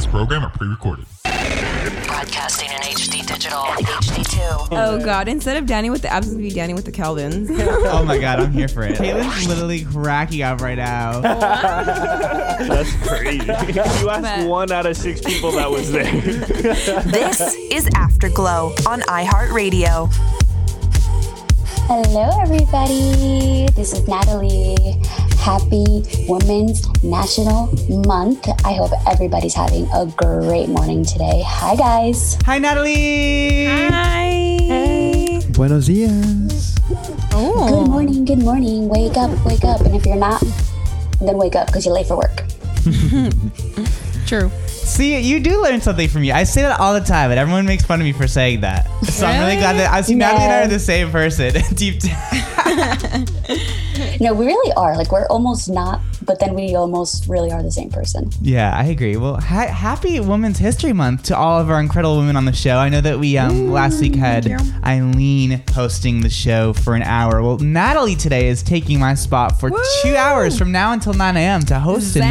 this program are pre-recorded. Broadcasting in HD digital HD2. Oh god, instead of Danny with the abs, it's be Danny with the Calvins. Oh my god, I'm here for it. Caitlin's literally cracking up right now. That's crazy. you asked But- one out of six people that was there. This is Afterglow on iHeartRadio. Hello, everybody. This is Nataly. Happy Women's National Month. I hope everybody's having a great morning today. Hi, guys. Hi, Nataly. Hi. Buenos dias. Oh. Good morning, good morning. Wake up, wake up. And if you're not, then wake up because you're late for work. True. See, you do learn something from you. I say that all the time, and everyone makes fun of me for saying that. So I'm really Really? glad that I see Nataly and I are the same person. Deep down. No, we really are. Like, we're almost not, but then we almost really are the same person. Yeah, I agree. Well, ha- happy Women's History Month to all of our incredible women on the show. I know that we um, last week had. Eileen hosting the show for an hour. Well, Nataly today is taking my spot for two hours from now until 9 a.m. to host Zang.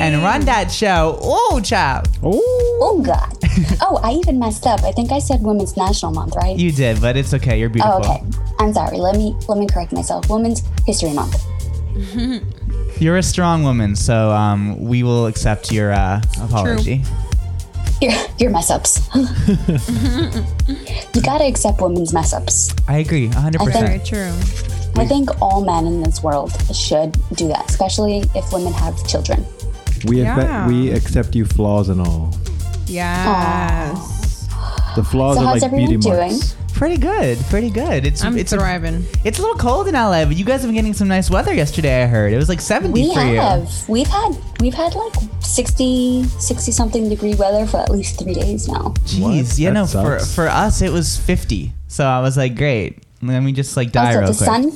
And run that show. Oh, child. Oh, God. oh, I even messed up. I think I said Women's National Month, right? You did, but it's okay. You're beautiful. Oh, okay. I'm sorry. Let me let me correct myself. Women's History Month. You're a strong woman, so um, we will accept your uh, apology. Your, your mess ups. you gotta accept women's mess ups. I agree, 100%. I think- Very true. I think all men in this world should do that, especially if women have children. We Yeah. accept, we accept you flaws and all. Yes. The flaws So are like everyone beauty doing? marks. pretty good, pretty good. It's I'm it's a, it's a little cold in LA, but you guys have been getting some nice weather yesterday. I heard it was like 70 We for you. have. We've had we've had like 60 60 something degree weather for at least 3 days now. Jeez, What? you That know, for sucks. for us it was 50. So I was like, great. Let me just like die Also, real the quick. sun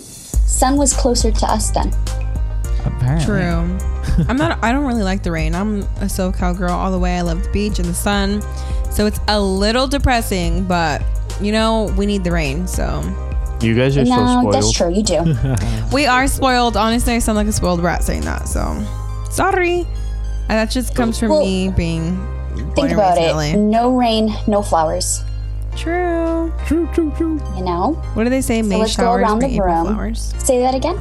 sun was closer to us then. Apparently. True. I'm not. I don't really like the rain. I'm a SoCal girl all the way. I love the beach and the sun, so it's a little depressing. But you know, we need the rain. So You guys are so spoiled. that's true. You do. we are spoiled. Honestly, I sound like a spoiled rat saying that. So sorry. And that just comes from Well, me being. Think about it. LA. No rain, no flowers. True. True, true, true. You know. What do they say? May let's go showers around the room. flowers. Say that again.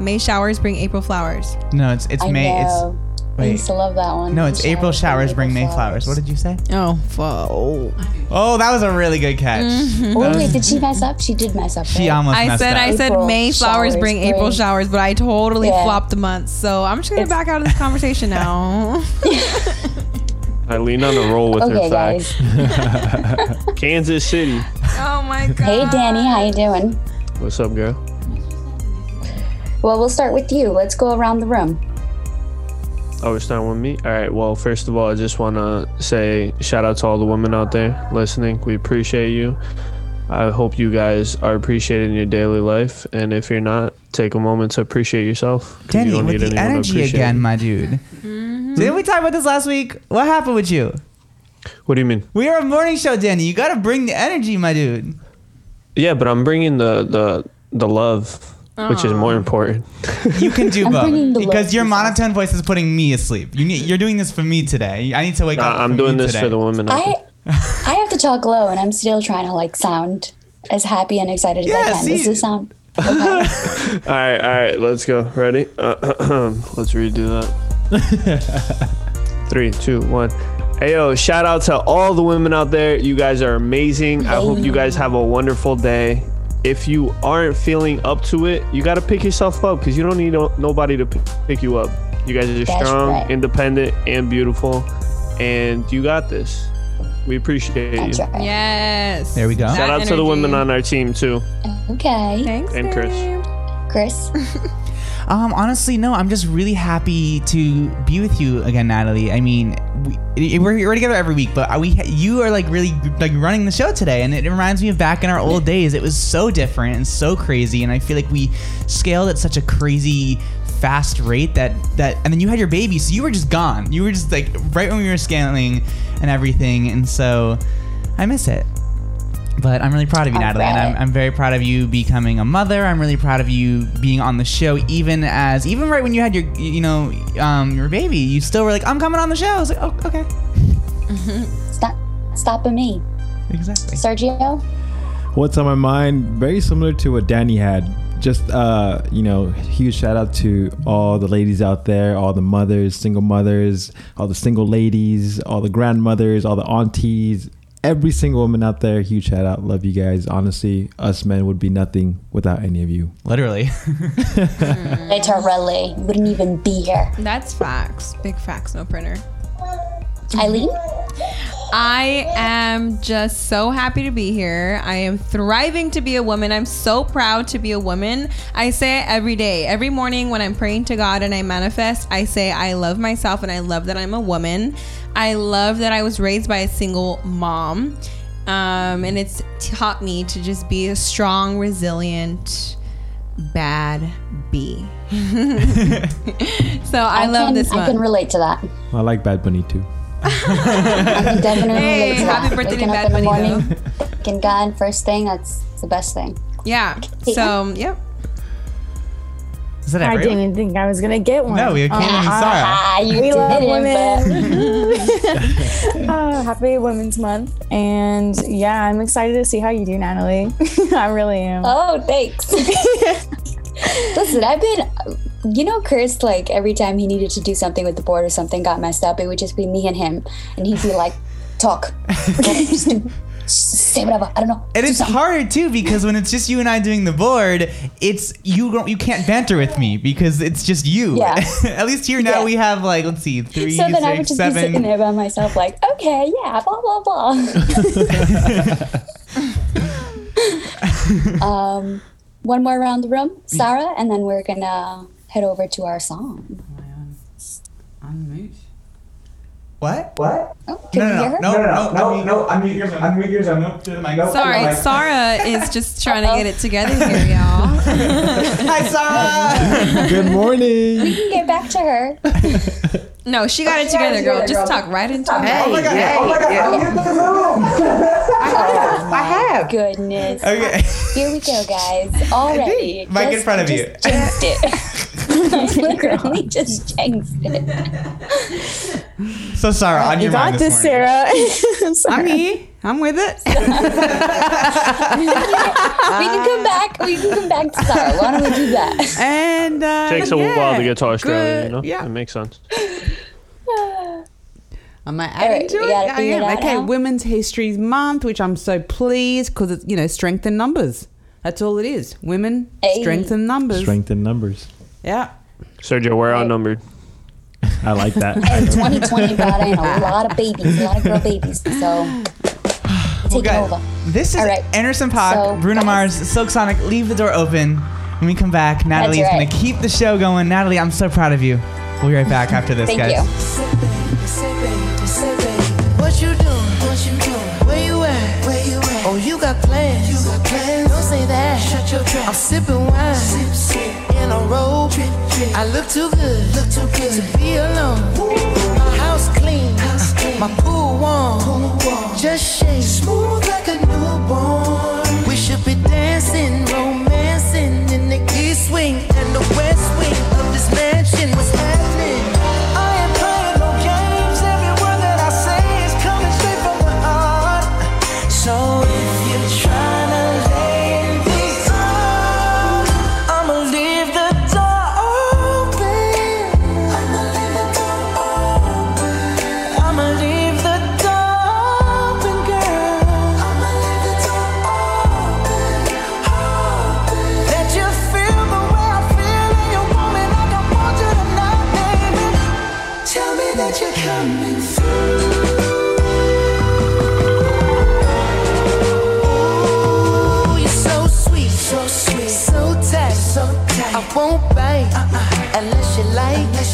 May showers bring April flowers. No, it's it's I May. know. I Wait. used to love that one. No, it's May April showers bring May April flowers. What did you say? Oh, fuck. Oh, that was a really good catch. Mm-hmm. Oh wait, did she mess up? She did mess up. She right? almost I messed said up. I said April May flowers showers bring April showers, but I totally Yeah. flopped the month. So I'm just gonna It's- back out of this conversation now. Eileen on a roll with Okay, her facts. Kansas City. oh my god. Hey, Danny, how you doing? What's up, girl? Well, we'll start with you. Let's go around the room. Oh, it's not with me. All right. Well, first of all, I just want to say shout out to all the women out there listening. We appreciate you. I hope you guys are appreciating your daily life, and if you're not, take a moment to appreciate yourself. Danny, don't with the energy again, you. my dude. Mm-hmm. Didn't we talk about this last week? What happened with you? What do you mean? We are a morning show, Danny. You gotta bring the energy, my dude. Yeah, but I'm bringing the the the love, which is more important. You can do I'm bringing both the because your to monotone voice is putting me asleep. You need, you're doing this for me today. I need to wake up. I- I'm for doing me this today. for the women. Out I there. I have to talk low, and I'm still trying to like sound as happy and excited as Yeah, I can. see- Does this sound? Okay. All right, all right, let's go. Ready? Uh, let's redo that. Three, two, one. Hey yo, shout out to all the women out there. You guys are amazing. I hope you guys have a wonderful day. If you aren't feeling up to it, you got to pick yourself up because you don't need no, nobody to p- pick you up. You guys are That's strong, right. independent, and beautiful, and you got this. We appreciate That's you. right. Yes. There we go. That Shout out to the women on our team too. Okay, Thanks, and Kris. babe. Kris. Um, honestly, no. I'm just really happy to be with you again, Nataly. I mean, we, we're, we're together every week, but we you are like really like running the show today, and it reminds me of back in our old days. It was so different and so crazy, and I feel like we scaled at such a crazy fast rate that that and then you had your baby so you were just gone you were just like right when we were scaling and everything and so i miss it but I'm really proud of you, All Nataly, and I'm. I'm very proud of you becoming a mother. I'm really proud of you being on the show, even as even right when you had your you know um, your baby, you still were like, I'm coming on the show. I was like, oh, okay. It's not stopping me. Exactly. Sergio? What's on my mind? Very similar to what Danny had. Just uh, you know, huge shout out to all the ladies out there, all the mothers, single mothers, all the single ladies, all the grandmothers, all the aunties, every single woman out there. Huge shout out. Love you guys. Honestly, us men would be nothing without any of you. Literally. Literally. Wouldn't even be here. That's facts. Big facts, no printer. Eileen? I am just so happy to be here. I am thriving to be a woman. I'm so proud to be a woman. I say it every day. Every morning when I'm praying to God and I manifest, I say I love myself and I love that I'm a woman. I love that I was raised by a single mom. Um, and it's taught me to just be a strong, resilient, bad bee. so I, love can, this I can relate to that. I like Bad Bunny too. I can definitely Hey, happy that. birthday to Waking up Bad Bunny, morning, thanking God first thing, that's the best thing. Yeah. So, yep. Is that I everyone? didn't think I was gonna get one. No, we can't even Sarah. Ah, you We love women. uh, happy Women's Month, and yeah, I'm excited to see how you do, Nataly. I really am. Oh, thanks. Listen, I've been, you know, Kris, like every time he needed to do something with the board or something got messed up, it would just be me and him. And he'd be like, talk. Say whatever. I don't know. And Do it's something." harder too because when it's just you and I doing the board, it's you don't you can't banter with me because it's just you. Yeah. At least here now Yeah. we have like let's see three, So then I would just be sitting there by myself, like, okay, yeah, blah, blah, blah. um, one more around the room, Sarah, and then we're going to head over to our song. Unmute. What? What? Oh, can No, we no, hear no, her? no, no, no, no, I'm mute, I'm mute yours, I'm mute to the mic. Sorry, Sarah is just trying to get it together here, y'all. Hi, Sarah. Good morning. We can get back to her. No, she got it together, girl. Just talk right into it. Hey, oh my god! hey, oh my god! yeah. I'm in the room. I have. Goodness. Okay. Here we go, guys. Already. Mic in Just- front of just you. Jinxed it. Literally just jinxed it. So Sarah, on you your got mind this, morning. Sarah. Sarah. I'm here. I'm with it. We can come back. We can come back to Sarah. Why don't we do that? And uh, Takes a yeah, while to get to Australia, good. you know? Yeah. it makes sense. Am I adding right, to it? gotta I am. that Okay, out. Women's History Month, which I'm so pleased because it's, you know, strength in numbers. That's all it is. Women, Hey. strength in numbers. Strength in numbers. Yeah. Sergio, we're outnumbered. I like that. And 2020 brought in a lot of babies, a lot of girl babies. So take it Guys, over. This is All right. Anderson Paak, So, Bruno guys- Mars, Silk Sonic. Leave the door open. When we come back, Nataly is right. going to keep the show going. Nataly, I'm so proud of you. We'll be right back after this, Thank guys. you. What you doing? What you doing? Where you at? Where you at? Oh, you got plans. You got plans. Don't say that. Shut your trap. I'm sipping wine. Sip, sip. In a robe. Drip, drip. I look too good. Look too good to be alone. My house clean. House clean. My pool warm. Pool warm. Just shake. Smooth like a newborn. We should be dancing, romancing in the east wing and the west wing of this mansion. What's happening?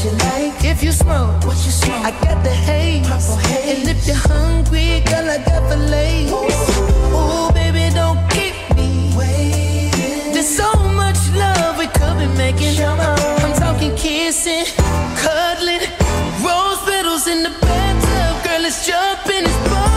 You like. If you smoke, what you smoke? I got the haze. Purple haze. And if you're hungry, girl, I got the lace. Ooh, baby, don't keep me waiting. There's so much love we could be making. I'm talking kissing, cuddling, rose petals in the bathtub. Girl, it's jumping, it's bubbling.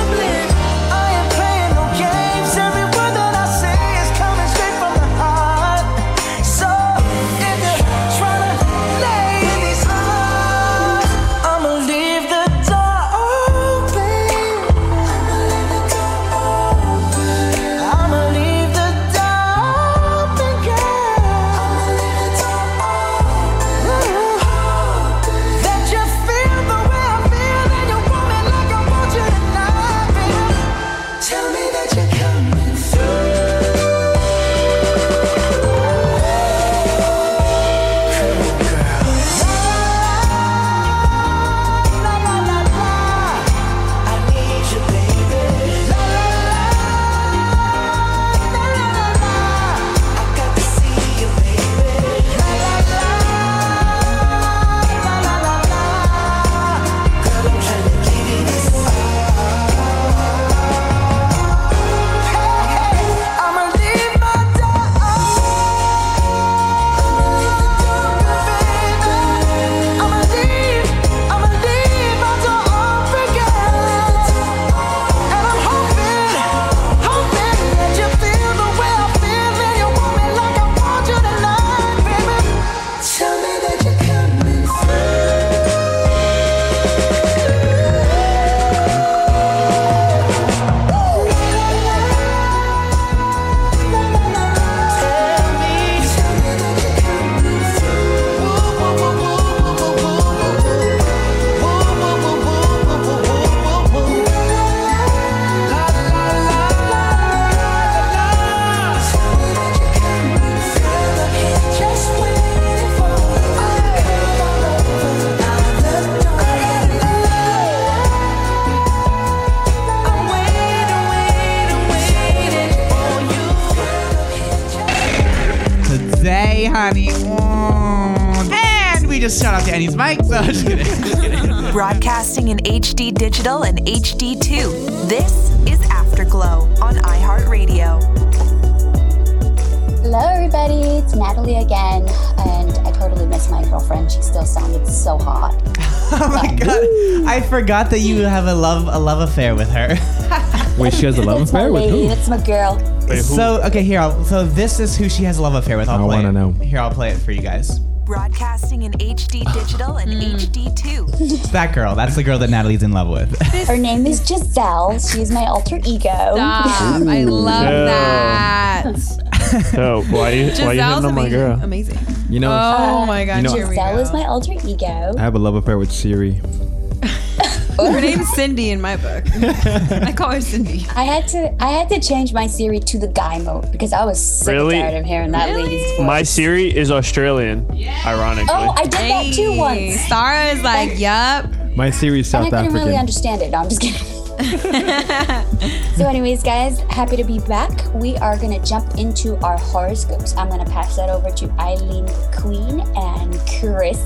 Broadcasting in HD digital and HD2. This is Afterglow on iHeartRadio. Hello, everybody. It's Nataly again, and I totally miss my girlfriend. She still sounded so hot. Oh my god! I forgot that you have a love a love affair with her. Wait, she has a love That's my affair with lady. who? That's my girl. Wait, who? So okay, here. I'll, so this is who she has a love affair with. I'll I play wanna know. Here, I'll play it for you guys. Broadcasting in HD digital and mm. HD2. It's that girl. That's the girl that Nataly's in love with. Her name is Giselle. She's my alter ego. Stop. I love Yeah. that. Yo, why you why you Giselle's on my amazing. girl? amazing. You know, Oh uh, my god, You know- Giselle is my alter ego. I have a love affair with Siri. Her name's Cindy in my book. I call her Cindy. I had to I had to change my Siri to the guy mode because I was sick Really? and tired of hearing that Really? lady's voice. My Siri is Australian, ironically. oh, I did that too once. Sarah is like, yup. My Siri is And I South couldn't really understand it. No, I'm just kidding. so, anyways, guys, happy to be back. We are gonna jump into our horoscopes. I'm gonna pass that over to Eileen Queen and Kris.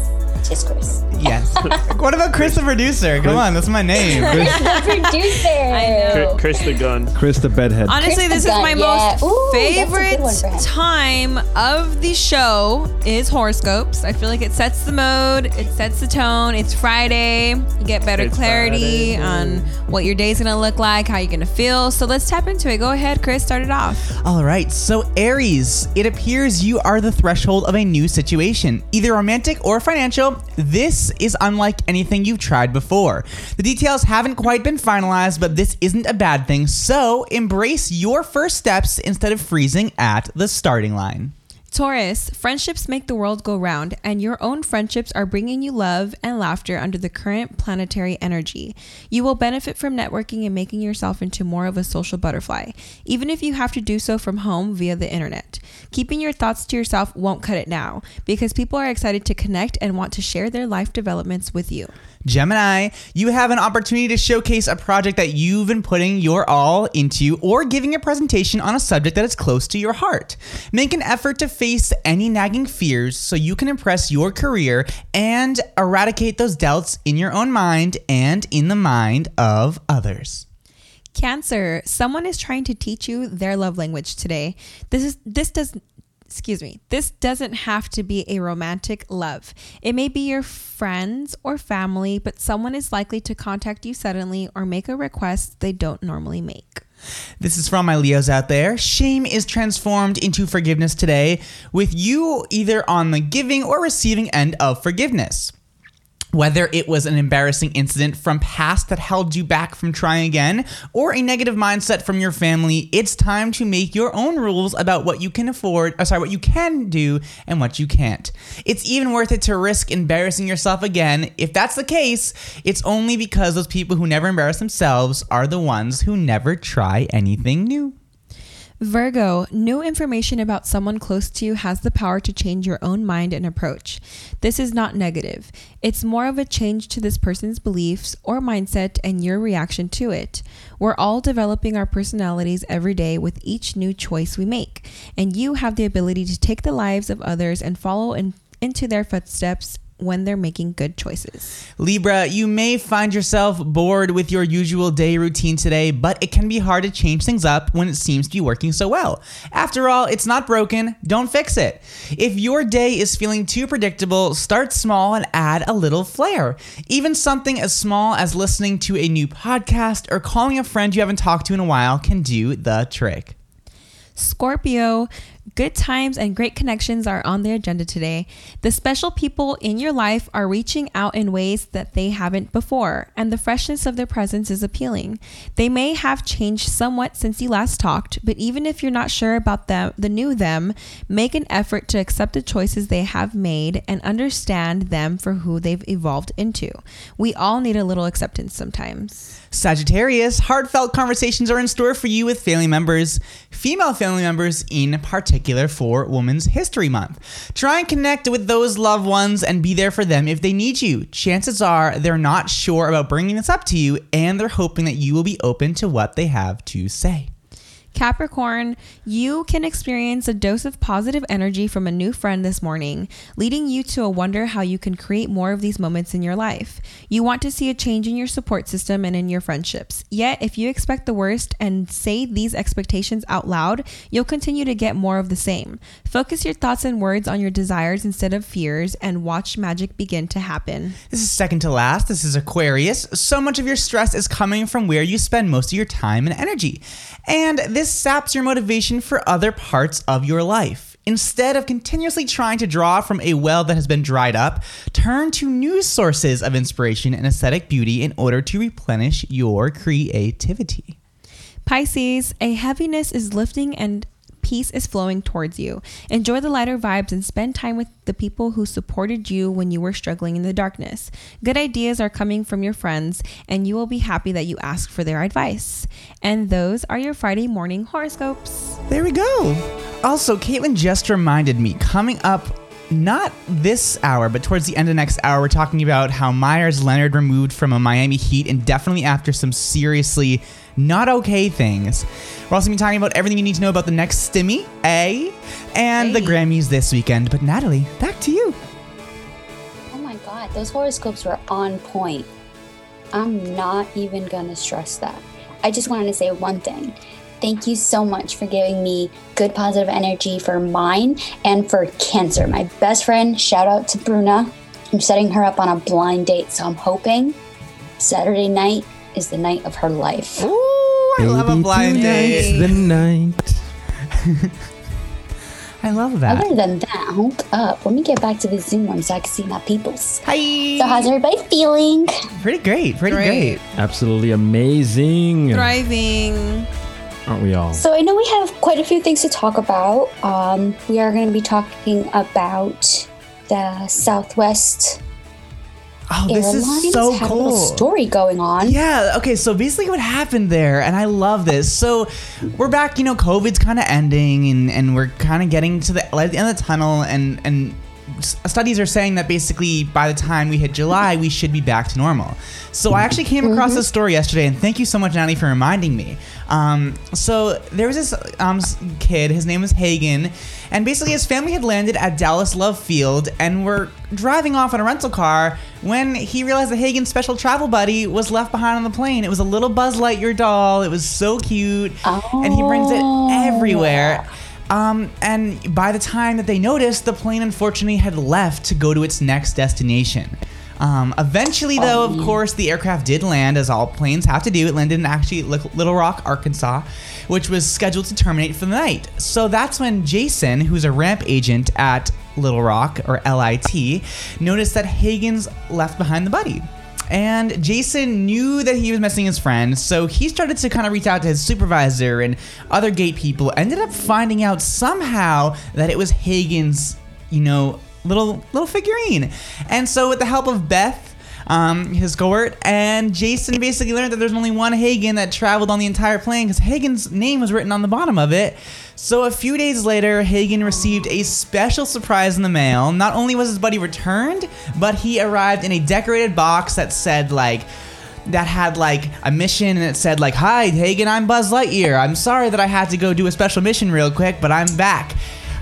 Just Kris. yes. what about Kris the producer? Come on, that's my name. the producer. I Kris, know. Kris the gun. Kris the bedhead. Honestly, Kris this the is my Gun, yeah. most Ooh, that's a good favorite one for him. time of the show is horoscopes. I feel like it sets the mode, it sets the tone. It's Friday. You get better It's clarity Friday. on what your day's gonna look like, how you're gonna feel. So let's tap into it. Go ahead, Kris. Start it off. All right, so Aries, it appears you are the threshold of a new situation, either romantic or financial. This is unlike anything you've tried before. The details haven't quite been finalized, but this isn't a bad thing, so embrace your first steps instead of freezing at the starting line. Taurus, friendships make the world go round, and your own friendships are bringing you love and laughter under the current planetary energy. You will benefit from networking and making yourself into more of a social butterfly, even if you have to do so from home via the internet. Keeping your thoughts to yourself won't cut it now, because people are excited to connect and want to share their life developments with you. Gemini, you have an opportunity to showcase a project that you've been putting your all into or giving a presentation on a subject that is close to your heart. Make an effort to face any nagging fears so you can impress your career and eradicate those doubts in your own mind and in the mind of others. Cancer, someone is trying to teach you their love language today. This is this does excuse me. This doesn't have to be a romantic love. It may be your friends or family, but someone is likely to contact you suddenly or make a request they don't normally make. This is from my Leos out there. Shame is transformed into forgiveness today, with you either on the giving or receiving end of forgiveness. Whether it was an embarrassing incident from past that held you back from trying again, or a negative mindset from your family, it's time to make your own rules about what you can afford, or sorry, what you can do and what you can't. It's even worth it to risk embarrassing yourself again. If that's the case, it's only because those people who never embarrass themselves are the ones who never try anything new. Virgo, new information about someone close to you has the power to change your own mind and approach. This is not negative. It's more of a change to this person's beliefs or mindset and your reaction to it. We're all developing our personalities every day with each new choice we make, and you have the ability to take the lives of others and follow in, into their footsteps when they're making good choices. Libra, you may find yourself bored with your usual day routine today, but it can be hard to change things up when it seems to be working so well. After all, it's not broken, don't fix it. If your day is feeling too predictable, start small and add a little flair. Even something as small as listening to a new podcast or calling a friend you haven't talked to in a while can do the trick. Scorpio, good times and great connections are on the agenda today. The special people in your life are reaching out in ways that they haven't before, and the freshness of their presence is appealing. They may have changed somewhat since you last talked, but even if you're not sure about them, the new them, make an effort to accept the choices they have made and understand them for who they've evolved into. We all need a little acceptance sometimes. Sagittarius, heartfelt conversations are in store for you with family members, female family members in particular for Women's History Month. Try and connect with those loved ones and be there for them if they need you. Chances are they're not sure about bringing this up to you and they're hoping that you will be open to what they have to say. Capricorn, you can experience a dose of positive energy from a new friend this morning, leading you to a wonder how you can create more of these moments in your life. You want to see a change in your support system and in your friendships. Yet, if you expect the worst and say these expectations out loud, you'll continue to get more of the same. Focus your thoughts and words on your desires instead of fears and watch magic begin to happen. This is second to last. This is Aquarius. So much of your stress is coming from where you spend most of your time and energy. And this saps your motivation for other parts of your life. Instead of continuously trying to draw from a well that has been dried up, turn to new sources of inspiration and aesthetic beauty in order to replenish your creativity. Pisces, a heaviness is lifting and peace is flowing towards you. Enjoy the lighter vibes and spend time with the people who supported you when you were struggling in the darkness. Good ideas are coming from your friends, and you will be happy that you asked for their advice. And those are your Friday morning horoscopes. There we go. Also, Caitlin just reminded me coming up not this hour, but towards the end of next hour, we're talking about how Meyers Leonard removed from a Miami Heat and definitely after some seriously not okay things. We're also going to be talking about everything you need to know about the next Stimmy, A, and the Grammys this weekend. But Nataly, back to you. Oh my god, those horoscopes were on point. I'm not even gonna stress that. I just wanted to say one thing. Thank you so much for giving me good positive energy for mine and for cancer. My best friend, shout out to Bruna. I'm setting her up on a blind date, so I'm hoping Saturday night is the night of her life. Ooh, I love a blind date. The night. I love that. Other than that, hold up. Let me get back to the Zoom room so I can see my peoples. Hi. So how's everybody feeling? Pretty great. Pretty great. Absolutely amazing. Thriving. Aren't we all? So I know we have quite a few things to talk about. Um, we are going to be talking about the Southwest Oh, this is so cool. story going on. Yeah. Okay. So basically, what happened there, and I love this. So we're back. You know, COVID's kind of ending, and and we're kind of getting to the end of the tunnel, and and studies are saying that basically by the time we hit July, we should be back to normal. So I actually came across this story yesterday, and thank you so much, Nataly, for reminding me. Um, so there was this um, kid, his name was Hagen, and basically his family had landed at Dallas Love Field and were driving off in a rental car when he realized that Hagen's special travel buddy was left behind on the plane. It was a little Buzz Lightyear doll. It was so cute, and he brings it everywhere. Um, and by the time that they noticed, the plane unfortunately had left to go to its next destination. Um, eventually, though, of course, the aircraft did land, as all planes have to do. It landed in actually Little Rock, Arkansas, which was scheduled to terminate for the night. So that's when Jason, who's a ramp agent at Little Rock, or LIT, noticed that Hagen's left behind the buddy. And Jason knew that he was missing his friend, so he started to kind of reach out to his supervisor and other gate people. Ended up finding out somehow that it was Hagen's, you know, little little figurine. And so, with the help of Beth, um, his cohort, and Jason basically learned that there's only one Hagen that traveled on the entire plane because Hagen's name was written on the bottom of it. So a few days later, Hagen received a special surprise in the mail. Not only was his buddy returned, but he arrived in a decorated box that said like that had like a mission and it said like hi hagen i'm buzz lightyear i'm sorry that i had to go do a special mission real quick but i'm back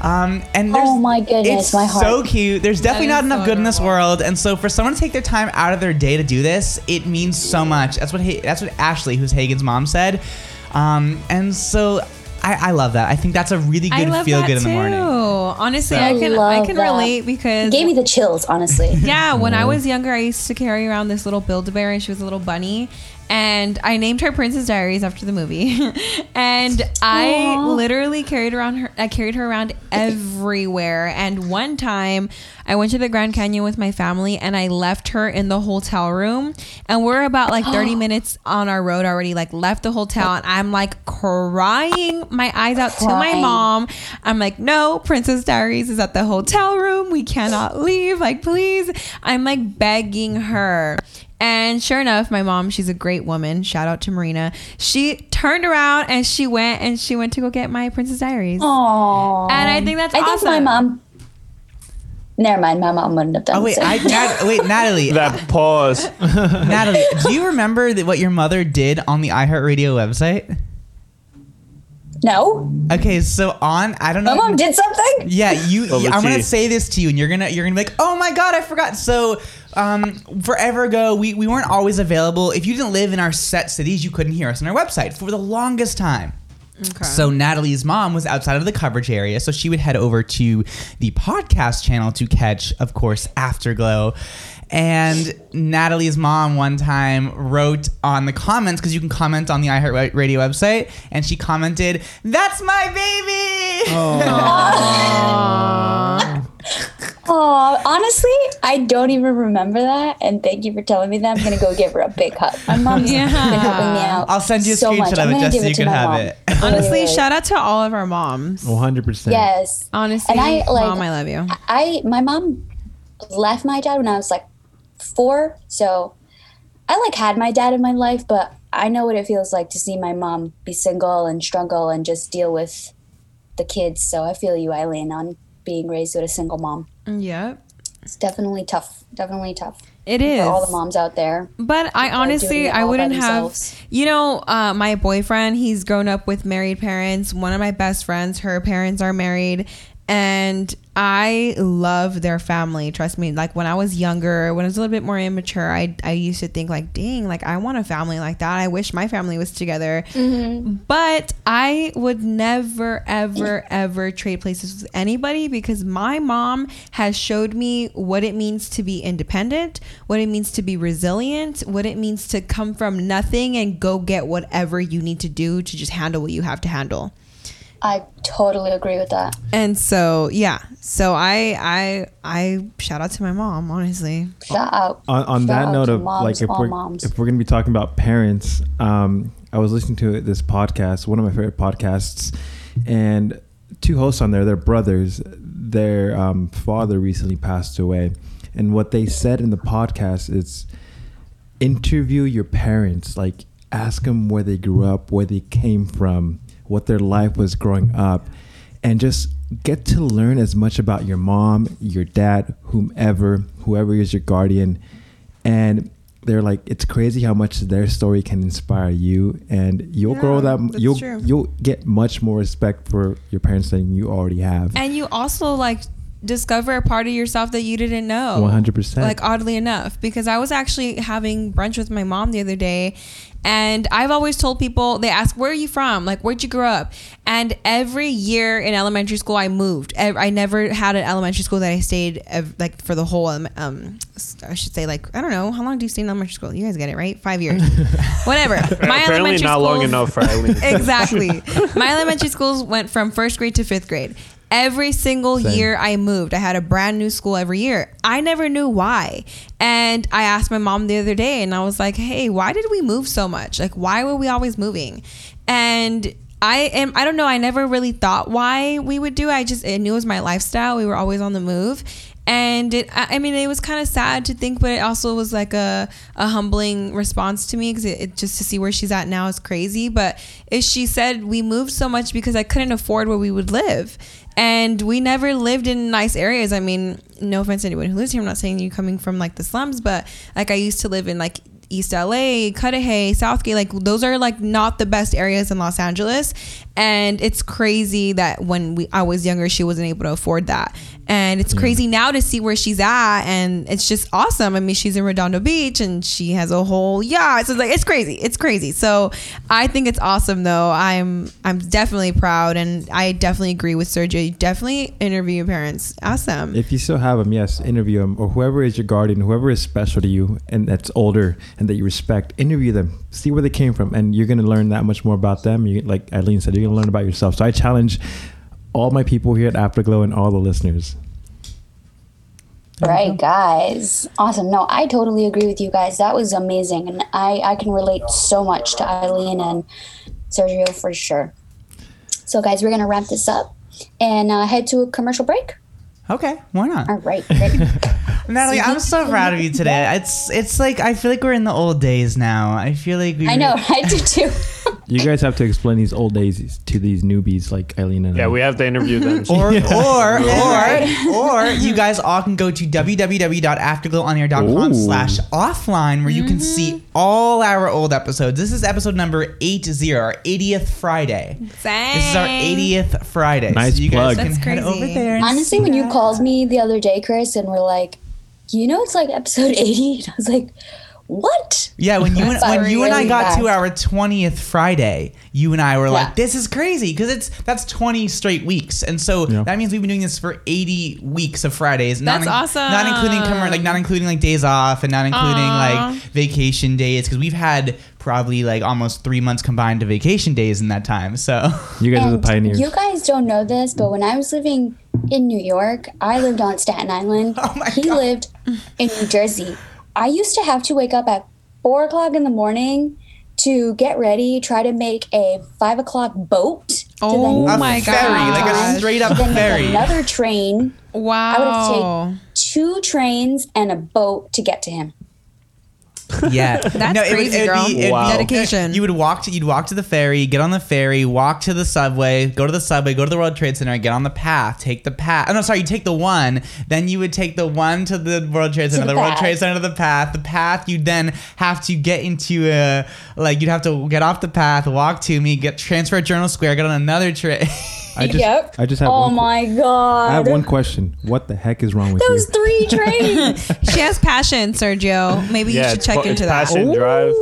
um, and there's, Oh my goodness, it's my heart. so cute there's definitely not is enough so good in this world and so for someone to take their time out of their day to do this it means so much that's what Ha- that's what ashley who's hagen's mom said um, and so I, I love that i think that's a really I good love feel that good in too. the morning Honestly, I I can I love can that. relate because Gave me the chills, honestly. yeah, when I was younger, I used to carry around this little Build-A-Bear, and she was a little bunny. And I named her Princess Diaries after the movie. and I Aw. literally carried around her. I carried her around everywhere. And one time, I went to the Grand Canyon with my family, and I left her in the hotel room. And we're about like 30 minutes on our road already. Like left the hotel, and I'm like crying my eyes out to my mom. I'm like, no, Princess Diaries is at the hotel room. We cannot leave. Like, please. I'm like begging her. And sure enough, my mom, she's a great woman. Shout out to Marina. She turned around and she went and she went to go get my Princess Diaries. Aww. And I think that's awesome. I think my mom. Never mind, my mom wouldn't have done oh wait so. I, Nat, wait nataly That pause. nataly do you remember that what your mother did on the iheartradio website No, Okay, so on I don't know. my mom did something. Yeah, you. Over I'm gonna say this to you, and you're gonna you're gonna be like, oh my god, I forgot. So, um, forever ago, we we weren't always available. If you didn't live in our set cities, you couldn't hear us on our website for the longest time. Okay. So Nataly's mom was outside of the coverage area, so she would head over to the podcast channel to catch, of course, Afterglow. And Nataly's mom one time wrote on the comments because you can comment on the iHeartRadio website, and she commented, "That's my baby." Oh, honestly, I don't even remember that. And thank you for telling me that. I'm gonna go give her a big hug. My mom's Yeah. been helping me out. I'll send you a so screenshot I'm of it gonna just give so you to can have mom. it. Honestly, Really. shout out to all of our moms. 100%. Yes. Honestly, And I, like- mom, I love you. I my mom left my dad when I was like four, so I like had my dad in my life, but I know what it feels like to see my mom be single and struggle and just deal with the kids. So I feel you, Eileen, on being raised with a single mom. Yep. It's definitely tough. Definitely tough It is. for all the moms out there. But I honestly, I wouldn't have. You know, uh, my boyfriend, he's grown up with married parents. One of my best friends, her parents are married. And I love their family. Trust me. Like when I was younger, when I was a little bit more immature, I, I used to think like, dang, like I want a family like that. I wish my family was together. Mm-hmm. But I would never, ever, ever trade places with anybody because my mom has showed me what it means to be independent, what it means to be resilient, what it means to come from nothing and go get whatever you need to do to just handle what you have to handle. I totally agree with that. And so, yeah. So I, I, I shout out to my mom, honestly. Shout out. on, on Shout that out note of moms, like if we're moms. if we're gonna be talking about parents, um, I was listening to this podcast, one of my favorite podcasts, and two hosts on there, they're brothers. Their um, father recently passed away, and what they said in the podcast is interview your parents, like ask them where they grew up, where they came from, what their life was growing up, and just get to learn as much about your mom, your dad, whomever, whoever is your guardian. And they're like, it's crazy how much their story can inspire you, and you'll grow Yeah, that you'll true. you'll get much more respect for your parents than you already have. And you also like discover a part of yourself that you didn't know. 100%. Like oddly enough, because I was actually having brunch with my mom the other day, and I've always told people they ask where are you from, like where'd you grow up, and every year in elementary school I moved. I never had an elementary school that I stayed like for the whole. Um, um, I should say like I don't know how long do you stay in elementary school? You guys get it right? Five years, whatever. My Apparently elementary not long enough for Eileen. exactly. My elementary schools went from first grade to fifth grade. Every single Same. year I moved, I had a brand new school every year. I never knew why. And I asked my mom the other day and I was like, hey, why did we move so much? Like, why were we always moving? And I am, I don't know, I never really thought why we would do it. I just, I knew it was my lifestyle. We were always on the move. And it, I mean, it was kind of sad to think, but it also was like a, a humbling response to me because it, it just to see where she's at now is crazy. But she said we moved so much because I couldn't afford where we would live, and we never lived in nice areas. I mean, no offense to anyone who lives here. I'm not saying you coming from like the slums, but like I used to live in like East LA, Cudahy, Southgate, like those are like not the best areas in Los Angeles. And it's crazy that when we I was younger, she wasn't able to afford that. And it's crazy now to see where she's at, and it's just awesome. I mean, she's in Redondo Beach, and she has a whole yacht. So it's like it's crazy, it's crazy. So I think it's awesome, though. I'm I'm definitely proud, and I definitely agree with Sergio. Definitely interview your parents, ask them. If you still have them, yes, interview them or whoever is your guardian, whoever is special to you and that's older and that you respect. Interview them, see where they came from, and you're gonna learn that much more about them. You, like Eileen said, you're gonna learn about yourself. So I challenge all my people here at Afterglow and all the listeners. Right, guys. Awesome. No, I totally agree with you guys. That was amazing. And I, I can relate so much to Eileen and Sergio for sure. So, guys, we're going to wrap this up and uh, head to a commercial break. Okay, why not? All right. Great. Nataly, I'm so proud of you today. It's it's like I feel like we're in the old days now. I feel like we I know. I do too. You guys have to explain these old days to these newbies like Eileen and Yeah, I. we have to interview them. Or, or, or, or you guys all can go to www.afterglowonair.com Ooh. slash offline where you can see mm-hmm. all our old episodes. This is episode number 80, our 80th Friday. Dang. This is our 80th Friday. Nice you plug. guys can That's head crazy. over there. and Honestly, see when you that. called me the other day, Kris, and were like, you know, it's like episode 80, and I was like, what? Yeah, when you and, when you and I really got to our twentieth Friday, you and I were Yeah. like, "This is crazy," because it's that's twenty straight weeks, and so Yeah. that means we've been doing this for eighty weeks of Fridays. Not That's Not including like not including like days off, and not including Aw. like vacation days, because we've had probably like almost three months combined to vacation days in that time. So you guys are the pioneers. you guys don't know this, but when I was living in New York, I lived on Staten Island. Oh my he God. lived in New Jersey. I used to have to wake up at four o'clock in the morning to get ready, try to make a five o'clock boat. to Oh then a my ferry, God. like a straight up then make ferry. another train, Wow. i would have taken two trains, and a boat to get to him. Yeah, That's crazy, girl. Wow. Dedication. You would walk to you'd walk to the ferry, get on the ferry, walk to the subway, go to the subway, go to the World Trade Center, get on the path, take the path. Oh no, sorry, you take the one, then you would take the one to the World Trade Center, the the, World path. Trade Center to the path. The path you'd then have to get into a like you'd have to get off the path, walk to me, get transfer at Journal Square, get on another train. I just, Yep. I just have Oh one, que- my god. I have one question. What the heck is wrong with Those you? three trains. She has passion, Sergio. Maybe you should check fu- into that. Passion drive.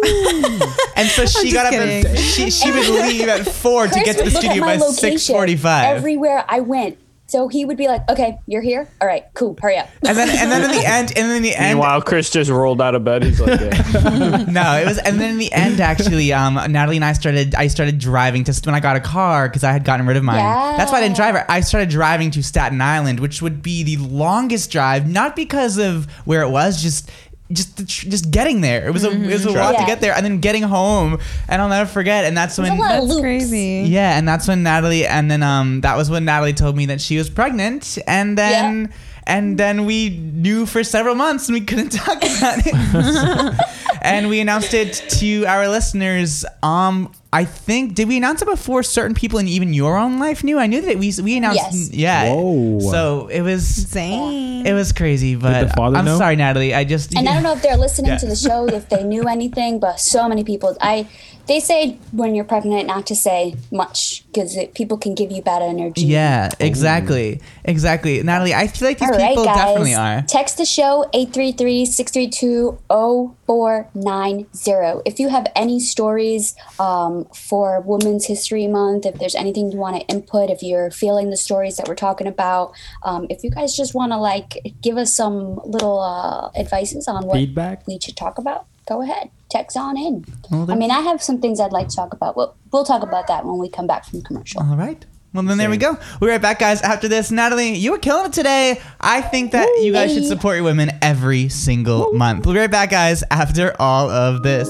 and so she just got up kidding. at she, she would leave at four to get to the would look at studio by six forty five. Everywhere I went. So he would be like, okay, you're here? All right, cool, hurry up. And then and then in the end and then in the end Meanwhile, Kris just rolled out of bed. He's like, yeah. no, it was, and then in the end, actually, um, Nataly and I started. I started driving to when I got a car because I had gotten rid of mine. Yeah. That's why I didn't drive it. I started driving to Staten Island, which would be the longest drive, not because of where it was, just. Just, just getting there. It was a, it was a lot to get there, and then getting home, and I'll never forget. And that's when a lot That's loops. crazy. yeah, and that's when Nataly, and then um, that was when Nataly told me that she was pregnant, and then and then we knew for several months, and we couldn't talk about it. and we announced it to our listeners. Um, I think did we announce it before certain people in even your own life knew? I knew that we we announced. Yes. Yeah. Whoa. So it was Dang. it was crazy, but the father I'm know? sorry, Nataly. I just And I don't know if they're listening Yeah. to the show, if they knew anything, but so many people, I, they say when you're pregnant not to say much because people can give you bad energy. Yeah, exactly, exactly, Nataly. I feel like these All right, people guys. definitely are. Text the show 833-632-0490. If you have any stories um, for Women's History Month, if there's anything you want to input, if you're feeling the stories that we're talking about, um, if you guys just want to like give us some little uh, advices on what Feedback? we should talk about, go ahead. Text on in. Well, I mean, I have some things I'd like to talk about. We'll, we'll talk about that when we come back from commercial. All right. Well, then there we go. We'll be right back, guys. After this, Nataly, you were killing it today. I think that you guys should support your women every single month. We'll be right back, guys, after all of this.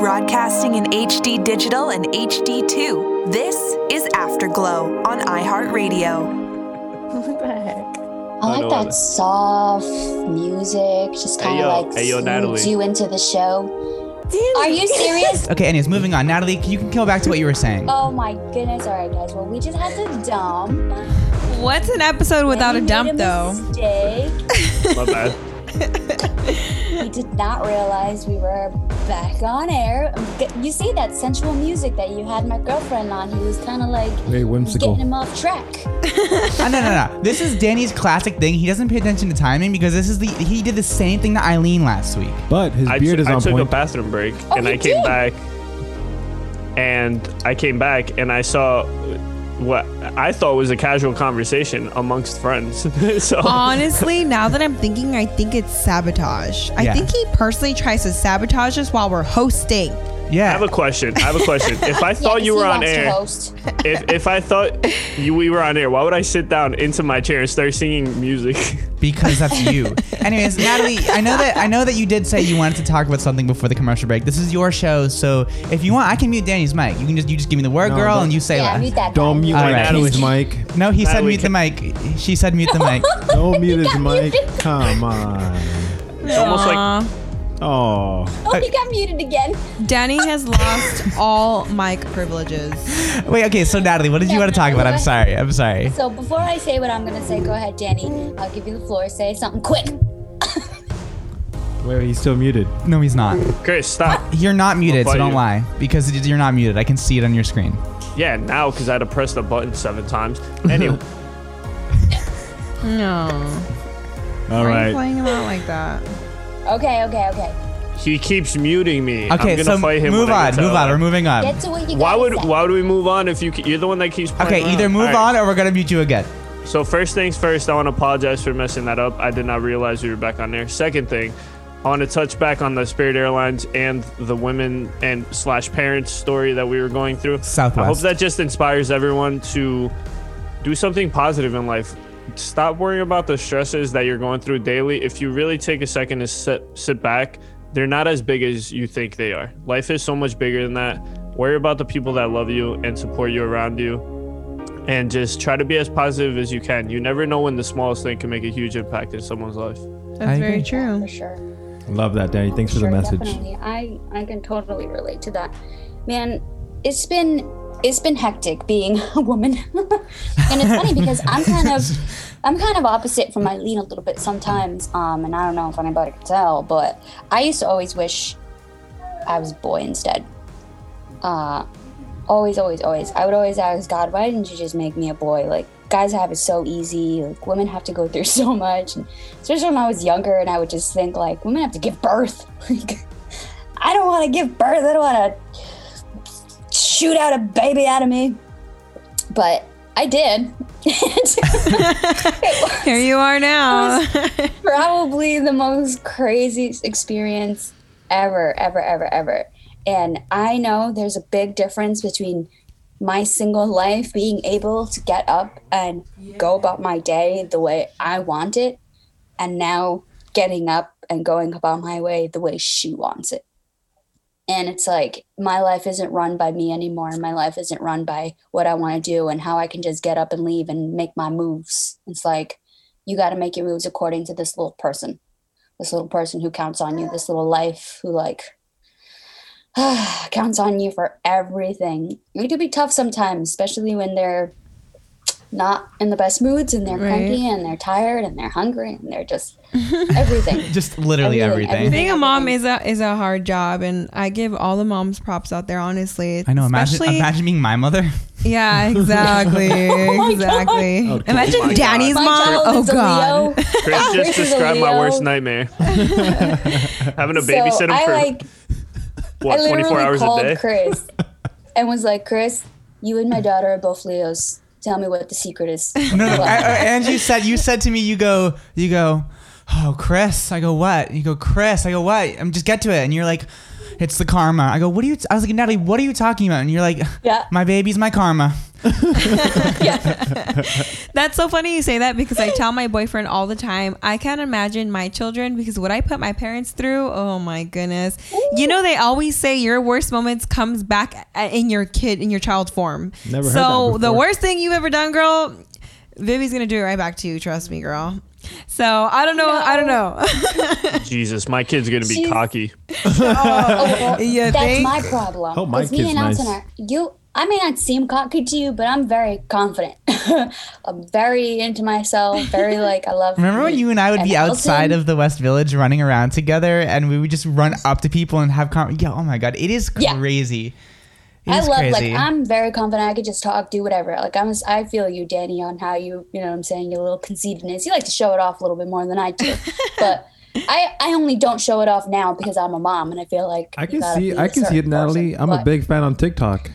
Broadcasting in HD digital and HD2. This is Afterglow on iHeartRadio. What the heck? I like that that. soft music, just kind of like Hey, yo, soothes Nataly. you into the show. Are you serious? Okay, anyways, moving on. Nataly, you can go back to what you were saying. oh my goodness! All right, guys. Well, we just had to dump. What's an episode without a made dump, though? Mistake. My bad. we did not realize we were back on air. You see that sensual music that you had my girlfriend on? He was kind of like Very whimsical. getting him off track. Oh, no, no, no. This is Danny's classic thing. He doesn't pay attention to timing because this is the he did the same thing to Eileen last week. But his I, beard t- is I on took a bathroom break Oh, and you I came did? back and I came back and I saw what I thought was a casual conversation amongst friends. so Honestly, now that I'm thinking, I think it's sabotage. I Yeah. think he personally tries to sabotage us while we're hosting. I have a question. I have a question. If I Yeah, thought 'cause you were on air, if, if I thought you, we were on air, why would I sit down into my chair and start singing music? because that's you. Anyways, Nataly, I know that I know that you did say you wanted to talk about something before the commercial break. This is your show, so if you want, I can mute Danny's mic. You can just you just give me the word, No, girl, and you say Yeah, less. mute that. Don't guy. mute All my right. Nataly's mic. No, he said Nataly, mute the mic. She said mute the mic. Don't mute his mic. Come on. It's almost like Aw. Oh, Oh, he got muted again. Danny has lost all mic privileges. Wait, okay, so Nataly, what did you want to talk about? I'm sorry. I'm sorry. So before I say what I'm gonna say, go ahead, Danny. I'll give you the floor. Say something quick. wait, he's still muted. No, he's not. Kris, stop. You're not muted, so don't you. lie. Because you're not muted. I can see it on your screen. Yeah, now because I had to press the button seven times. Anyway, No. All Why are you playing him out like that? Okay, okay, okay. he keeps muting me. I'm Okay, gonna so fight him move when I on. get to Move on. We're moving on. Get to what you Why gotta would say. why would we move on if you you're the one that keeps playing Okay, around? either move All right. on or we're gonna mute you again. So first things first, I want to apologize for messing that up. I did not realize we were back on there. Second thing, I want to touch back on the Spirit Airlines and the women and slash parents story that we were going through. Southwest. I hope that just inspires everyone to do something positive in life. Stop worrying about the stresses that you're going through daily. If you really take a second to sit sit back, they're not as big as you think they are. Life is so much bigger than that. Worry about the people that love you and support you around you and just try to be as positive as you can. You never know when the smallest thing can make a huge impact in someone's life. That's I very agree. true. For sure. Love that, Danny. Thanks for the Sure, message. Definitely. I I can totally relate to that. Man, it's been it's been hectic being a woman. and it's funny because I'm kind of I'm kind of opposite from Eileen a little bit sometimes. Um and I don't know if anybody can tell, but I used to always wish I was a boy instead. Uh always, always, always. I would always ask God, why didn't you just make me a boy? Like guys have it so easy. Like women have to go through so much. And especially when I was younger, and I would just think like women have to give birth. Like I don't want to give birth. I don't want to shoot out a baby out of me. But I did. Here you are now. probably the most crazy experience ever, ever, ever, ever. And I know there's a big difference between my single life being able to get up and go about my day the way I want it, and now getting up and going about my way the way she wants it. And it's like my life isn't run by me anymore. My life isn't run by what I want to do and how I can just get up and leave and make my moves. It's like you got to make your moves according to this little person, this little person who counts on you, this little life who like counts on you for everything. It can be tough sometimes, especially when they're not in the best moods and they're Right. cranky and they're tired and they're hungry and they're just everything. Just literally Everything, everything. Being a mom is a is a hard job, and I give all the moms props out there. Honestly, I know. Imagine, Especially- imagine being my mother. Yeah, exactly, oh exactly. Okay. Imagine Oh my Danny's God. Mom. Oh God. Kris Kris just is described my worst nightmare. Having to So babysit him I for like what, I 24 literally hours a called day? Kris and was like, Kris, you and my daughter are both Leos. Tell me what the secret is. No, no. I, I, and you said you said to me, you go, you go, oh, Kris. I go, what? You go, Kris. I go, what? I'm just get to it. And you're like, it's the karma. I go, what are you? I was like, Nataly, what are you talking about? And you're like, Yeah. my baby's my karma. That's so funny you say that because I tell my boyfriend all the time, I can't imagine my children because what I put my parents through, oh my goodness. You know, they always say your worst moments comes back in your kid, in your child form. Never heard so that the worst thing you've ever done, girl, Vivi's going to do it right back to you. Trust me, girl. So I don't know. I don't know. Jesus, my kid's gonna be She's- cocky. Oh, well, You that's think? my problem. Hope my 'Cause me kid's and Alton nice. are you. I may not seem cocky to you, but I'm very confident. I'm very into myself. Very like I love. Remember when you and I would be Alton- outside of the West Village running around together, and we would just run up to people and have con- yeah. Oh my god, it is Yeah. crazy. It I is love crazy. like I'm very confident. I could just talk, do whatever. Like I'm, I feel you, Danny, on how you, you know, what I'm saying your little conceitedness. You like to show it off a little bit more than I do, but I, I only don't show it off now because I'm a mom and I feel like I can see. be I a can see certain it, Nataly. person. I'm a big fan on TikTok.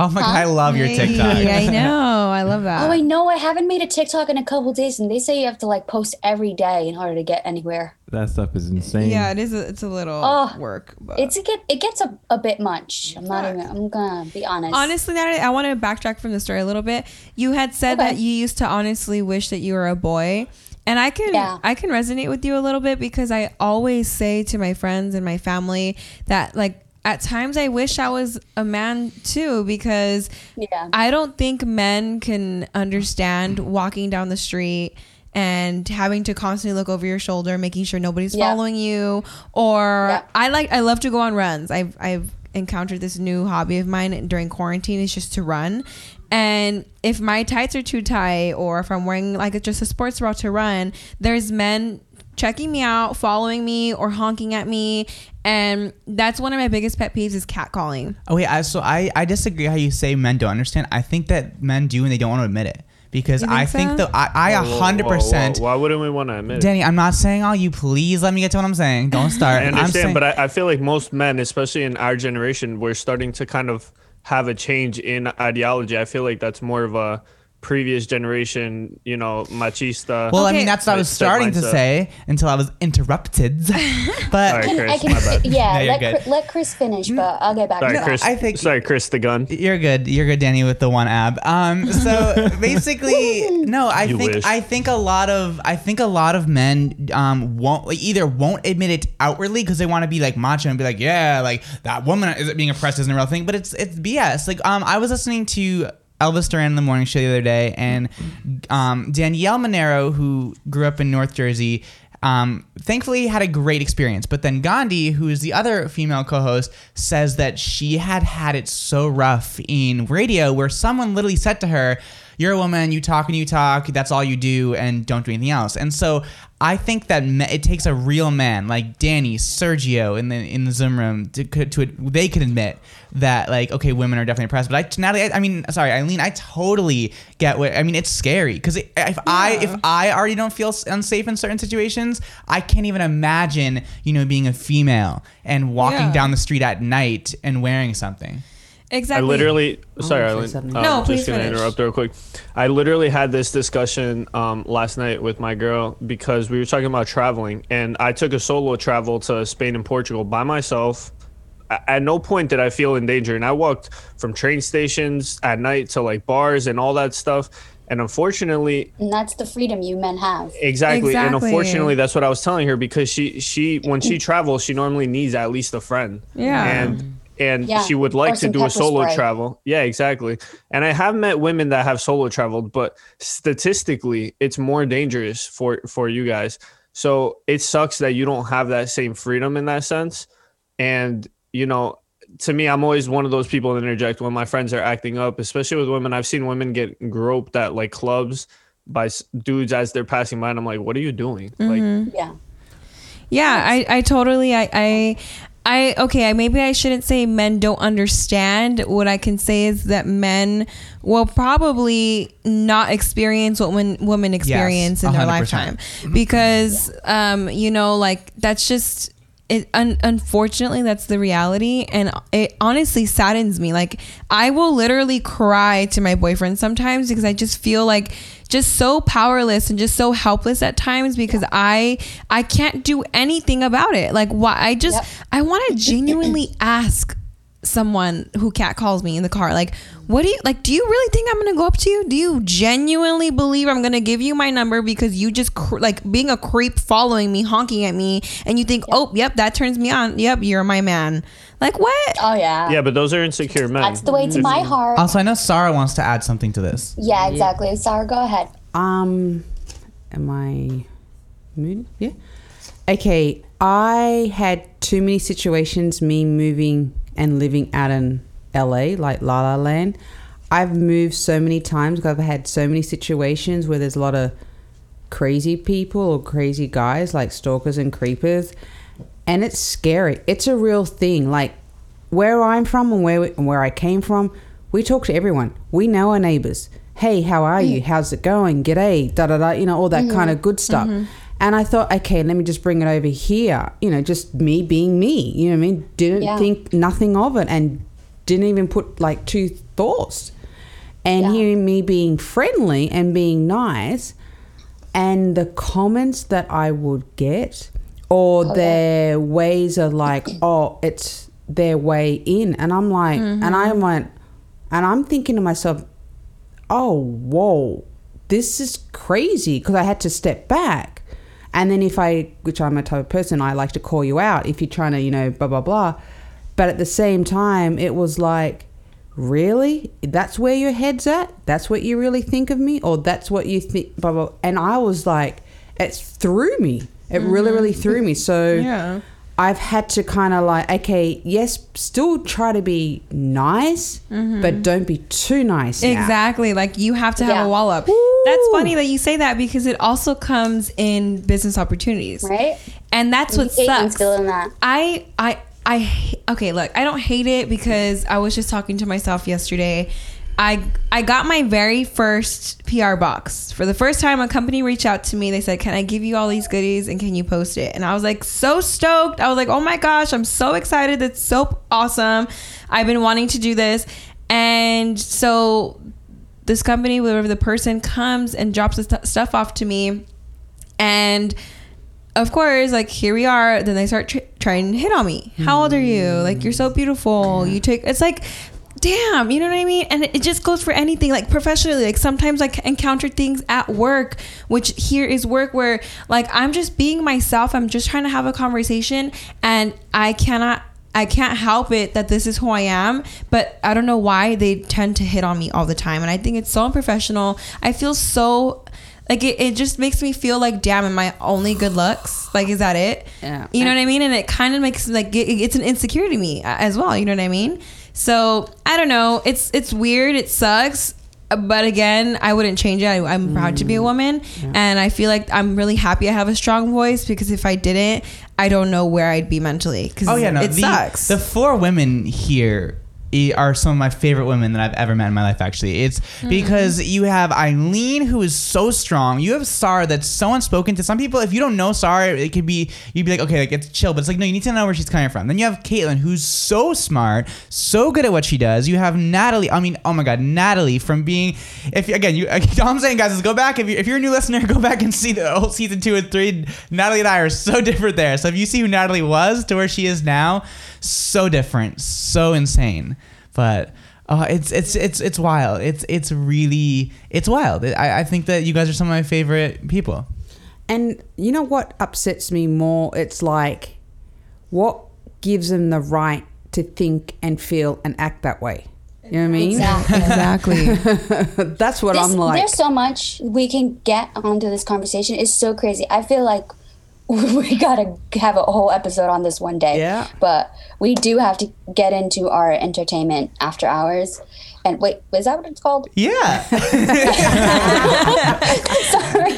Oh my god, I love your TikTok. Hey, I know. I love that. Oh, I know. I haven't made a TikTok in a couple days, and they say you have to like post every day in order to get anywhere. That stuff is insane. yeah, it is. A, it's a little Oh, work. But. It's a get it gets a, a bit much. I'm not even. I'm gonna be honest. Honestly, Nataly, I want to backtrack from the story a little bit. You had said Okay. that you used to honestly wish that you were a boy. And I can Yeah. I can resonate with you a little bit because I always say to my friends and my family that like at times I wish I was a man too because Yeah. I don't think men can understand walking down the street and having to constantly look over your shoulder, making sure nobody's Yeah. following you. Or Yeah. I like I love to go on runs. I've I've encountered this new hobby of mine during quarantine is just to run. And if my tights are too tight or if I'm wearing like just a sports bra to run, there's men checking me out, following me or honking at me. And that's one of my biggest pet peeves is catcalling. Oh wait, I, so I I disagree how you say men don't understand. I think that men do and they don't want to admit it because think I think so? that I I a Whoa, whoa, hundred whoa, percent. Why wouldn't we want to admit it? Danny, I'm not saying all you. Please let me get to what I'm saying. Don't start. I I'm understand, saying, but I, I feel like most men, especially in our generation, we're starting to kind of have a change in ideology. I feel like that's more of a previous generation, you know, machista. well, I mean that's what I was starting to say until I was interrupted. but Sorry, Kris, I can, my bad. yeah, No, let, good. Kris, let Kris finish, but I'll get back Sorry, to that. Kris. I think- Sorry, Kris the gun. You're good. You're good, Danny, with the one ab. Um, so basically, no, I You think wish. I think a lot of I think a lot of men um won't like, either won't admit it outwardly because they want to be like macho and be like, yeah, like that woman is being oppressed isn't a real thing, but it's it's BS. Like um, I was listening to. Elvis Duran in the morning show the other day, and um, Danielle Monaro, who grew up in North Jersey, um, thankfully had a great experience. But then Gandhi, who is the other female co-host, says that she had had it so rough in radio, where someone literally said to her, "You're a woman. You talk and you talk. That's all you do, and don't do anything else." And so I think that me- it takes a real man like Danny, Sergio in the in the Zoom room to, could- to they could admit that like okay, women are definitely oppressed. But I Nataly, I, I mean, sorry, Eileen, I totally get what I mean. It's scary because if I if I already don't feel unsafe in certain situations, I can't even imagine you know being a female and walking Yeah. down the street at night and wearing something. Exactly. I literally, sorry, say Eileen. Um, No, just gonna finish. interrupt real quick. I literally had this discussion um, last night with my girl because we were talking about traveling, and I took a solo travel to Spain and Portugal by myself. At no point did I feel in danger, and I walked from train stations at night to like bars and all that stuff. And unfortunately, and that's the freedom you men have. Exactly. And unfortunately that's what I was telling her because she she when she travels she normally needs at least a friend. Yeah. And and Yeah. she would like to do a solo spray. travel. Yeah, exactly. And I have met women that have solo traveled, but statistically it's more dangerous for for you guys. So it sucks that you don't have that same freedom in that sense. And you know, to me, I'm always one of those people that interject when my friends are acting up, especially with women. I've seen women get groped at like clubs by dudes as they're passing by, and I'm like, "What are you doing?" Like, mm-hmm. Yeah. Yeah, I, I totally I, I I okay, I maybe I shouldn't say men don't understand. What I can say is that men will probably not experience what when women experience in their 100%. lifetime. Because um, you know, like that's just it un- unfortunately that's the reality. And it honestly saddens me. Like i will literally cry to my boyfriend sometimes because i just feel like just so powerless and just so helpless at times because i i can't do anything about it. Like why i just Yep. i want to genuinely ask someone who cat calls me in the car like what do you like do you really think i'm gonna go up to you do you genuinely believe i'm gonna give you my number because you just cr- like being a creep following me honking at me and you think oh yep that turns me on yep you're my man like what Oh yeah. yeah, but those are insecure men. That's the way to my heart. Also, I know Sarah wants to add something to this. Yeah, exactly. Sarah, go ahead. Um, am I muted? Yeah. Okay, I had too many situations. Me moving and living out in LA, like La La Land. I've moved so many times. 'cause I've had so many situations where there's a lot of crazy people or crazy guys, like stalkers and creepers, and it's scary. It's a real thing. Like where I'm from and where and where I came from, we talk to everyone. We know our neighbors. Hey, how are you? How's it going? G'day, da da da. You know all that mm-hmm. kind of good stuff. Mm-hmm. And I thought, okay, let me just bring it over here. You know, just me being me. You know what I mean? Didn't Yeah. think nothing of it and didn't even put like two thoughts. And Yeah. hearing me being friendly and being nice, and the comments that I would get, or oh, their ways of like, oh, it's their way in, and I'm like, and I mm-hmm. went, and I'm thinking to myself, oh, whoa, this is crazy because I had to step back. And then if I, which I'm a type of person, I like to call you out if you're trying to, you know, blah blah blah. But at the same time, it was like, really? That's where your head's at? That's what you really think of me? Or that's what you think? Blah, blah. And I was like, it threw me. It really, really mm-hmm. threw me. So Yeah. I've had to kind of like, okay, yes, still try to be nice, mm-hmm. but don't be too nice. now. Exactly. Like you have to have Yeah. a wall up. That's funny that you say that because it also comes in business opportunities. Right? And that's what hate when sucks. feeling that. I I I okay, look, I don't hate it because I was just talking to myself yesterday. I I got my very first PR box. For the first time a company reached out to me. They said, "Can I give you all these goodies and can you post it?" And I was like so stoked. I was like, "Oh my gosh, I'm so excited. That's so awesome. I've been wanting to do this." And so this company, wherever the person comes and drops the stu- stuff off to me, and of course, like here we are. Then they start tr- trying to hit on me. How old are you? Like you're so beautiful. You take. It's like, damn. You know what I mean? And it, just goes for anything. Like professionally. Like sometimes I encounter things at work, which here is work where like I'm just being myself. I'm just trying to have a conversation, and I cannot. I can't help it that this is who I am, but I don't know why they tend to hit on me all the time. And I think it's so unprofessional. I feel so like it, it just makes me feel like damn am i only good looks like is that it Yeah. you know what i mean and it kind of makes like it, it's an insecurity to me as well you know what i mean so i don't know. It's it's weird. It sucks. But again i wouldn't change it. I, i'm proud to be Mm. a woman and i feel like i'm really happy i have a strong voice because if i didn't i don't know where i'd be mentally because Oh yeah, no, it the, sucks. The four women here are some of my favorite women that I've ever met in my life. Actually, it's Mm-hmm. because you have Eileen, who is so strong. You have Sarah, that's so unspoken to some people. If you don't know Sarah, it could be you'd be like, okay, like it's chill, but it's like no, you need to know where she's coming from. Then you have Caitlin, who's so smart, so good at what she does. You have Nataly. I mean, oh my God, Nataly from being, if again, you, all I'm saying, guys, is go back if you if you're a new listener, go back and see the old season two and three. Nataly and I are so different there. So if you see who Nataly was to where she is now, so different, so insane. But uh, it's it's it's it's wild. It's it's really it's wild. I, I think that you guys are some of my favorite people. And you know what upsets me more? It's like, what gives them the right to think and feel and act that way? You know what I mean? Exactly. exactly That's what This- I'm like. There's so much we can get onto this conversation. It's so crazy. I feel like we gotta have a whole episode on this one day. Yeah. But we do have to get into our entertainment after hours. And wait, is that what it's called? Yeah. sorry.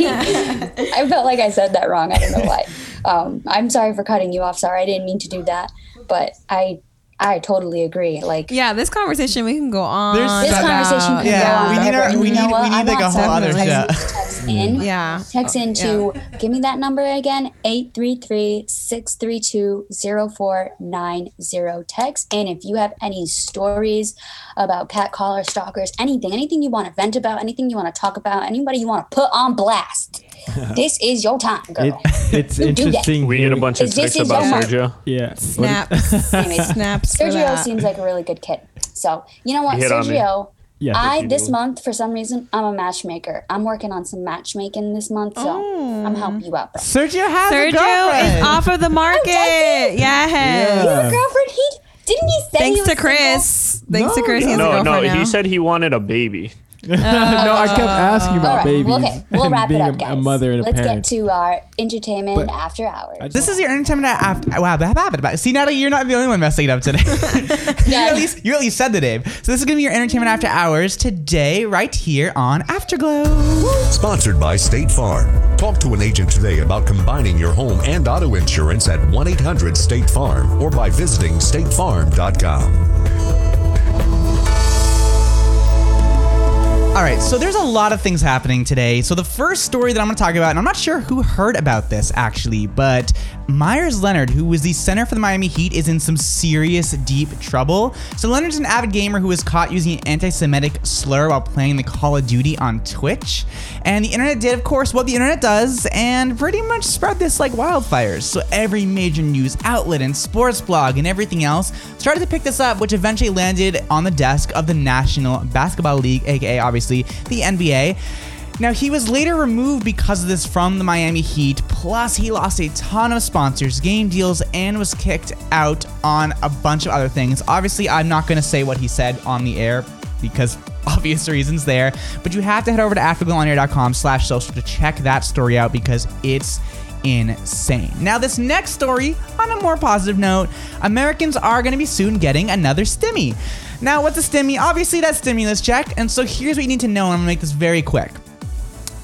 I felt like I said that wrong. I don't know why. Um, I'm sorry for cutting you off. Sorry, I didn't mean to do that. But I, I totally agree. Like yeah this conversation we can go on There's this conversation can Yeah, go on we need our- we need- we need like a whole other someone show. to text in. yeah Text into, give me that number again, 833-632-0490. Text in if you have any stories about cat collar stalkers, anything, anything you want to vent about, anything you want to talk about, anybody you want to put on blast. this is your time, girl. It, it's You interesting. We get a bunch of Is this texts is about Sergio. Yeah. snaps Anyways, snaps for Sergio that. seems like a really good kid. So, you know what, He hit on me. Sergio? Yeah. I this do. month for some reason I'm a matchmaker. I'm working on some matchmaking this month, so oh. I'm helping you out. Bro. Sergio has a Sergio girlfriend. is off of the oh, market. does Yes. You have a girlfriend? He didn't he say he Thanks was to Kris. Thanks to Kris. He has a No, girlfriend no, now. he said he wanted a baby. no, I kept asking about right, babies. well, okay, we'll and wrap it being up, a- guys. a, mother and a Let's parent. get to our entertainment But- after hours. I just- This is your entertainment after. Wow, that happened. See, Nataly, you're not the only one messing it up today. you, at least, you at least said the name. So this is gonna be your entertainment after hours today, right here on Afterglow. Sponsored by State Farm. Talk to an agent today about combining your home and auto insurance at 1 800 State Farm or by visiting statefarm.com. All right, so there's a lot of things happening today. So the first story that I'm going to talk about, and I'm not sure who heard about this actually, but Meyers Leonard, who was the center for the Miami Heat, is in some serious deep trouble. So Leonard's an avid gamer who was caught using an anti-Semitic slur while playing the Call of Duty on Twitch, and the internet did, of course, what the internet does, and pretty much spread this like wildfires. So every major news outlet and sports blog and everything else started to pick this up, which eventually landed on the desk of the National Basketball League, aka obviously the NBA. Now, he was later removed because of this from the Miami Heat. Plus, he lost a ton of sponsors, game deals, and was kicked out on a bunch of other things. Obviously, I'm not going to say what he said on the air because obvious reasons there. But you have to head over to afterglowonair.com slash social to check that story out because it's insane. Now, this next story, on a more positive note, Americans are going to be soon getting another stimmy. Now, what's a stimmy? Obviously, that's stimulus check. And so here's what you need to know, and I'm to make this very quick.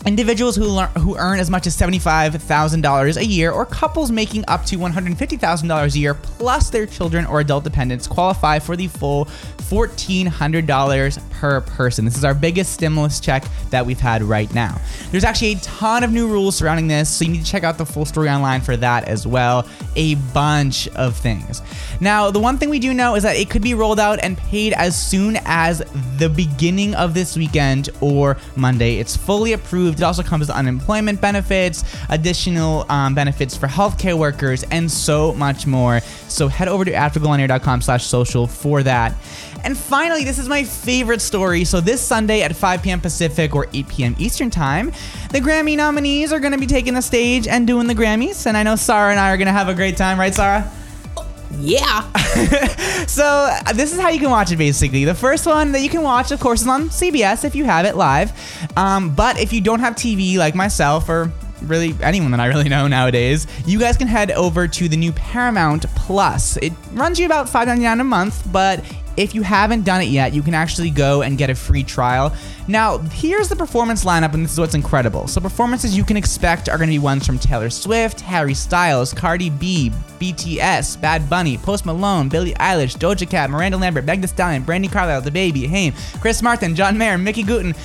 Individuals who, lear- who earn as much as $75,000 a year or couples making up to $150,000 a year plus their children or adult dependents qualify for the full $1,400 per person. This is our biggest stimulus check that we've had right now. There's actually a ton of new rules surrounding this, so you need to check out the full story online for that as well. A bunch of things. Now, the one thing we do know is that it could be rolled out and paid as soon as the beginning of this weekend or Monday. It's fully approved. It also comes with unemployment benefits, additional um, benefits for healthcare workers, and so much more. So head over to afterglowonair.com slash social for that. And finally, this is my favorite story. So this Sunday at 5 p.m. Pacific or 8 p.m. Eastern Time, the Grammy nominees are going to be taking the stage and doing the Grammys. And I know Sarah and I are going to have a great time, right, Sarah? Yeah. So uh, this is how you can watch it basically. The first one that you can watch, of course, is on CBS if you have it live. Um, but if you don't have TV like myself or really anyone that I really know nowadays, you guys can head over to the new Paramount Plus. It runs you about $5.99 a month, but if you haven't done it yet, you can actually go and get a free trial. Now, here's the performance lineup, and this is what's incredible. So, performances you can expect are going to be ones from Taylor Swift, Harry Styles, Cardi B, BTS, Bad Bunny, Post Malone, Billie Eilish, Doja Cat, Miranda Lambert, Meg Thee Stallion, Brandi Carlile, The Baby, Haim, Chris Martin, John Mayer, Mickey Guyton.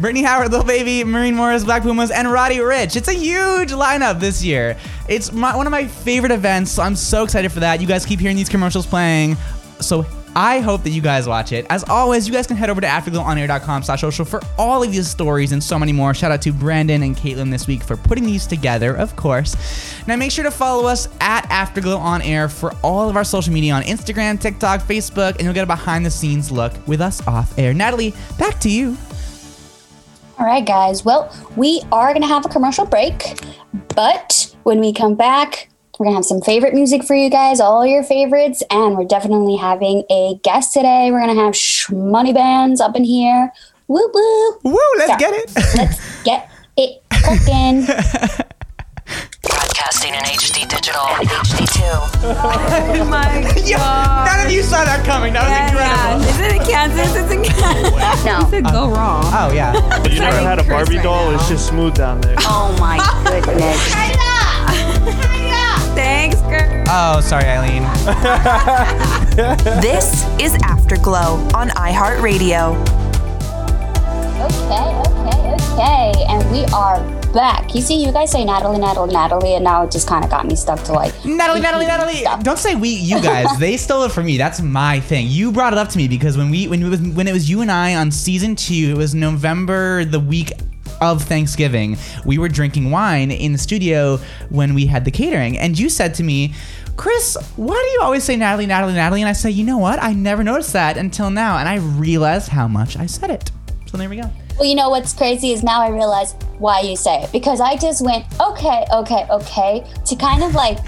Brittany Howard, Lil Baby, Maren Morris, Black Pumas, and Roddy Ricch. It's a huge lineup this year. It's my, one of my favorite events, so I'm so excited for that. You guys keep hearing these commercials playing, so I hope that you guys watch it. As always, you guys can head over to afterglowonair.com slash social for all of these stories and so many more. Shout out to Brandon and Caitlin this week for putting these together, of course. Now make sure to follow us at Afterglow On Air for all of our social media on Instagram, TikTok, Facebook, and you'll get a behind the scenes look with us off air. Nataly, back to you. All right, guys. Well, we are going to have a commercial break, but when we come back, we're going to have some favorite music for you guys, all your favorites, and we're definitely having a guest today. We're going to have Shmoney Bands up in here. Woo woo. Woo, let's So, get it. let's get it cooking. Broadcasting in HD digital and HD2. Oh my Yo, none of you saw that coming. That was incredible. Is it in Kansas? It's in Kansas. No. It go uh, wrong. Oh, yeah. You never had a Barbie right doll? now. It's just smooth down there. Oh my goodness. Thanks, girl. Oh, sorry, Eileen. This is Afterglow on iHeartRadio. Okay, okay, okay. And we are back. You see, you guys say Nataly, Nataly, Nataly, and now it just kind of got me stuck to like. Nataly, Nataly, Nataly. Stop. Don't say we, you guys. they stole it from me. That's my thing. You brought it up to me because when we when it was when it was you and I on season two, it was November, the week of Thanksgiving. We were drinking wine in the studio when we had the catering, and you said to me. Kris, why do you always say Nataly, Nataly, Nataly? And I say, you know what? I never noticed that until now, and I realized how much I said it. So there we go. Well, you know what's crazy is now I realize why you say it because I just went okay, okay, okay to kind of like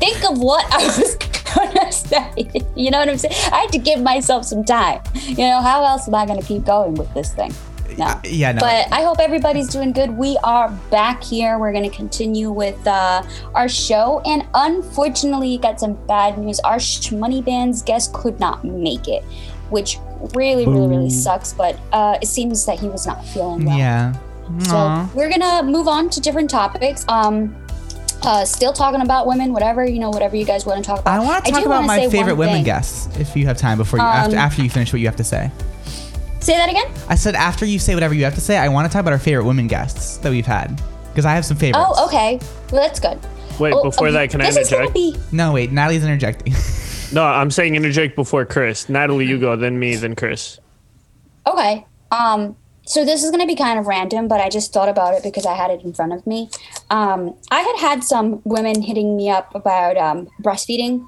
think of what I was gonna say. You know what I'm saying? I had to give myself some time. You know, how else am I gonna keep going with this thing? No. Yeah, no. But I hope everybody's doing good. We are back here. We're going to continue with uh, our show. And unfortunately, got some bad news. Our Money Band's guest could not make it, which really, really, really sucks. But uh, it seems that he was not feeling well. yeah. So Aw. we're gonna move on to different topics. Um, uh, still talking about women, whatever you know, whatever you guys want to talk about. I want to talk about my favorite women guests, if you have time before you after Um, after you finish what you have to say. Say that again. I said after you say whatever you have to say, I want to talk about our favorite women guests that we've had because I have some favorites. Oh, okay. Well, that's good. Wait, Oh, before that, can I this is gonna interject? be No, wait, Nataly's interjecting. No, I'm saying interject before Kris. Nataly, you go, then me, then Kris. Okay. Um, so this is going to be kind of random, but I just thought about it because I had it in front of me. Um, I had had some women hitting me up about um, breastfeeding.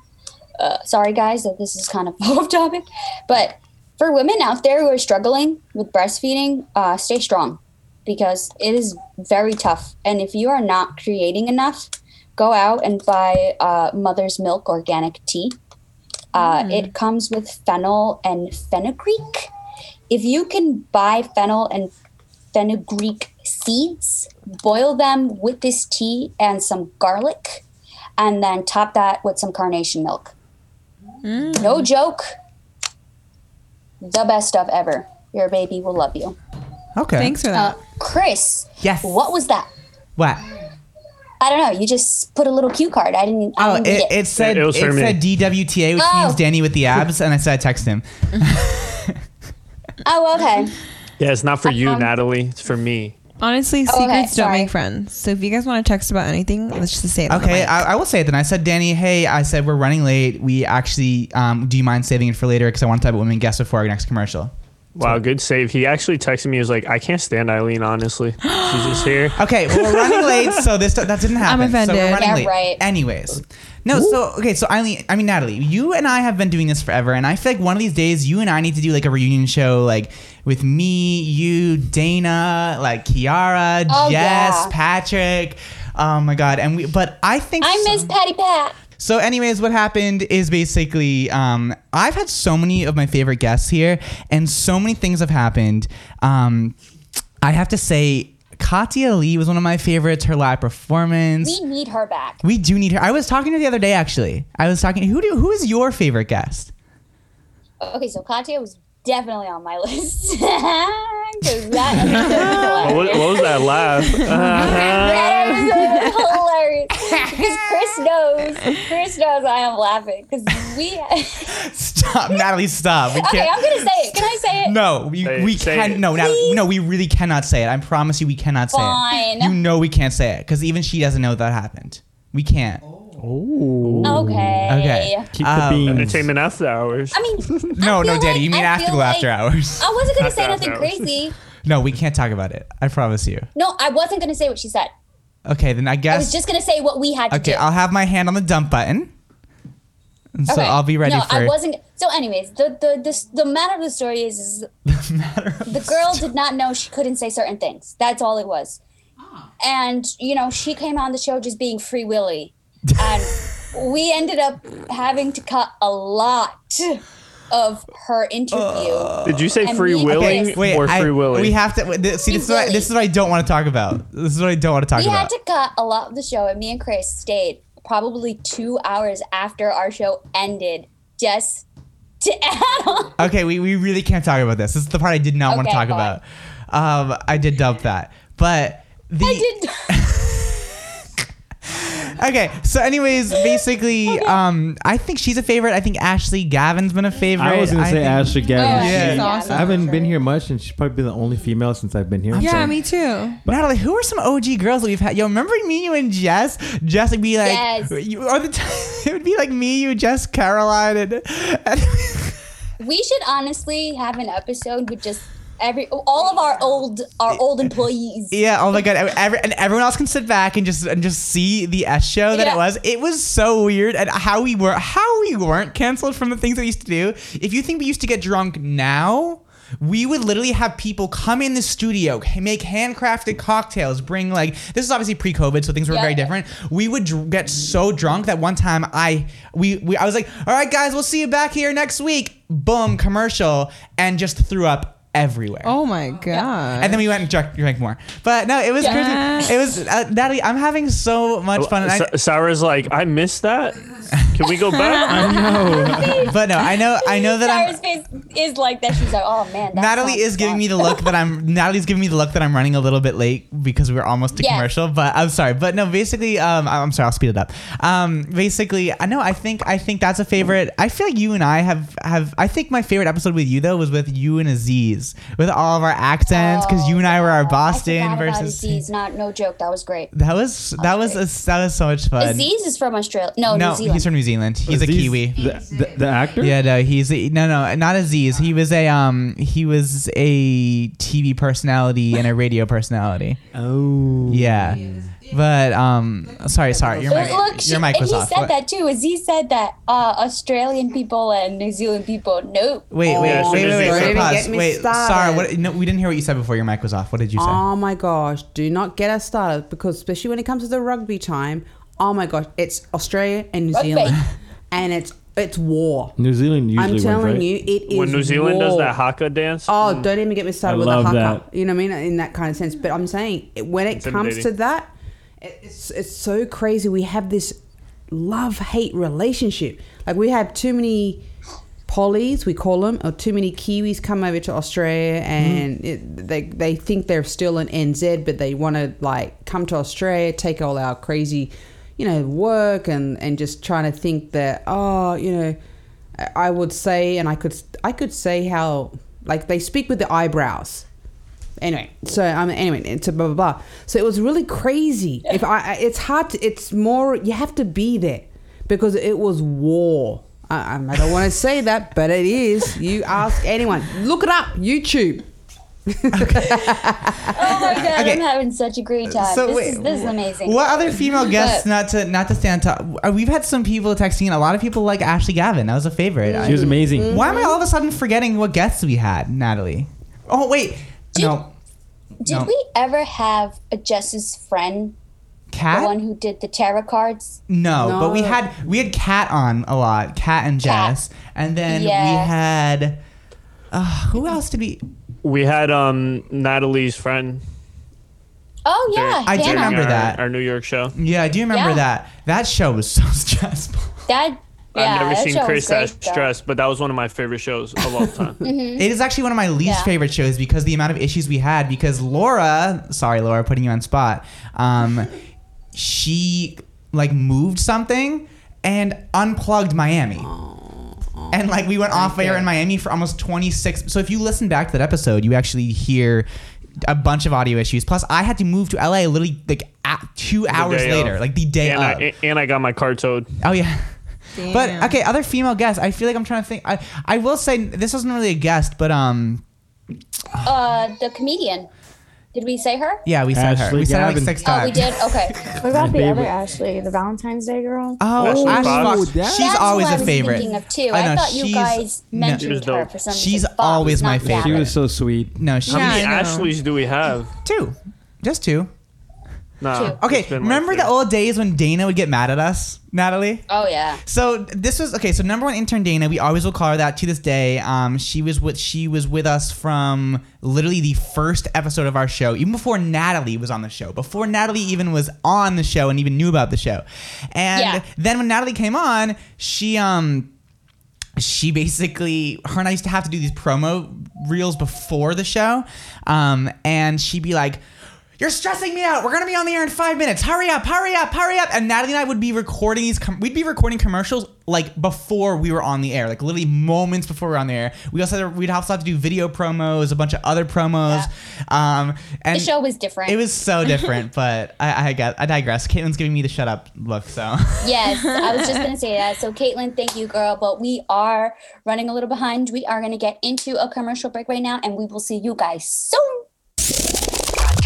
Uh, sorry, guys, that this is kind of off topic, but for women out there who are struggling with breastfeeding, uh, stay strong. because it is very tough. And if you are not creating enough, go out and buy uh, Mother's Milk organic tea. Uh, It comes with fennel and fenugreek. If you can buy fennel and fenugreek seeds, boil them with this tea and some garlic, and then top that with some carnation milk. No joke. The best stuff ever. Your baby will love you. Okay. Thanks for Uh, that. Kris. Yes. What was that? What? I don't know. You just put a little cue card. I didn't. I Oh, didn't it, get it said It it, was for me. said DWTA, which Oh. means Danny with the abs, and I said I text him. Oh, okay. Yeah, it's not for you, Um, Nataly. It's for me. Honestly, Oh, okay, secrets don't sorry. make friends. So if you guys want to text about anything, let's just say it. Okay. I, I will say it then. I said, Danny, hey, I said we're running late. We actually, um, do you mind saving it for later? Because I want to have a women guest before our next commercial. Wow, good save. He actually texted me. He was like, I can't stand Eileen, honestly. She's just here. Okay, well, we're running late, so this that didn't happen. So offended. we're running Yeah, late. right. Anyways, no. So okay, so Eileen, I mean Nataly, you and I have been doing this forever, and I feel like one of these days you and I need to do like a reunion show, like with me, you, Dana, like Kiara, Oh, Jess, yeah. Patrick. Oh my God, and we. But I think I so- miss Patty Pat. So, anyways, what happened is basically um, I've had so many of my favorite guests here, and so many things have happened. Um, I have to say, Katya Lee was one of my favorites. Her live performance. We need her back. We do need her. I was talking to her the other day. Actually, I was talking. Who do? Who is your favorite guest? Okay, so Katya was definitely on my list. That What, what was that laugh? That episode was hilarious. Because Kris knows. Kris knows I am laughing. Because we. Stop, Nataly. Stop. We Okay, can't. I'm going to say it. Can I say it? No, we, Say we say can it. no, Nataly, no, we really cannot say it. I promise you, we cannot say Fine. it. You know we can't say it because even she doesn't know that happened. We can't. Okay. Okay. Keep Um, the beans. Entertainment after hours. I mean, No, I no, feel Daddy. You mean I after feel go after hours? I wasn't going to After say nothing hours. crazy. No, we can't talk about it. I promise you. No, I wasn't going to say what she said. Okay, then I guess I was just going to say what we had to okay, do. I'll have my hand on the dump button. And So Okay. I'll be ready no, for I wasn't. So, anyways, the the the, the matter of the story is, is the girl did not know she couldn't say certain things. That's all it was. And you know, she came on the show just being free willy, and we ended up having to cut a lot of her interview. Did you say free we- willing Okay. Wait, or I- free willing? we have to. wait, th- See, Free this is, what, I- this is what I don't want to talk about. This is what I don't want to talk we about. We had to cut a lot of the show, and me and Kris stayed probably two hours after our show ended just to add on. Okay, we, we really can't talk about this. This is the part I did not want to talk fine. about. Um, I did dump that, but the I did. okay. So, anyways, basically, um, I think she's a favorite. I think Ashley Gavin's been a favorite. I was gonna say think- Ashley Gavin. Oh, Yeah. she's yeah, awesome. I haven't been here much, and she's probably been the only female since I've been here. Yeah, so- me too. Nataly, who are some OG girls that we've had? Yo, remember me, you, and Jess? Jess would be like, Yes. you, or the time, it would be like me, you, Jess, Caroline, and, and We should honestly have an episode with just every all of our old our old employees. yeah. Oh my god, every, and everyone else can sit back and just and just see the S show that it was. It was so weird, and how we were, how we weren't canceled from the things that we used to do. If you think we used to get drunk now. We would literally have people come in the studio, make handcrafted cocktails, bring like this is obviously pre-COVID, so things were Yeah. very different. We would dr- get so drunk that one time I we, we I was like, all right guys, we'll see you back here next week. Boom, commercial, and just threw up everywhere. Oh my god. And then we went and drank, drank more. But no, it was Yeah. crazy. It was uh, Nataly. I'm having so much fun. And I, Sarah's like, I missed that. Can we go back? I know. but no, I know. I know that Sarah's I'm. face is like that. She's like, oh man. Nataly is giving me the look that I'm. Nataly's giving me the look that I'm running a little bit late because we were almost to Yeah. commercial. But I'm sorry. But no, basically, um, I'm sorry. I'll speed it up. Um, basically, I know. I think. I think that's a favorite. I feel like you and I have have. I think my favorite episode with you though was with you and Aziz with all of our accents because you and I were our Oh, I Boston about versus. Aziz. Not no joke. That was great. That was that was a, that was so much fun. Aziz is from Australia. No, no, New Zealand. He's from New Zealand. He's a Kiwi. The, the, the actor? Yeah, no, he's a, no, no, not Aziz. He was a um, he was a TV personality and a radio personality. Oh. Yeah, but um, sorry, sorry, your mic, Look, she, your mic and was he off. said What- that too. Aziz said that uh, Australian people and New Zealand people, nope. Wait, wait, Yeah, so wait, wait, wait, wait, pause. get me Wait, started. sorry, what? No, we didn't hear what you said before your mic was off. What did you say? Oh my gosh, do not get us started because especially when it comes to the rugby time, oh my gosh, it's Australia and New Rugby. Zealand. And it's it's war. New Zealand usually I'm wins, telling right? you, it is When New Zealand does that haka dance, Oh, don't even get me started I with love the haka. that. You know what I mean? In that kind of sense. But I'm saying when it comes to that, it- it's it's so crazy. We have this love hate relationship. Like we have too many pollies, we call them, or too many Kiwis come over to Australia and mm-hmm. it, they they think they're still in NZ, but they want to like come to Australia, take all our crazy, you know, work and and just trying to think that oh, you know. I would say, and I could, I could say how like they speak with the eyebrows. Anyway, so um, anyway, it's a blah blah blah. So it was really crazy. If I, I- it's hard. To, it's more. You have to be there because it was war. I, I don't want to say that, but it is. You ask anyone. Look it up. YouTube. Oh my god, Okay. I'm having such a great time. So this, wait, is, this is amazing. What other female guests? But- Not to not to stand top. uh, We've had some people texting. A lot of people like Ashley Gavin. That was a favorite. She was amazing. Why am I all of a sudden forgetting what guests we had, Nataly? Oh wait, no, Did no. we ever have a Jess's friend, Cat? the one who did the tarot cards? No, but we had we had Cat on a lot, Cat and Kat. Jess, and then we had uh, who else did we? we had um Nataly's friend. Oh yeah, I do remember our, that. our New York show. Yeah, I do remember Yeah. that. That show was so stressful. That. Yeah, I've never seen Kris that great, stressed, but that was one of my favorite shows of all time. Mm-hmm. It is actually one of my least Yeah. favorite shows because the amount of issues we had. Because Laura, sorry, Laura, putting you on spot. Um, she like moved something and unplugged Miami. And like we went off air in Miami for almost 26. So if you listen back to that episode, you actually hear a bunch of audio issues. Plus, I had to move to LA literally like at two hours later, of. like the day and, of. I, and I got my car towed. Oh yeah. But okay, other female guests. I feel like I'm trying to think. I I will say this wasn't really a guest, but um, Uh, the comedian. Did we say her? yeah, we said her. Ashley We said her like Gavin. six Oh, times. we did. Okay. What about the favorite. other Ashley, the Valentine's Day girl? Oh, Ashley Ashley Fox. Fox. that- She's always who I a was favorite. Thinking of too. I I, know, thought you she's- guys no. mentioned She was her dope. for some reason. She's reason. always my not favorite. She Gavin. was so sweet. No, she How many I. Ashleys do we have? two, just two. Nah. Two. Okay, it's like remember the old days when Dana would get mad at us, Nataly? Oh yeah. So this was okay. So number one intern Dana, we always will call her that to this day. Um, she was with she was with us from literally the first episode of our show, even before Nataly was on the show, before Nataly even was on the show and even knew about the show. And Yeah. then when Nataly came on, she um she basically her and I used to have to do these promo reels before the show, um, and she'd be like. You're stressing me out. We're gonna be on the air in five minutes. Hurry up, hurry up, hurry up. And Nataly and I would be recording these. Com- we'd be recording commercials like before we were on the air, like literally moments before we were on the air. We also had to, we'd also have to do video promos, a bunch of other promos. Yeah. Um, and The show was different. It was so different, but I, I got I digress. Caitlin's giving me the shut up look, so. Yes, I was just gonna say that. So, Caitlin, thank you, girl. But we are running a little behind. We are gonna get into a commercial break right now, and we will see you guys soon.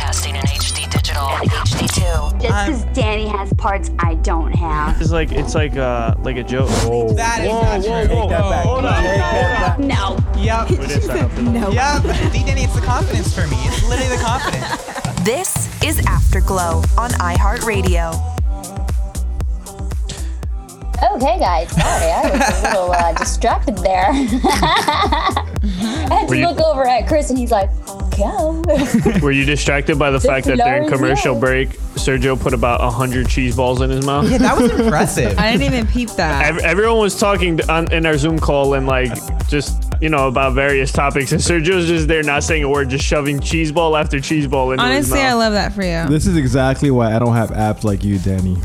Broadcasting in HD digital and HD2. Just because Danny has parts I don't have. It's like it's like uh like a joke. Whoa. That is not true. Hold on, hold on. No. Yep. We didn't sign up for. Yep. D Danny, it's the confidence for me. It's literally the confidence. This is Afterglow on iHeartRadio. Okay, guys. Sorry, I was a little uh, distracted there. I had to you- look over at Kris, and he's like, "Go." Were you distracted by the, The fact that during commercial yeah. break, Sergio put about hundred cheese balls in his mouth? Yeah, that was impressive. I didn't even peep that. Ev- Everyone was talking on, in our Zoom call and like just you know about various topics, and Sergio's just there not saying a word, just shoving cheese ball after cheese ball into his Honestly, I love that for you. This is exactly why I don't have apps like you, Danny.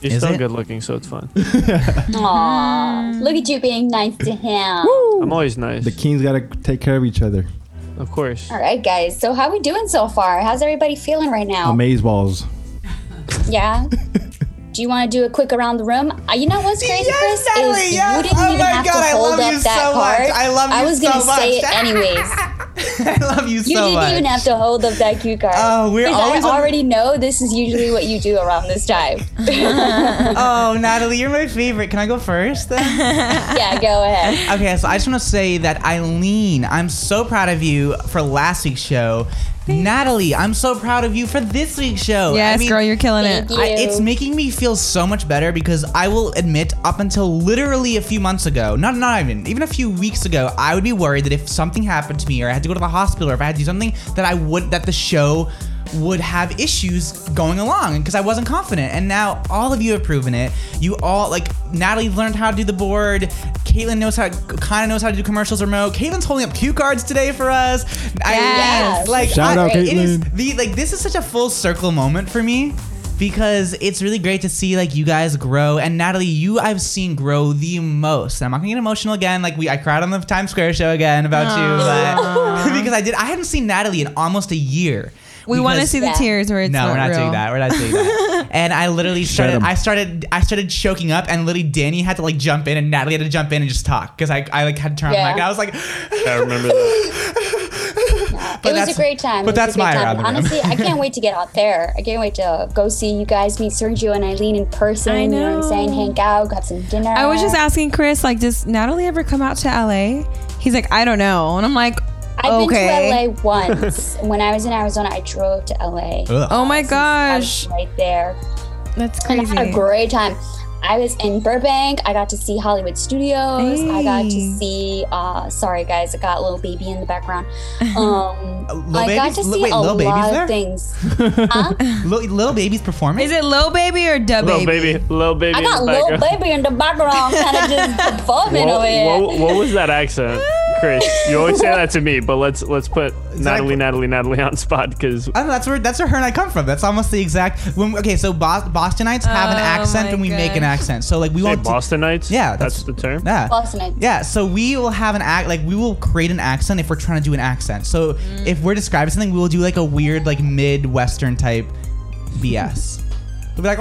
You're Is still it? good looking, so it's fun. Aw, look at you being nice to him. I'm always nice, The Kings gotta take care of each other. Of course. All right, guys. So, how we doing so far? How's everybody feeling right now? Amaze balls. Yeah. do you want to do a quick around the room? Uh, you know what's crazy, Yes, Kris? Nataly, is yes. you didn't Oh even my have God, to hold up that so much. card. I love I you was gonna so say it anyways. I love you You so much. You didn't even have to hold up that cue card. Oh, we're always I on- already know this is usually what you do around this time. oh, Nataly, you're my favorite. Can I go first? Then? yeah, go ahead. Okay, so I just want to say that Eileen, I'm so proud of you for last week's show. Nataly, I'm so proud of you for this week's show. Yes, girl, you're killing it. Thank I, it's making me feel so much better because I will admit, up until literally a few months ago, not not even even a few weeks ago, I would be worried that if something happened to me or I had to go to the hospital or if I had to do something that I would that the show would have issues going along because I wasn't confident. And now all of you have proven it. You all like Nataly learned how to do the board. Caitlin knows how kind of knows how to do commercials remote. Caitlin's holding up cue cards today for us. I- Yes. like Shout I- out, it is the like this is such a full circle moment for me because it's really great to see like you guys grow and Nataly you I've seen grow the most. I'm not gonna get emotional again like we I cried on the Times Square show again about you but because I did I hadn't seen Nataly in almost a year. We want to see the Yeah. tears where it's no, not we're not real. doing that. We're not doing that. and I literally started. 'em. I started. I started choking up, and literally Danny had to like jump in, and Nataly had to jump in and just talk because I, I like had to turn on the Yeah. mic. And I was like, I remember that. But it was that's- a great time. but It was that's a great my time. around the. Honestly, I can't wait to get out there. I can't wait to go see you guys, meet Sergio and Eileen in person. I You know what I'm saying? know. Hang out, have some dinner. I was just asking Kris, like, does Nataly ever come out to LA? He's like, I don't know. And I'm like, I've okay. been to LA once. when I was in Arizona, I drove to LA. Ugh. Oh my I was gosh. right there. That's crazy. And I had a great time. I was in Burbank. I got to see Hollywood Studios. I got to see. uh Sorry, guys, I got little baby in the background. Um, Lil I got to Lil- see wait, a Lil Baby's lot there? of things. Huh? little, little baby's performing. Is it Lil Baby or Dub Little Baby? baby, little baby. I got little baby in the background, kind of just performing What, over here. what, what was that accent, Kris? You always say that to me, but let's let's put Nataly, Nataly, Nataly on spot because I don't know, that's where that's where her and I come from. That's almost the exact. When, okay, so Bos- Bostonites have an Oh accent my when we make an gosh. accent. So like we say won't. Bostonites. Yeah, that's, that's- the term. yeah. Boston. Yeah, so we will have an act like we will create an accent if we're trying to do an accent. So Mm. if we're describing something, we will do like a weird like midwestern type BS. We'll be like,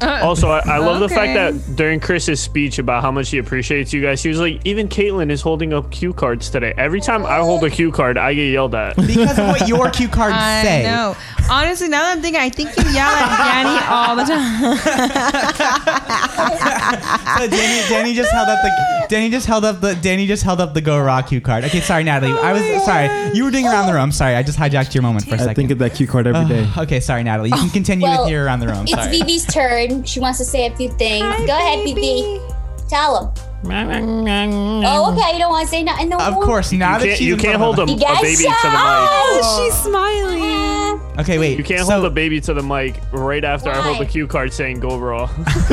Also, I, I love the fact that during Kris's speech about how much he appreciates you guys, he was like, even Caitlin is holding up cue cards today. Every time I hold a cue card, I get yelled at. because of what your cue cards I say. know. Honestly, now that I'm thinking, I think you yell at Danny all the time. So Danny, Danny just held up the Danny just held up the Danny just held up the Go Raw cue card. Okay, sorry, Nataly. Oh I was sorry. You were doing around the room. Sorry, I just hijacked your moment for a I second. I think of that cue card every day. okay, sorry, Nataly. You can continue Well, with your around the room. It's Sorry. Vivi's turn. She wants to say a few things. Go ahead, Vivi. Tell them. Oh, okay. You don't want to say nothing no Of more? course, now You that can't, you can't hold of a, a guys baby to the mic. Oh, she's smiling. Uh, Okay, wait. You can't so, hold a baby to the mic right after I hold the cue card saying "Go Raw."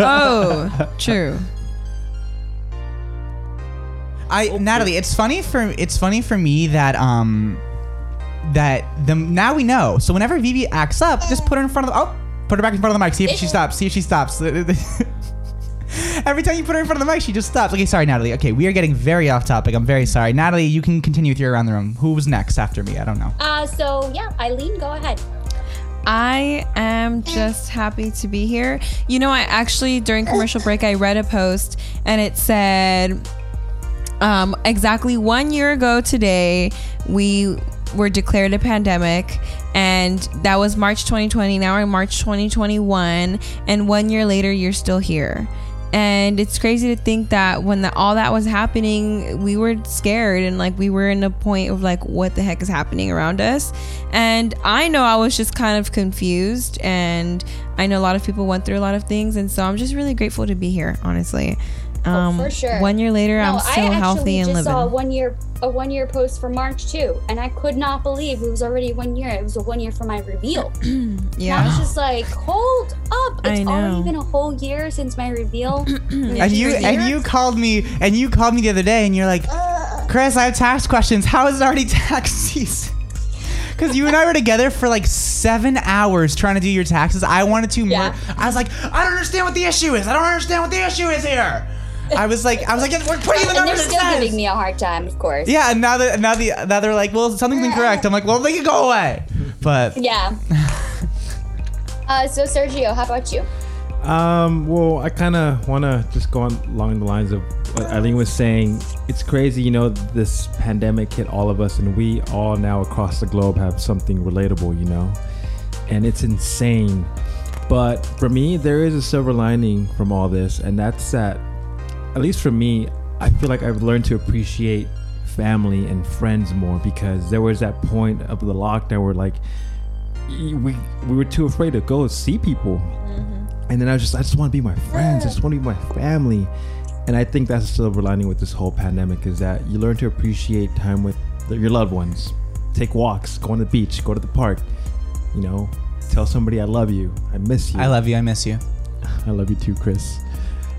Oh, true. I Nataly, it's funny for it's funny for me that um that the now we know. So whenever Vivi acts up, just put her in front of the oh put her back in front of the mic. See if she stops. See if she stops. Every time you put her in front of the mic, she just stops. Okay, sorry, Nataly. Okay, we are getting very off topic. I'm very sorry. Nataly, you can continue with your around the room. Who was next after me? I don't know. Uh, so yeah, Eileen, go ahead. I am just happy to be here. You know, I actually during commercial break I read a post and it said um, exactly one year ago today we were declared a pandemic and that was March 2020. Now we're in March 2021 and one year later you're still here. And it's crazy to think that when the, all that was happening, we were scared and like we were in a point of like, what the heck is happening around us? And I know I was just kind of confused, and I know a lot of people went through a lot of things, and so I'm just really grateful to be here, honestly. Um, Oh, for sure. One year later, I'm no, still I actually healthy and just living. saw a one year a one year post for March too, and I could not believe it was already one year. It was a one year for my reveal. And I yeah. was just like, hold up! I It's already been a whole year since my reveal. And you and you called me and you called me the other day and you're like, Chris, I have tax questions. How is it already tax season? Because you and I were together for like seven hours trying to do your taxes. I wanted to. Yeah. Mur- I was like, I don't understand what the issue is. I don't understand what the issue is here. I was like, I was like, we're putting in the and they're still says." giving me a hard time, of course. Yeah, and now that now the now they're like, well, something's incorrect. I'm like, well, they can go away. But Yeah. uh, so Sergio, how about you? Um, well, I kind of want to just go on along the lines of what Eileen was saying. It's crazy, you know, this pandemic hit all of us, and we all now across the globe have something relatable, you know, and it's insane. But for me, there is a silver lining from all this, and that's that, at least for me, I feel like I've learned to appreciate family and friends more because there was that point of the lockdown where, like, we we were too afraid to go see people mm-hmm. and then I was just I just want to be my friends. I just want to be my family. And I think that's the silver lining with this whole pandemic is that you learn to appreciate time with your loved ones. Take walks, go on the beach, go to the park. You know, tell somebody I love you. I miss you. I love you. I miss you. I love you too, Kris.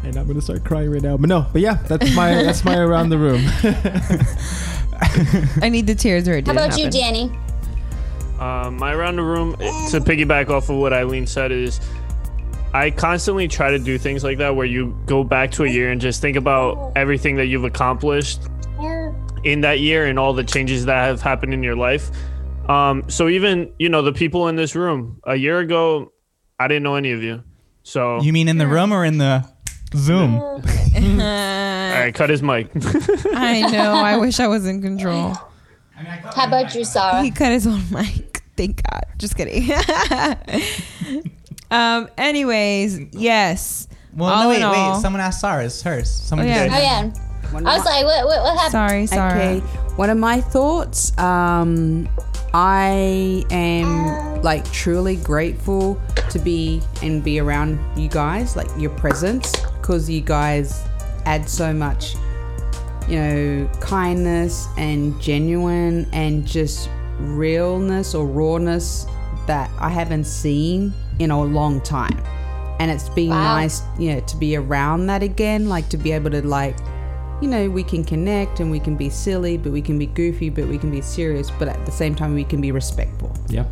And I'm gonna start crying right now. But no, but yeah, that's my that's my around the room. I need the tears or it How didn't about you, happen. Danny? Uh, my around the room to piggyback off of what Eileen said is I constantly try to do things like that where you go back to a year and just think about everything that you've accomplished in that year and all the changes that have happened in your life. Um, so even you know the people in this room a year ago, I didn't know any of you. So You mean in the room or in the Zoom? all right, cut his mic. I know. I wish I was in control. How about you, Sarah? He cut his own mic. Thank God. Just kidding. um. Anyways, yes. Well, All no, wait, all- wait. Someone asked Sarah. It's hers. Someone Oh, yeah. did. Oh yeah. I was like, what, what, what happened? Sorry, sorry. Okay, one of my thoughts. Um, I am like truly grateful to be and be around you guys, like your presence, because you guys add so much, you know, kindness and genuine and just realness or rawness that I haven't seen in a long time. And it's been Wow. nice, you know, to be around that again, like to be able to like you know, we can connect and we can be silly, but we can be goofy, but we can be serious, but at the same time, we can be respectful. yep.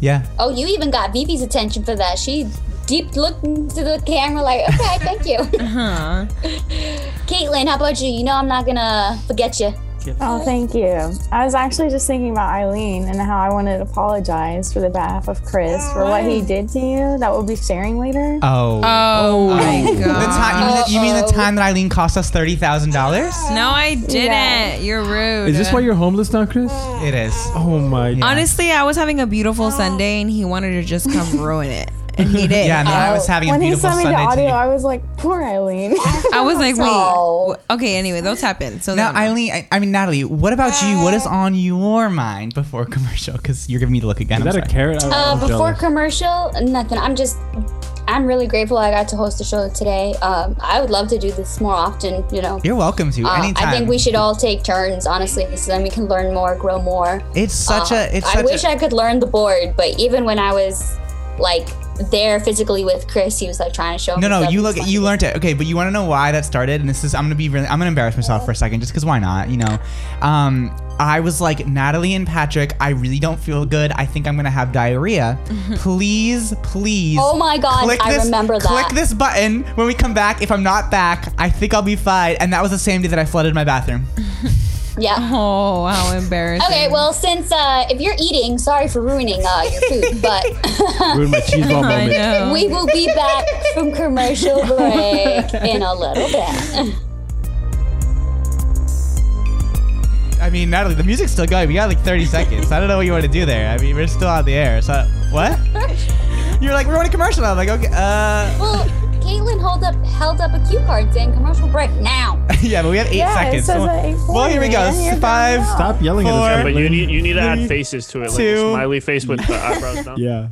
Yeah. Oh, you even got Vivi's attention for that. She deep looked into the camera like, okay, thank you. Uh-huh. Caitlin, how about you? You know I'm not gonna forget you. Oh, thank you. I was actually just thinking about Eileen and how I wanted to apologize for the behalf of Kris for what he oh. did to you that we'll be sharing later. Oh. Oh, oh my oh. The God. time, you, mean the, you mean the time that Eileen cost us thirty thousand dollars? No, I didn't. Yeah. You're rude. Is this why you're homeless now, Kris? It is. Oh my. Yeah. Honestly, I was having a beautiful Sunday and he wanted to just come ruin it. And he did. Yeah, and then I was having a When he beautiful sent me the Sunday audio. I was like, poor Eileen. I was like, wait. Oh. Okay, anyway, those happen. So Now, then- Eileen, I, I mean Nataly, what about you? What is on your mind before commercial? Because you're giving me the look again. Is I'm that a carrot? I'm- Uh, I'm before jealous. commercial, nothing. I'm just, I'm really grateful I got to host the show today. Um, I would love to do this more often. You know, You're welcome to Uh, anytime. I think we should all take turns, honestly, so then we can learn more, grow more. It's such Uh, a. It's I wish a, I could learn the board, but even when I was like there physically with Kris, he was like trying to show me. No, no, you look, you learned it. Okay, but you want to know why that started? And this is, I'm gonna be really, I'm gonna embarrass myself for a second, just because why not? You know, um, I was like Nataly and Patrick. I really don't feel good. I think I'm gonna have diarrhea. please, please. Oh my God, click I this, remember that. Click this button when we come back. If I'm not back, I think I'll be fine. And that was the same day that I flooded my bathroom. Yeah. oh, how embarrassing. Okay, well, since uh, if you're eating, sorry for ruining uh, your food, but Ruined my cheese ball I moment. know. we will be back from commercial break in a little bit. I mean, Nataly, the music's still going. We got like 30 seconds. I don't know what you want to do there. I mean, we're still on the air. So what? You're like, we're on a commercial. I'm like, okay, uh. Well, Caitlin held up held up a cue card saying commercial break now. yeah, but we have eight Yeah, it seconds. says So- at 8:40, well, here we go. Five. Stop yelling Four. at Yeah, us. but you need you need to add faces to it, like two. a smiley face with the eyebrows down. Yeah.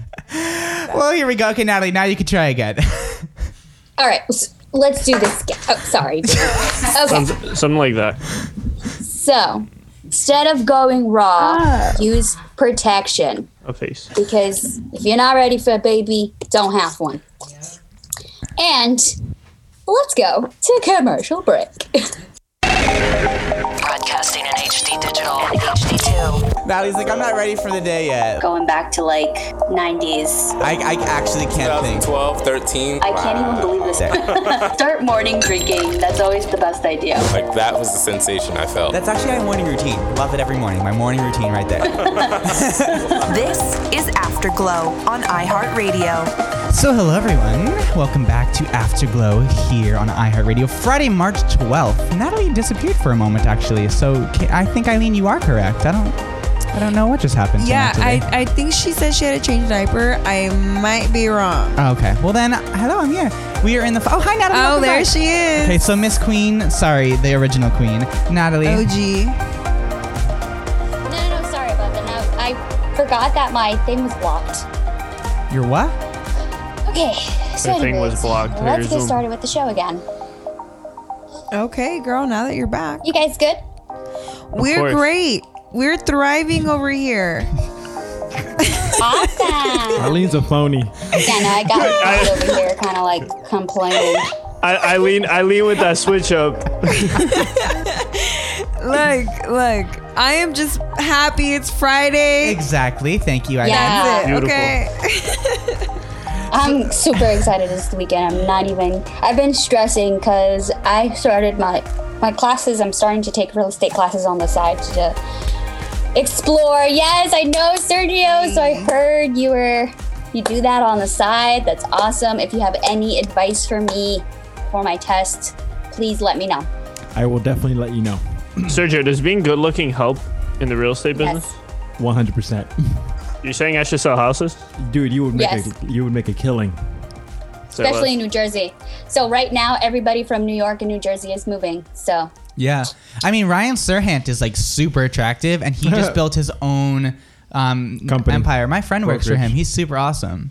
Well, here we go. Okay, Nataly, now you can try again. All right, let's do this. again. Oh, sorry. okay, Something, something like that. so instead of going raw, Ah. use protection A face. because if you're not ready for a baby, don't have one. And let's go to commercial break. Broadcasting in HD digital and HD2. Nataly's like, I'm not ready for the day yet. Going back to like 90s. I, I actually can't think. 2012, 13. I can't even believe this. Start morning drinking. That's always the best idea. Like that was the sensation I felt. That's actually my morning routine. Love it every morning. My morning routine right there. This is Afterglow on iHeartRadio. So, hello everyone. Welcome back to Afterglow here on iHeartRadio. Friday, March 12th. Nataly disappeared for a moment, actually. So, I think Eileen, you are correct. I don't, I don't know what just happened. to Yeah, I, I think she said she had to change diaper. I might be wrong. Oh, okay. Well then, hello, I'm here. We are in the. Oh, hi, Nataly. Oh, there back. she is. Okay, so Miss Queen, sorry, the original Queen, Nataly. OG. No, no, no, sorry about that. No, I forgot that my thing was blocked. You're what? Okay, so Her thing was blocked. let's Here's get the- started with the show again. Okay, girl, now that you're back. You guys good? We're course. great. We're thriving over here. Awesome. Eileen's a phony. yeah, no, I got I- over here kind of like complaining. I, Eileen, Eileen with that switch up. Look, look. I am just happy it's Friday. Exactly. Thank you, Eileen. Yeah. That's it, Beautiful. okay? I'm super excited this weekend. I'm not even. I've been stressing because I started my my classes. I'm starting to take real estate classes on the side to explore. Yes, I know Sergio. So I mm. heard you were you do that on the side. That's awesome. If you have any advice for me for my test, please let me know. I will definitely let you know. Sergio, does being good looking help in the real estate business? Yes. 100%. You're saying I should sell houses? Dude, you would make Yes. a you would make a killing. Say Especially less. in New Jersey. So right now, everybody from New York and New Jersey is moving. So Yeah. I mean, Ryan Serhant is like super attractive, and he just built his own um, Company. empire. My friend works for him. He's super awesome.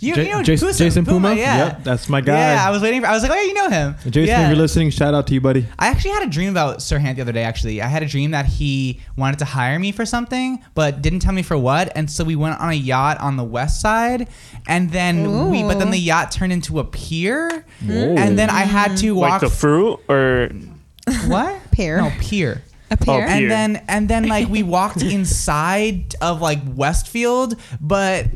You, Ja- you know Jason- Jason Puma? Yeah, Yep, that's my guy. Yeah, I was waiting. For, I was like, oh, yeah, you know him. Jason, yeah. if you're listening, shout out to you, buddy. I actually had a dream about Serhant the other day. Actually, I had a dream that he wanted to hire me for something, but didn't tell me for what. And so we went on a yacht on the west side, and then we. But then the yacht turned into a pier, and then I had to like walk. the fruit or what Pier. No pier. A pier. Oh, pier. And then and then like we walked inside of like Westfield, but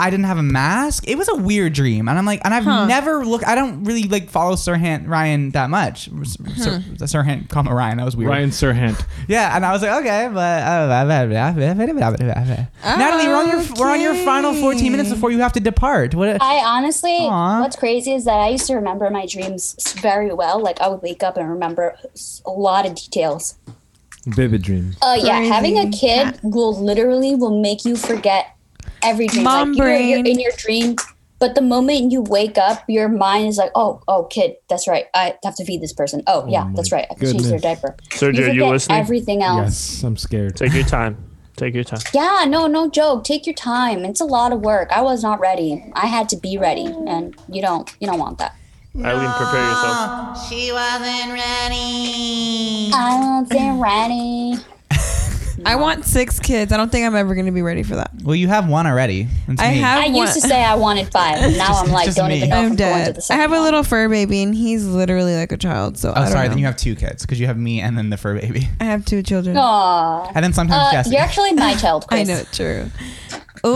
I didn't have a mask. It was a weird dream, and I'm like, and I've Huh. never looked. I don't really like follow Sirhan Ryan that much. Sir, Sirhan, call me Ryan. That was weird. Ryan Serhant. Yeah, and I was like, okay, but uh, Nataly, we're on your we're on your final 14 minutes before you have to depart. What? I honestly, Aw. what's crazy is that I used to remember my dreams very well. Like I would wake up and remember a lot of details. Vivid dreams. Uh, yeah, having a kid will literally will make you forget every dream. Mom like, you're, you're in your dream, but the moment you wake up, your mind is like, oh, oh, kid, that's right. I have to feed this person. Oh, oh yeah, that's right. I have to change their diaper. Sergio, you you forget listening? everything else. Yes, I'm scared. Take your time. Take your time. Yeah, no, no joke. Take your time. It's a lot of work. I was not ready. I had to be ready, and you don't, you don't want that. Eileen, prepare yourself. She wasn't ready. I wasn't ready. I want six kids. I don't think I'm ever going to be ready for that. Well, you have one already. It's I me. have I one. used to say I wanted five, and now I'm like, don't me. even know if I'm I'm going to dead. the I second have a little fur baby, and he's literally like a child. So Oh, I don't sorry. know. Then you have two kids because you have me and then the fur baby, I have two children. Aw. and then sometimes Uh, Jesse. you're actually my child, I Kris. know, true. Ooh.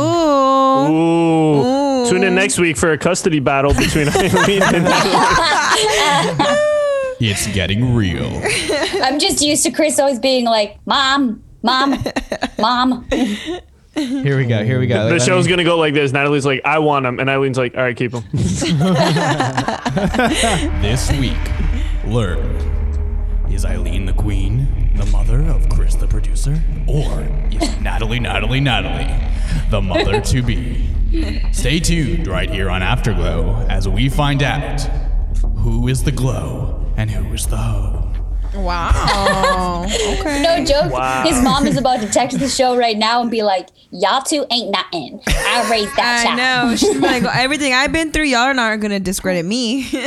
Ooh. Ooh. Tune in next week for a custody battle between Eileen and It's getting real. I'm just used to Kris always being like, "Mom, mom, mom." Here we go. Here we go. The Let show's me- gonna go like this. Nataly's like, I want him, and Eileen's like, all right, keep him. This week, learn is Eileen the queen, the mother of Kris the producer, or is Nataly, Nataly, Nataly the mother to be? Stay tuned right here on Afterglow as we find out who is the glow and who is the hoe. Wow. okay. No joke. Wow. His mom is about to text the show right now and be like, "Y'all two ain't nothing. I raised that I child." know. She's like, everything I've been through, y'all are not going to discredit me.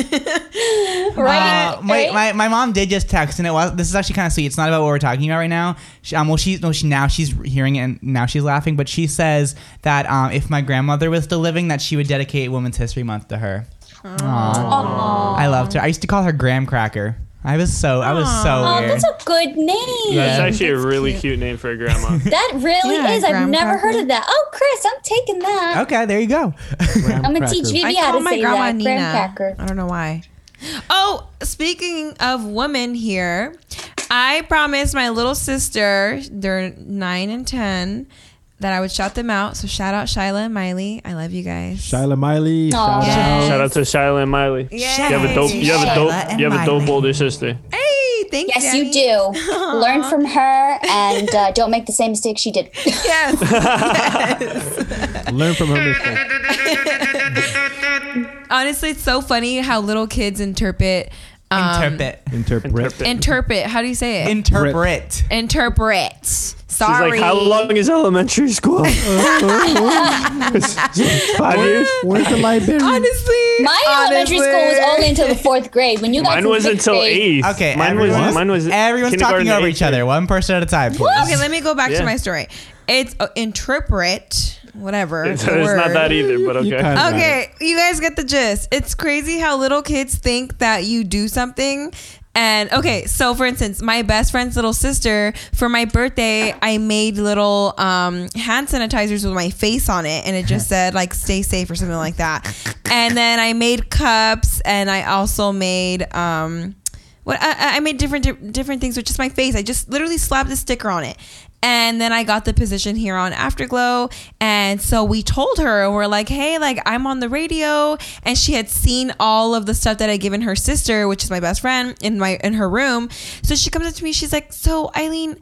Right? Uh, my, right? my, my mom did just text, and it was this is actually kind of sweet. It's not about what we're talking about right now. She, um, well, she's no, she now she's hearing it, and now she's laughing. But she says that um, if my grandmother was still living, that she would dedicate Women's History Month to her. Aww. I loved her. I used to call her Graham Cracker. I was so I was so Oh, weird. that's a good name. That's actually a really cute. name for a grandma. That really Yeah, is. I've graham never cracker. heard of that. Oh, Kris, I'm taking that. okay, there you go. I'm gonna teach I Vivi how call to my say grandma that. Nina. Cracker. I don't know why. Oh, speaking of women here, I promised my little sister, they're nine and ten, that I would shout them out. So shout out Shyla and Miley. I love you guys. Shyla Miley. Shout Yes. out. Shout out to Shyla and Miley. Yes. You have a dope. You have a dope. You have a dope Miley. older sister. Hey, thanks. Yes, you do. Learn from her and uh, don't make the same mistake she did. Yes. Learn from her mistake. Honestly, it's so funny how little kids interpret. Um, Interpret. Interpret. Interpret. How do you say it? Interpret. Interpret. She's Sorry. like, how long is elementary school? Five years. Where's the library? Honestly, My elementary school was only until the fourth grade. When you got Mine to was until grade, eighth. Okay, mine was everyone's, mine was everyone's talking over each other, one person at a time. Please. Okay, let me go back Yeah. to my story. It's uh, interpret, whatever. It's, it's not that either, but okay. kinda- Okay, you guys get the gist. It's crazy how little kids think that you do something. And okay, so for instance, my best friend's little sister, for my birthday, I made little um, hand sanitizers with my face on it, and it just said like "stay safe" or something like that. And then I made cups, and I also made um, what I, I made different different things with just my face. I just literally slapped a sticker on it. And then I got the position here on Afterglow. And so we told her, and we're like, hey, like I'm on the radio. And she had seen all of the stuff that I'd given her sister, which is my best friend, in my in her room. So she comes up to me, she's like, So Eileen,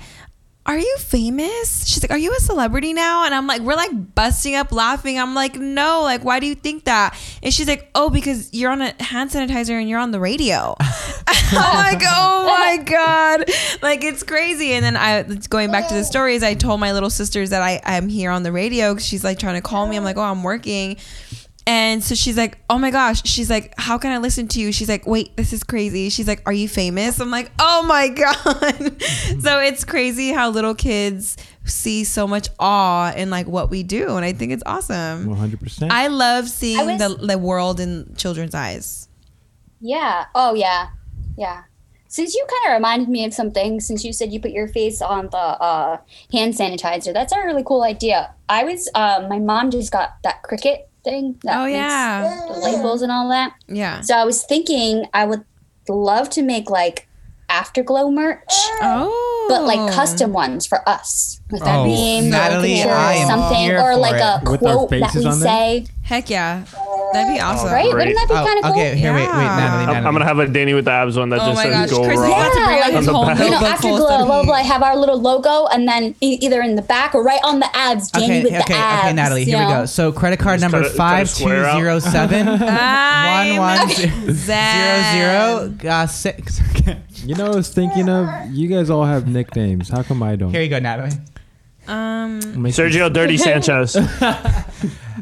are you famous? She's like, Are you a celebrity now? And I'm like, We're like busting up laughing. I'm like, No, like, why do you think that? And she's like, Oh, because you're on a hand sanitizer and you're on the radio. I'm like, Oh my God. Like, it's crazy. And then I, going back to the stories, I told my little sisters that I, I'm here on the radio. She's like trying to call me. I'm like, Oh, I'm working. And so she's like, "Oh my gosh." She's like, "How can I listen to you?" She's like, "Wait, this is crazy." She's like, "Are you famous?" I'm like, "Oh my god." so it's crazy how little kids see so much awe in like what we do, and I think it's awesome. 100%. I love seeing I was- the the world in children's eyes. Yeah. Oh, yeah. Yeah. Since you kind of reminded me of something, since you said you put your face on the uh, hand sanitizer, that's a really cool idea. I was, um, my mom just got that Cricut thing. That Oh, yeah. The labels and all that. Yeah. So I was thinking I would love to make like Afterglow merch, Oh. but like oh. custom ones for us with our Oh, name, Natalie, picture, I am something, here or like a With quote that we say. Heck yeah, that'd be awesome. Right? great. Wouldn't that be Oh, kind of cool? okay, here, wait, wait, Yeah. Nataly, I'm, Nataly. I'm gonna have a Danny with the abs one that Oh just my says gosh, "Go Kris is raw." about to bring out like, his whole back. you know, notebook after glow, of blah, blah, stuff. blah, have our little logo, and then e- either in the back or right on the abs, Danny Okay, with okay, the abs. okay, Nataly, here you we go. So credit card Just number cut a- cut a five two square out. zero seven one I'm one zero Zen. zero uh, six. You know, I was thinking of you guys all have nicknames. How come I don't? Here you go, Nataly. Um, Makes Sergio Dirty Sanchez.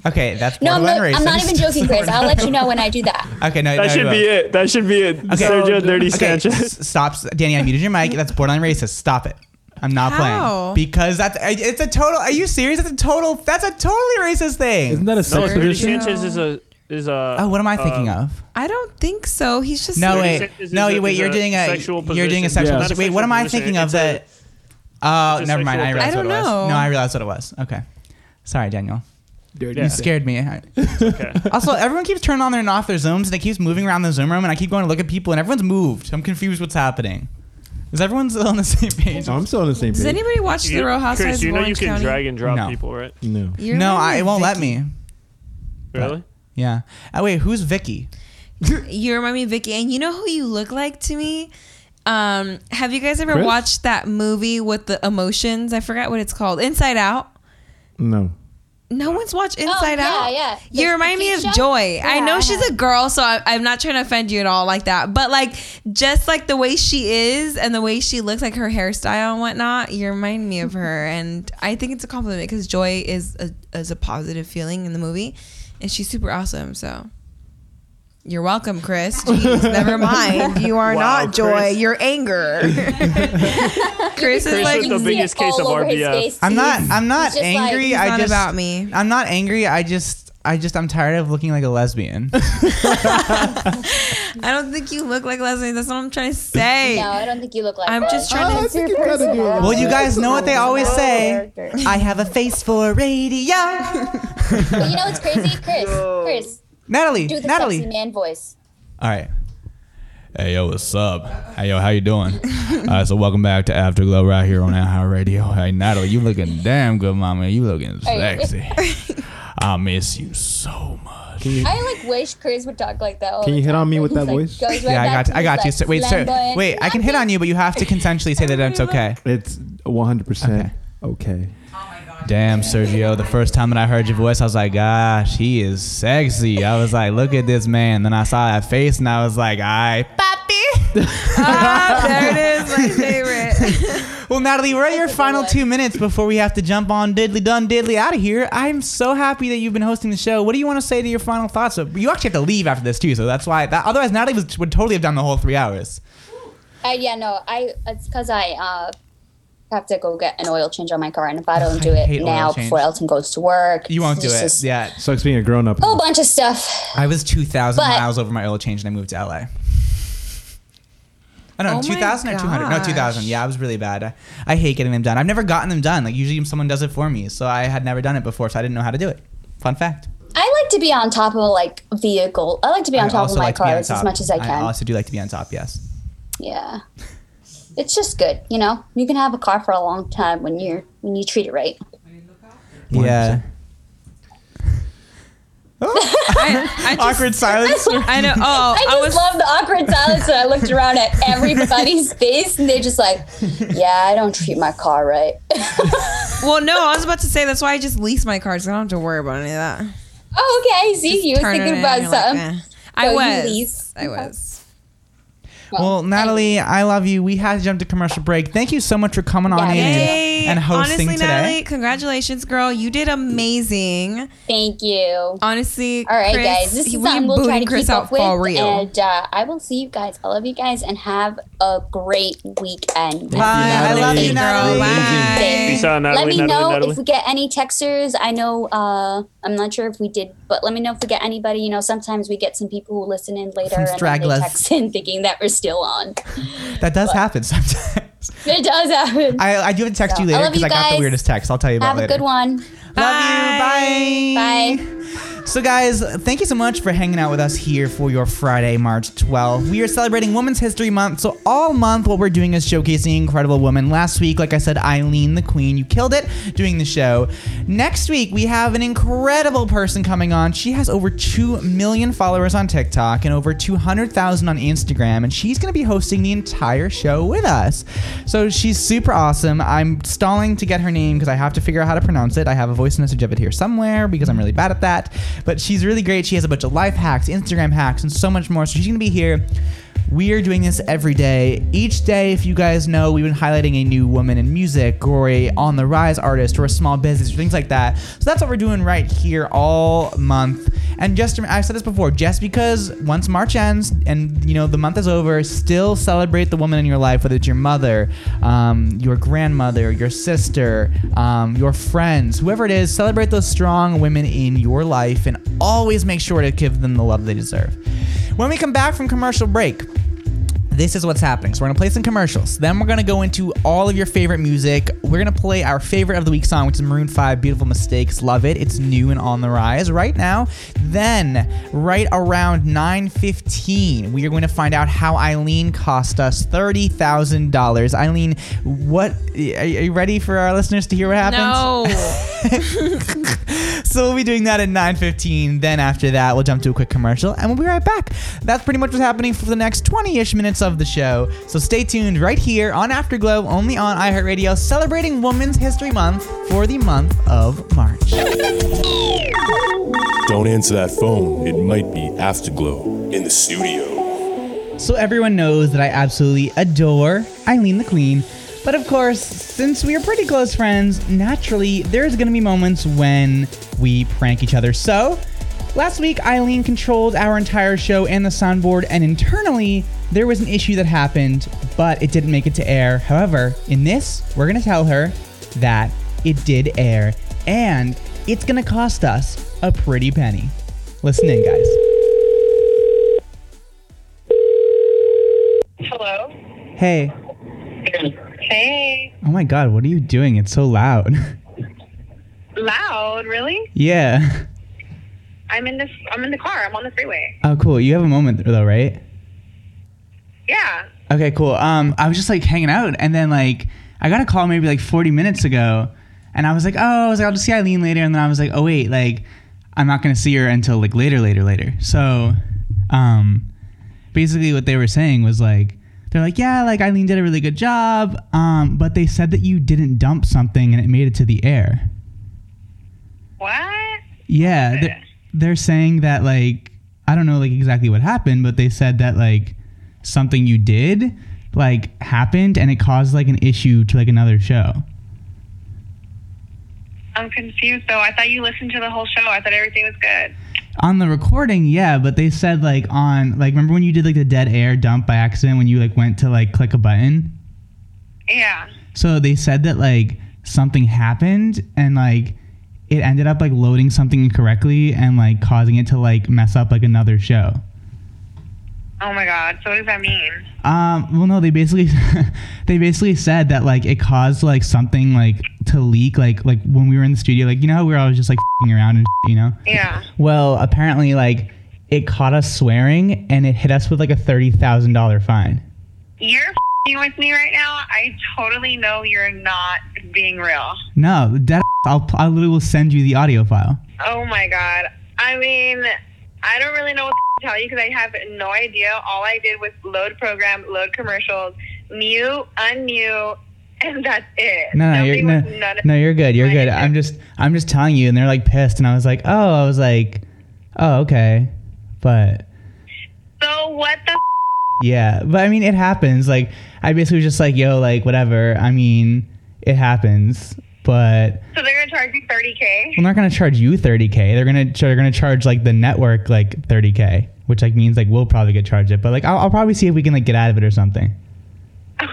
Okay, that's No, I'm borderline not, I'm not even joking, Kris. I'll let you know when I do that. Okay, no, That no, should no. be it. That should be it. Sergio Dirty Okay, Sanchez. s- stop. Danny, I muted your mic. That's borderline racist. Stop it. I'm not How? playing because that's it's a total. Are you serious? That's a total. That's a totally racist thing. Isn't that a No, sex Dirty? Sanchez is a is a. oh, what am I uh, thinking of? I don't think so. He's just No, wait, no, a- you wait you're a doing a sexual you're doing a sexual. Yeah. position. Wait, what am I Sexual thinking of? position. That. Oh, it's Oh, never mind. I realized I what it don't was. know. No, I realized what it was. Okay, sorry, Daniel. Dirty You scared me. I- Okay. Also, everyone keeps turning on and off their zooms, and it keeps moving around the zoom room, and I keep going to look at people, and everyone's moved. I'm confused. What's happening? Is everyone still on the same page? I'm still on the same page. Does anybody watch the Real Housewives Kris, you of know you Orange can County? drag and drop No. people, right? no. You're no, I, it won't let me. Really? Yeah. Oh wait, who's Vicky? You remind me of Vicky, and you know who you look like to me. Um, have you guys ever Kris? watched that movie with the emotions? I forgot what it's called. Inside Out. No. No one's watched Inside Oh, yeah, Out. yeah. You The- remind the me of Keisha? Joy. I know I she's a girl, so I, I'm not trying to offend you at all like that. But like, just like the way she is and the way she looks, like her hairstyle and whatnot, you remind me of her. And I think it's a compliment because Joy is a, is a positive feeling in the movie, and she's super awesome. So. You're welcome, Kris. Jeez, never mind. You are Wow, not joy. Kris. You're anger. Kris is Kris like is the biggest case of all RBF. face. I'm not. I'm not he's just like- angry. It's I not just. about me. I'm not angry. I just. I just. I'm tired of looking like a lesbian. I don't think you look like Leslie. That's what I'm trying to say. No, I don't think you look like I'm that. just trying oh, I to. think you kind of do. well, you guys know what they oh, always say. I have a face for radio. But you know what's crazy? Kris, Kris, Nataly. do the Nataly. sexy man voice. All right. Hey yo, what's up? Hey yo, how you doing? Alright, so welcome back to Afterglow right here on iHeartRadio. Hey Nataly, you looking damn good, mama. You looking sexy. I miss you so much. I like wish Kris would talk like that. All Can the you hit time, on me with that like, voice? right Yeah, I got to you. I got you. his, So, wait, sir, wait. I can hit on you, but you have to consensually say that it's okay. It's 100% okay. Damn, Sergio. The first time that I heard your voice, I was like, gosh, he is sexy. I was like, look at this man. Then I saw that face and I was like, I. Ah, there it is, my favorite. Well, Nataly, we're at your final two minutes before we have to jump on diddly done diddly out of here. I'm so happy that you've been hosting the show. What do you want to say to your final thoughts? So you actually have to leave after this too, so that's why. That, otherwise, Nataly was, would totally have done the whole three hours. Uh, yeah, no, I it's because I uh have to go get an oil change on my car, and if I don't do I it now change. before Elton goes to work, You won't do it. just Yeah. Sucks being a grown up. A whole bunch of stuff. I was 2,000 But- miles over my oil change and I moved to LA. No, Oh my 2,000 or 200? No, 2,000. Yeah, I was really bad. I, I hate getting them done. I've never gotten them done. Like usually someone does it for me. So I had never done it before, so I didn't know how to do it. Fun fact. I like to be on top of like vehicle. I like to be on I top also of my like to be on cars as top. much as I can. I also do like to be on top, yes. yeah, it's just good. You know, you can have a car for a long time when you're when you treat it right. Yeah. I, I just, Awkward silence. I know. Oh, I just love the awkward silence when I looked around at everybody's face and they're just like, "Yeah, I don't treat my car right." well, no, I was about to say that's why I just lease my cars. So I don't have to worry about any of that. oh, okay. I see. You was turn it thinking about you're like, something. eh. I So was. I was. Well, Nataly, I love you. We had to jump to commercial break. Thank you so much for coming on Yay. and, and hosting Honestly, today. Nataly, congratulations, girl. You did amazing. Thank you. Honestly, All right, Kris, guys. This is we something we'll try to Kris keep out up with, for real. and uh, I will see you guys. I love you guys, and have a great weekend. Bye. I love you, Nataly. Peace out, Nataly. Let me Nataly, know Nataly. if we get any texters. I know uh, I'm not sure if we did, but let me know if we get anybody. You know, sometimes we get some people who listen in later Some and they text in thinking that we're still on. That does happen sometimes. It does happen. I, I do have to text So, you later because you I got the weirdest text. I'll tell you about it. have later. a good one. Love you. Bye. Bye. So, guys, thank you so much for hanging out with us here for your Friday, March 12th. We are celebrating Women's History Month. So, all month, what we're doing is showcasing incredible women. Last week, like I said, Eileen the Queen, you killed it doing the show. Next week, we have an incredible person coming on. She has over 2 million followers on TikTok and over 200,000 on Instagram, and she's going to be hosting the entire show with us. So, she's super awesome. I'm stalling to get her name because I have to figure out how to pronounce it. I have a voice message of it here somewhere because I'm really bad at that. But she's really great. She has a bunch of life hacks, Instagram hacks, and so much more. So she's going to be here. We are doing this every day. Each day, if you guys know, we've been highlighting a new woman in music or a on the rise artist or a small business or things like that. So that's what we're doing right here all month. And just I said this before, just because once March ends and you know the month is over, still celebrate the woman in your life, whether it's your mother, um, your grandmother, your sister, um, your friends, whoever it is. Celebrate those strong women in your life, and always make sure to give them the love they deserve. When we come back from commercial break, this is what's happening. So we're gonna play some commercials. Then we're gonna go into all of your favorite music. We're gonna play our favorite of the week song, which is Maroon 5, Beautiful Mistakes. Love it. It's new and on the rise right now. Then, right around 9:15, we are going to find out how Eileen cost us $30,000. Eileen, what are you ready for our listeners to hear what happens? No. So we'll be doing that at 9:15. Then after that, we'll jump to a quick commercial and we'll be right back. That's pretty much what's happening for the next 20-ish minutes of the show. So stay tuned right here on Afterglow, only on iHeartRadio, celebrating Women's History Month for the month of March. Don't answer that phone. It might be Afterglow in the studio. So everyone knows that I absolutely adore Eileen the Queen. But of course, since we are pretty close friends, naturally, there's gonna be moments when we prank each other. So, last week, Eileen controlled our entire show and the soundboard, and internally, there was an issue that happened, but it didn't make it to air. However, in this, we're gonna tell her that it did air, and it's gonna cost us a pretty penny. Listen in, guys. Hello. Hey. Hey. Oh my god, what are you doing? It's so loud. Loud, really? yeah. I'm in this. I'm in the car. I'm on the freeway. Oh, cool. You have a moment though, right? Yeah. Okay, cool. Um, I was just like hanging out, and then like I got a call maybe like 40 minutes ago, and I was like, oh, I was like, I'll just see Eileen later, and then I was like, oh wait, like I'm not gonna see her until like later, later, later. So, um, basically what they were saying was like. They're like, yeah, like Eileen did a really good job, um, but they said that you didn't dump something and it made it to the air. What? Yeah, they're, they're saying that like I don't know like exactly what happened, but they said that like something you did like happened and it caused like an issue to like another show. I'm confused though. I thought you listened to the whole show. I thought everything was good. On the recording, yeah, but they said like on like remember when you did like the dead air dump by accident when you like went to like click a button? Yeah. So they said that like something happened and like it ended up like loading something incorrectly and like causing it to like mess up like another show. Oh my god. So what does that mean? Um, well, no, they basically they basically said that like it caused like something like to leak, like like when we were in the studio, like you know how we were always just like fing around and you know. Yeah. Well, apparently, like it caught us swearing and it hit us with like a thirty thousand dollar fine. You're fing with me right now. I totally know you're not being real. No, dead. I'll I literally will send you the audio file. Oh my god. I mean, I don't really know what to tell you because I have no idea. All I did was load program, load commercials, mute, unmute, and that's it. No, no, you're no, was none of no, you're good. You're good. I'm just I'm just telling you, and they're like pissed, and I was like, oh, I was like, oh, okay, but So what the? yeah, but I mean, it happens. Like I basically was just like, yo, like whatever. I mean, it happens, but So they're gonna charge you 30k? well, they're not gonna charge you 30k. They're gonna they're gonna charge like the network like 30k, which like means like we'll probably get charged it. But like I'll, I'll probably see if we can like get out of it or something.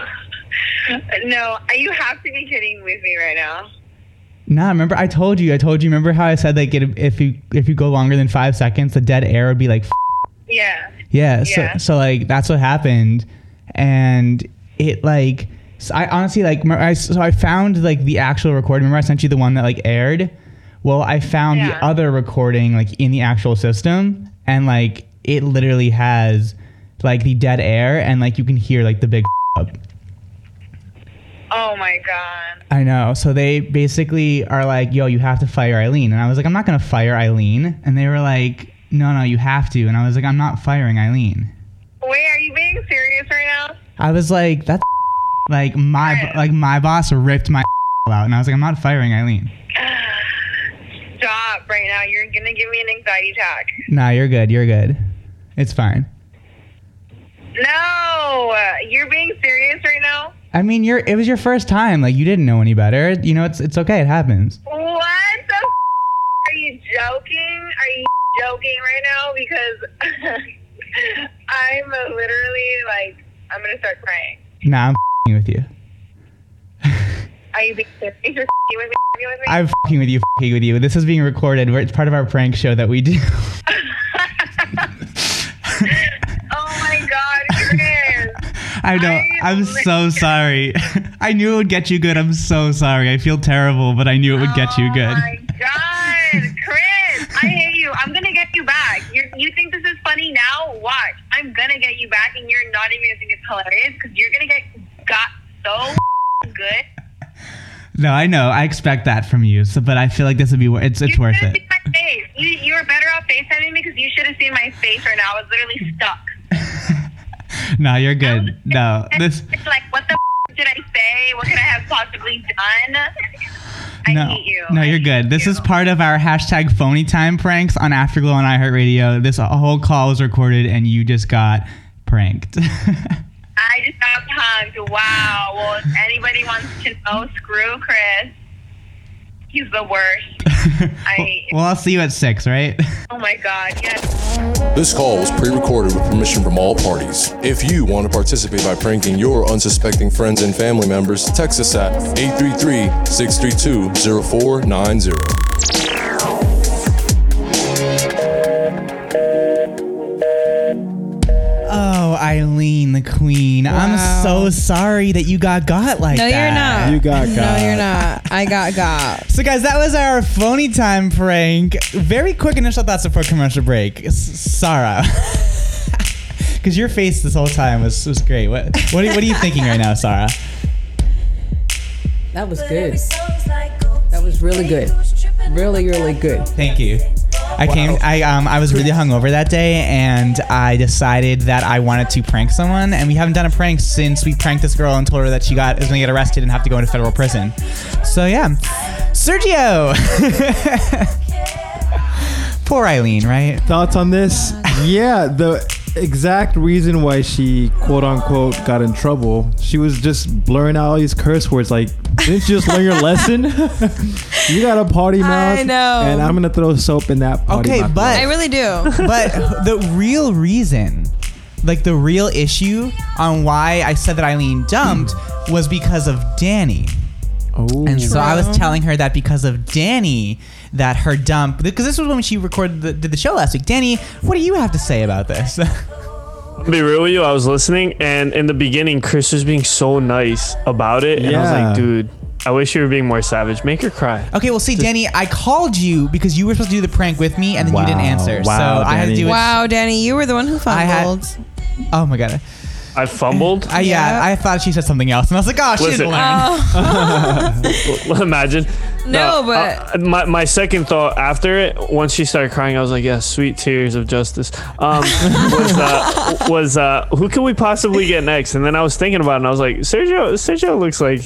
No, uh, you have to be kidding with me right now. Nah, remember I told you. I told you. Remember how I said like it, if you if you go longer than five seconds, the dead air would be like. Yeah. Yeah. So Yeah. so like that's what happened, and it like so I honestly like I so I found like the actual recording. Remember I sent you the one that like aired. Well, I found the other recording like in the actual system, and like it literally has like the dead air, and like you can hear like the big up. Oh my god. I know. So they basically are like, "Yo, you have to fire Eileen," and I was like, "I'm not gonna fire Eileen," and they were like, "No, no, you have to," and I was like, "I'm not firing Eileen." Wait, are you being serious right now? I was like, "That's like my like my boss ripped my out," and I was like, "I'm not firing Eileen." Stop right now. You're gonna give me an anxiety attack. Nah, you're good. You're good. It's fine. No, you're being serious right now. I mean, you're it was your first time. Like you didn't know any better. You know, it's it's okay. It happens. What the? F- are you joking? Are you joking right now? Because I'm literally like, I'm gonna start crying. Nah, I'm with you. Are you being serious? You're with me? with me? I'm fucking with you. Fucking with you. This is being recorded. We're- It's part of our prank show that we do. oh my god, Kris. I know. I'm so sorry. I knew it would get you good. I'm so sorry. I feel terrible, but I knew it would get you good. Oh my god, Kris, I hate you. I'm gonna get you back. You're, you think this is funny now? Watch. I'm gonna get you back, and you're not even gonna think it's hilarious because you're gonna get got so good. No, I know. I expect that from you. So, but I feel like this would be. It's it's worth it. My face. You you were better off FaceTiming me because you should have seen my face right now. I was literally stuck. No, you're good. No, this. It's like, what the f- did I say? What could I have possibly done? I no, hate you. no, you're good. This is part of our hashtag phony time pranks on Afterglow on iHeartRadio. This whole call was recorded, and you just got pranked. I just got punked. Wow. Well, if anybody wants to know, screw Kris. He's the worst. I. well, I'll see you at six, right? Oh my God. Yes. This call was pre recorded with permission from all parties. If you want to participate by pranking your unsuspecting friends and family members, text us at 833 632 0490. Eileen, the queen. I'm so sorry that you got got like no, that. No, you're not. You got got. No, you're not. I got got. So, guys, that was our phony time prank. Very quick initial thoughts before commercial break. S- Sarah. Because your face this whole time was was great. What what are, what are you thinking right now, Sarah? That was good. That was really good. Really, really good. Thank you. I came. I um. I was really hungover that day, and I decided that I wanted to prank someone. And we haven't done a prank since we pranked this girl and told her that she got is gonna get arrested and have to go into federal prison. So yeah, Sergio. Poor Eileen, right? Thoughts on this? Yeah, the exact reason why she quote unquote got in trouble, she was just blurring out all these curse words. Like, didn't you just learn your lesson? you got a party mouth. I know. And I'm gonna throw soap in that potty Okay, mouth. but I really do. but the real reason, like the real issue on why I said that Eileen dumped was because of Danny. Oh. And so I was telling her that because of Danny, that her dump, because this was when she recorded the, did the show last week. Danny, what do you have to say about this? To be real with you, I was listening, and in the beginning, Kris was being so nice about it, and I was Yeah. like, dude, I wish you were being more savage. Make her cry. okay, well, see, Danny, I called you because you were supposed to do the prank with me, and then you didn't answer. Wow, so I had to Danny. do it. Wow, Danny, you were the one who I had- Oh my god. I fumbled. I, yeah, I thought she said something else, and I was like, oh, she Listen. didn't learn. Imagine. No, but- uh, my, my second thought after it, once she started crying, I was like, "Yeah, sweet tears of justice." Um, was uh, was uh, who can we possibly get next? And then I was thinking about it, and I was like, Sergio, Sergio looks like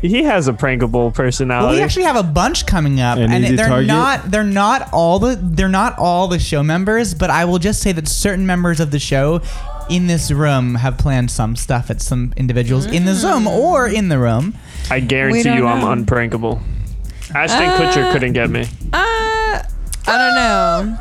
he has a prankable personality. Well, we actually have a bunch coming up, An and easy they're target? not they're not all the they're not all the show members, but I will just say that certain members of the show in this room have planned some stuff at some individuals in the Zoom or in the room. I guarantee We don't you, I'm unprankable. Ashton Kutcher Uh, couldn't get me. Uh, I don't know.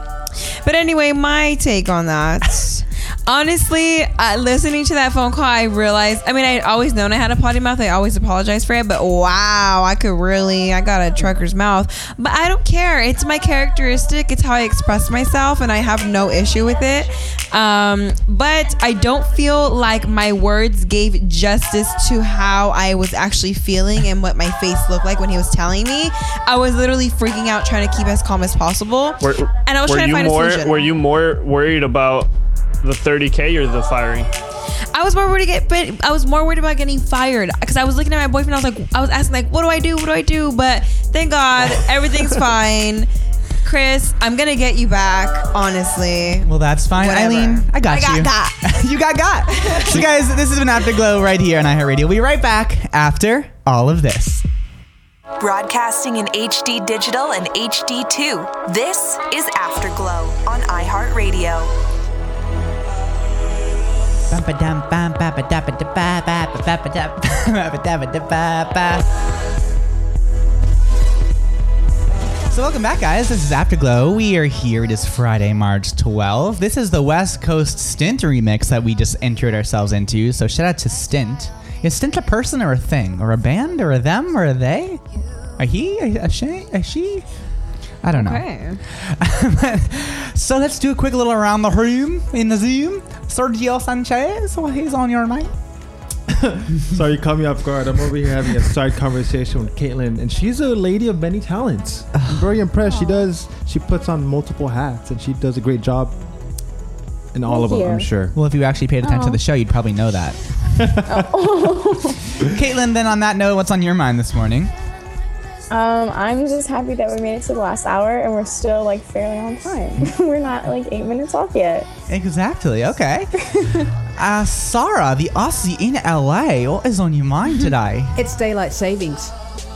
But anyway, my take on that. Honestly, uh, listening to that phone call, I realized. I mean, I'd always known I had a potty mouth. I always apologize for it. But wow, I could really. I got a trucker's mouth. But I don't care. It's my characteristic. It's how I express myself, and I have no issue with it. Um, but I don't feel like my words gave justice to how I was actually feeling and what my face looked like when he was telling me. I was literally freaking out, trying to keep as calm as possible. Were, and I was trying to find more, a solution. Were you more worried about the 30k or the firing? I was more worried to get, but I was more worried about getting fired because I was looking at my boyfriend. I was like, I was asking like, what do I do? What do I do? But thank God, everything's fine. Kris, I'm gonna get you back. Honestly. Well, that's fine, Whatever. Eileen. I got I you. got you got got. so, guys, this has been Afterglow right here on iHeartRadio. We'll be right back after all of this. Broadcasting in HD digital and HD2. This is Afterglow on iHeartRadio. So welcome back, guys. This is Afterglow. We are here. It is Friday, March 12th. This is the West Coast Stint remix that we just entered ourselves into. So shout out to Stint. Is Stint a person or a thing? Or a band? Or a them? Or a they? A he? A, a she? A she? I don't know. Okay. So let's do a quick little around the room in the Zoom. Sergio Sanchez, well, he's on your mic. Sorry, you caught me off guard. I'm over here having a side conversation with Caitlin, and she's a lady of many talents. I'm very impressed. She does. She puts on multiple hats, and she does a great job in all of them. I'm sure. Well, if you actually paid attention to Oh. the show, you'd probably know that. Caitlin, then on that note, what's on your mind this morning? Um, I'm just happy that we made it to the last hour and we're still like fairly on time. we're not like eight minutes off yet. Exactly. Okay. uh, Sarah, the Aussie in LA, what is on your mind today? It's daylight savings.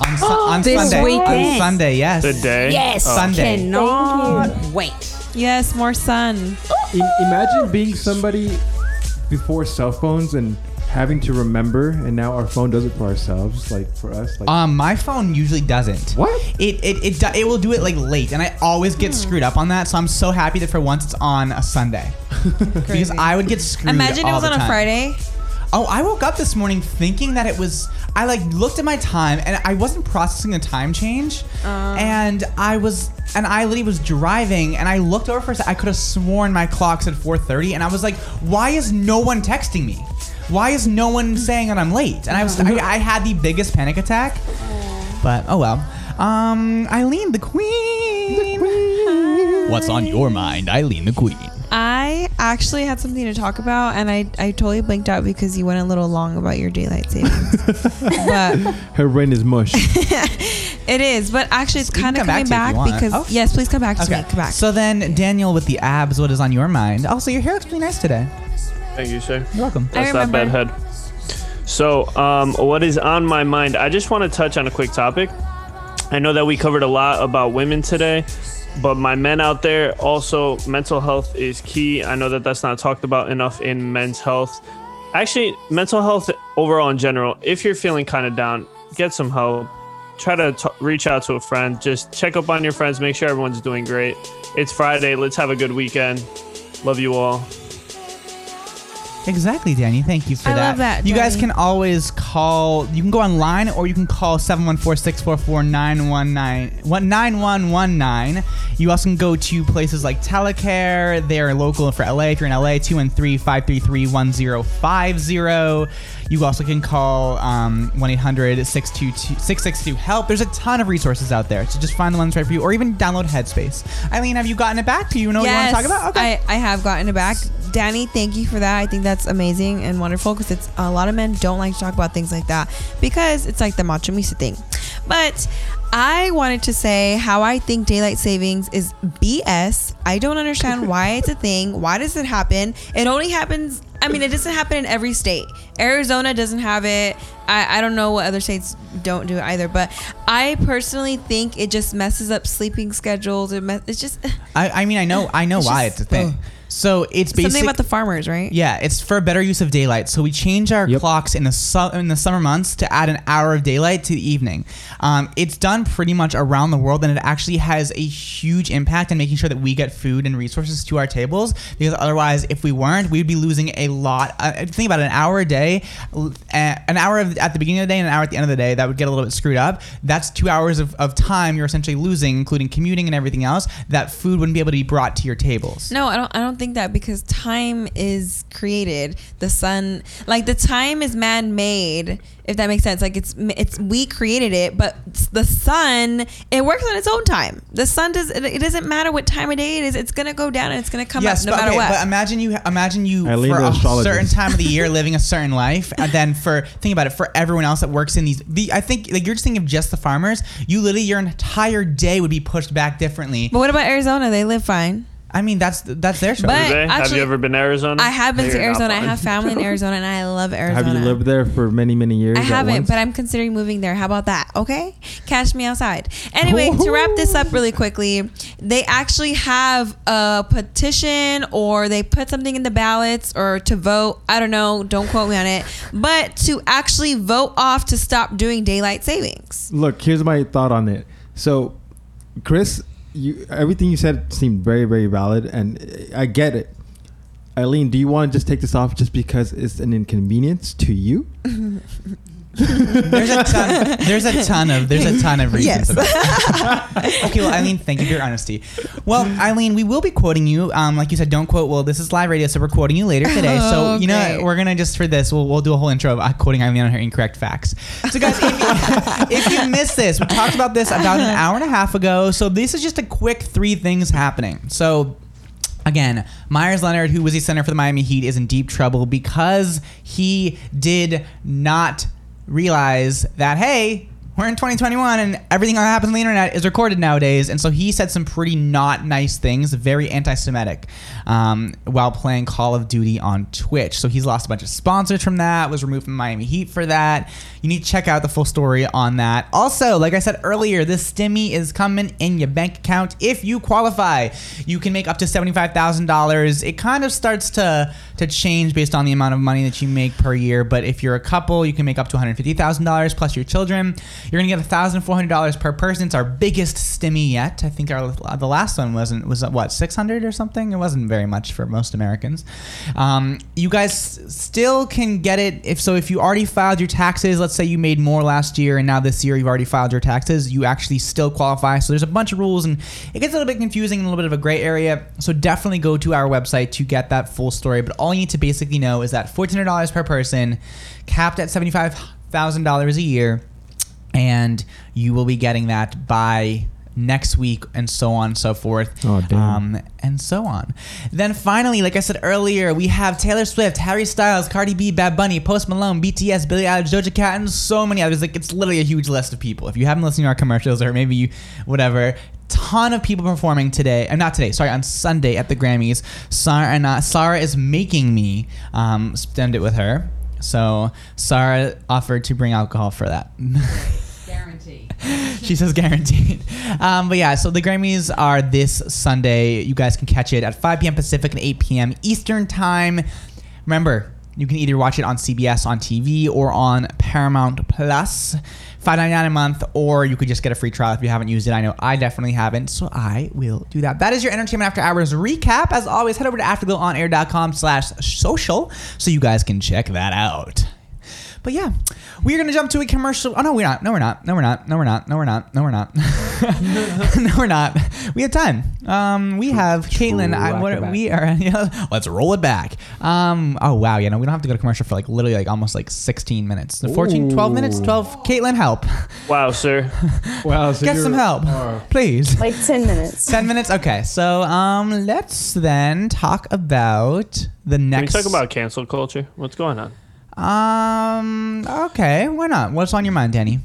On, su- on This Sunday. weekend. On Sunday, yes. The day? Yes. Oh. Sunday. Cannot wait. Yes, more sun. I- imagine being somebody before cell phones and having to remember, and now our phone does it for ourselves. Like for us, like Um, my phone usually doesn't. What? It it it, do- it will do it like late, and I always Hmm. get screwed up on that. So I'm so happy that for once it's on a Sunday, because I would get screwed. Up. Imagine it all was the on a time. Friday. Oh, I woke up this morning thinking that it was. I like looked at my time and I wasn't processing the time change, Uh. and I was and I literally was driving and I looked over for a second. I could have sworn my clock said 4:30, and I was like, "Why is no one texting me? Why is no one saying that I'm late?" And I was I, I had the biggest panic attack. But oh well. Um, Eileen, the queen. What's on your mind, Eileen, the queen? I actually had something to talk about, and I, I totally blinked out because you went a little long about your daylight savings. but Her brain is mush. it is. But actually, it's kind of come back coming to it if back, you want. because Oh. yes, please come back to Okay. me. Come back. So then, Daniel, with the abs, what is on your mind? Also, your hair looks really nice today. Thank you, sir. You're welcome. I That's not bad head. So, um, what is on my mind? I just want to touch on a quick topic. I know that we covered a lot about women today, but my men out there also, mental health is key. I know that that's not talked about enough in men's health. Actually, mental health overall in general, if you're feeling kind of down, get some help. Try to t- reach out to a friend. Just check up on your friends. Make sure everyone's doing great. It's Friday. Let's have a good weekend. Love you all. Exactly, Danny. Thank you for I that. love that, You guys can always call. You can go online, or you can call 714-644-919. You also can go to places like Telecare. They are local for LA. If you're in LA, 213-533-1050. You also can call um, 1-800-662-662-HELP. There's a ton of resources out there. So just find the ones right for you, or even download Headspace. Eileen, have you gotten it back? Do you know what you want to talk about? I, I have gotten it back. Danny, thank you for that. I think that's amazing and wonderful because it's a lot of men don't like to talk about things like that because it's like the macho misa thing. But I wanted to say how I think daylight savings is BS. I don't understand why it's a thing. Why does it happen? It only happens. I mean, it doesn't happen in every state. Arizona doesn't have it. I, I don't know what other states don't do it either. But I personally think it just messes up sleeping schedules. It mess, it's just I, I mean, I know, I know why just- it's a thing. Oh. So it's basically something about the farmers, right? Yeah, it's for a better use of daylight. So we change our clocks in the su- in the summer months to add an hour of daylight to the evening. Um, it's done pretty much around the world, and it actually has a huge impact in making sure that we get food and resources to our tables. Because otherwise, if we weren't, we'd be losing a lot. Uh, think about it, an hour a day, uh, an hour of, at the beginning of the day, and an hour at the end of the day. That would get a little bit screwed up. That's two hours of, of time you're essentially losing, including commuting and everything else. That food wouldn't be able to be brought to your tables. No, I don't. I don't think that because time is created. The sun, like the time, is man-made. If that makes sense, like it's it's we created it, but the sun it works on its own time. The sun does. It, it doesn't matter what time of day it is. It's gonna go down and it's gonna come yes, up no but, matter okay, what. but imagine you imagine you Eileen, for a astrologist. certain time of the year living a certain life, and then for think about it for everyone else that works in these. The, I think like you're just thinking of just the farmers. You literally your entire day would be pushed back differently. but what about Arizona? They live fine. I mean, that's that's their choice. But Jose, have actually- you ever been to Arizona? I have been No, to you're not Arizona. I have family in Arizona, and I love Arizona. Have you lived there for many, many years? I haven't, once? but I'm considering moving there. How about that? Okay, cash me outside. Anyway, to wrap this up really quickly, they actually have a petition, or they put something in the ballots, or to vote. I don't know. Don't quote me on it. But to actually vote off to stop doing daylight savings. Look, here's my thought on it. So, Kris, you everything you said seemed very, very valid, and I get it. Eileen, do you want to just take this off just because it's an inconvenience to you? there's a ton. There's a ton of. There's a ton of reasons. Yes. okay, well, Eileen, thank you for your honesty. Well, Eileen, we will be quoting you. Um, like you said, don't quote. Well, this is live radio, so we're quoting you later today. So you know, we're gonna just for this, we'll, we'll do a whole intro of uh, quoting Eileen on her incorrect facts. So, guys, if you, if you missed this, we talked about this about an hour and a half ago. So this is just a quick three things happening. So. Again, Meyers Leonard, who was the center for the Miami Heat, is in deep trouble because he did not realize that, hey, we're in 2021 and everything that happens on the internet is recorded nowadays. And so he said some pretty not nice things, very anti Semitic, um, while playing Call of Duty on Twitch. So he's lost a bunch of sponsors from that, was removed from Miami Heat for that. You need to check out the full story on that. Also, like I said earlier, this stimmy is coming in your bank account if you qualify. You can make up to $75,000. It kind of starts to, to change based on the amount of money that you make per year. But if you're a couple, you can make up to $150,000 plus your children. You're gonna get $1,400 per person. It's our biggest stimmy yet. I think our the last one wasn't was what 600 or something. It wasn't very much for most Americans. Um, you guys still can get it if so. If you already filed your taxes, let's say you made more last year and now this year you've already filed your taxes, you actually still qualify. So there's a bunch of rules and it gets a little bit confusing and a little bit of a gray area. So definitely go to our website to get that full story. But all you need to basically know is that $1,400 per person, capped at $75,000 a year and you will be getting that by next week, and so on and so forth. Oh, damn. Um, and so on. Then finally, like I said earlier, we have Taylor Swift, Harry Styles, Cardi B, Bad Bunny, Post Malone, BTS, Billie Eilish, Doja Cat, and so many others. Like it's literally a huge list of people. If you haven't listened to our commercials or maybe you, whatever, ton of people performing today. Uh, not today. Sorry, on Sunday at the Grammys. Sarah and uh, Sarah is making me um, spend it with her. So Sarah offered to bring alcohol for that. She says guaranteed. Um, but yeah, so the Grammys are this Sunday. You guys can catch it at 5 p.m. Pacific and 8 p.m. Eastern Time. Remember, you can either watch it on CBS on TV or on Paramount Plus. $5.99 a month, or you could just get a free trial if you haven't used it. I know I definitely haven't, so I will do that. That is your Entertainment After Hours recap. As always, head over to afterglowonair.com slash social so you guys can check that out. But yeah, we're gonna jump to a commercial. Oh no, we're not. No, we're not. No, we're not. No, we're not. No, we're not. No, we're not. no, we're not. We have time. Um, we have Caitlin. I, what, we are. Yeah, let's roll it back. Um, oh wow, yeah, no, we don't have to go to commercial for like literally like almost like 16 minutes. 14, 12 minutes, 12. Caitlin, help. Wow, sir. Wow, so Get some help, uh, please. Like 10 minutes. 10 minutes. Okay, so um, let's then talk about the Can we next. talk about cancel culture? What's going on? Um. Okay. Why not? What's on your mind, Danny?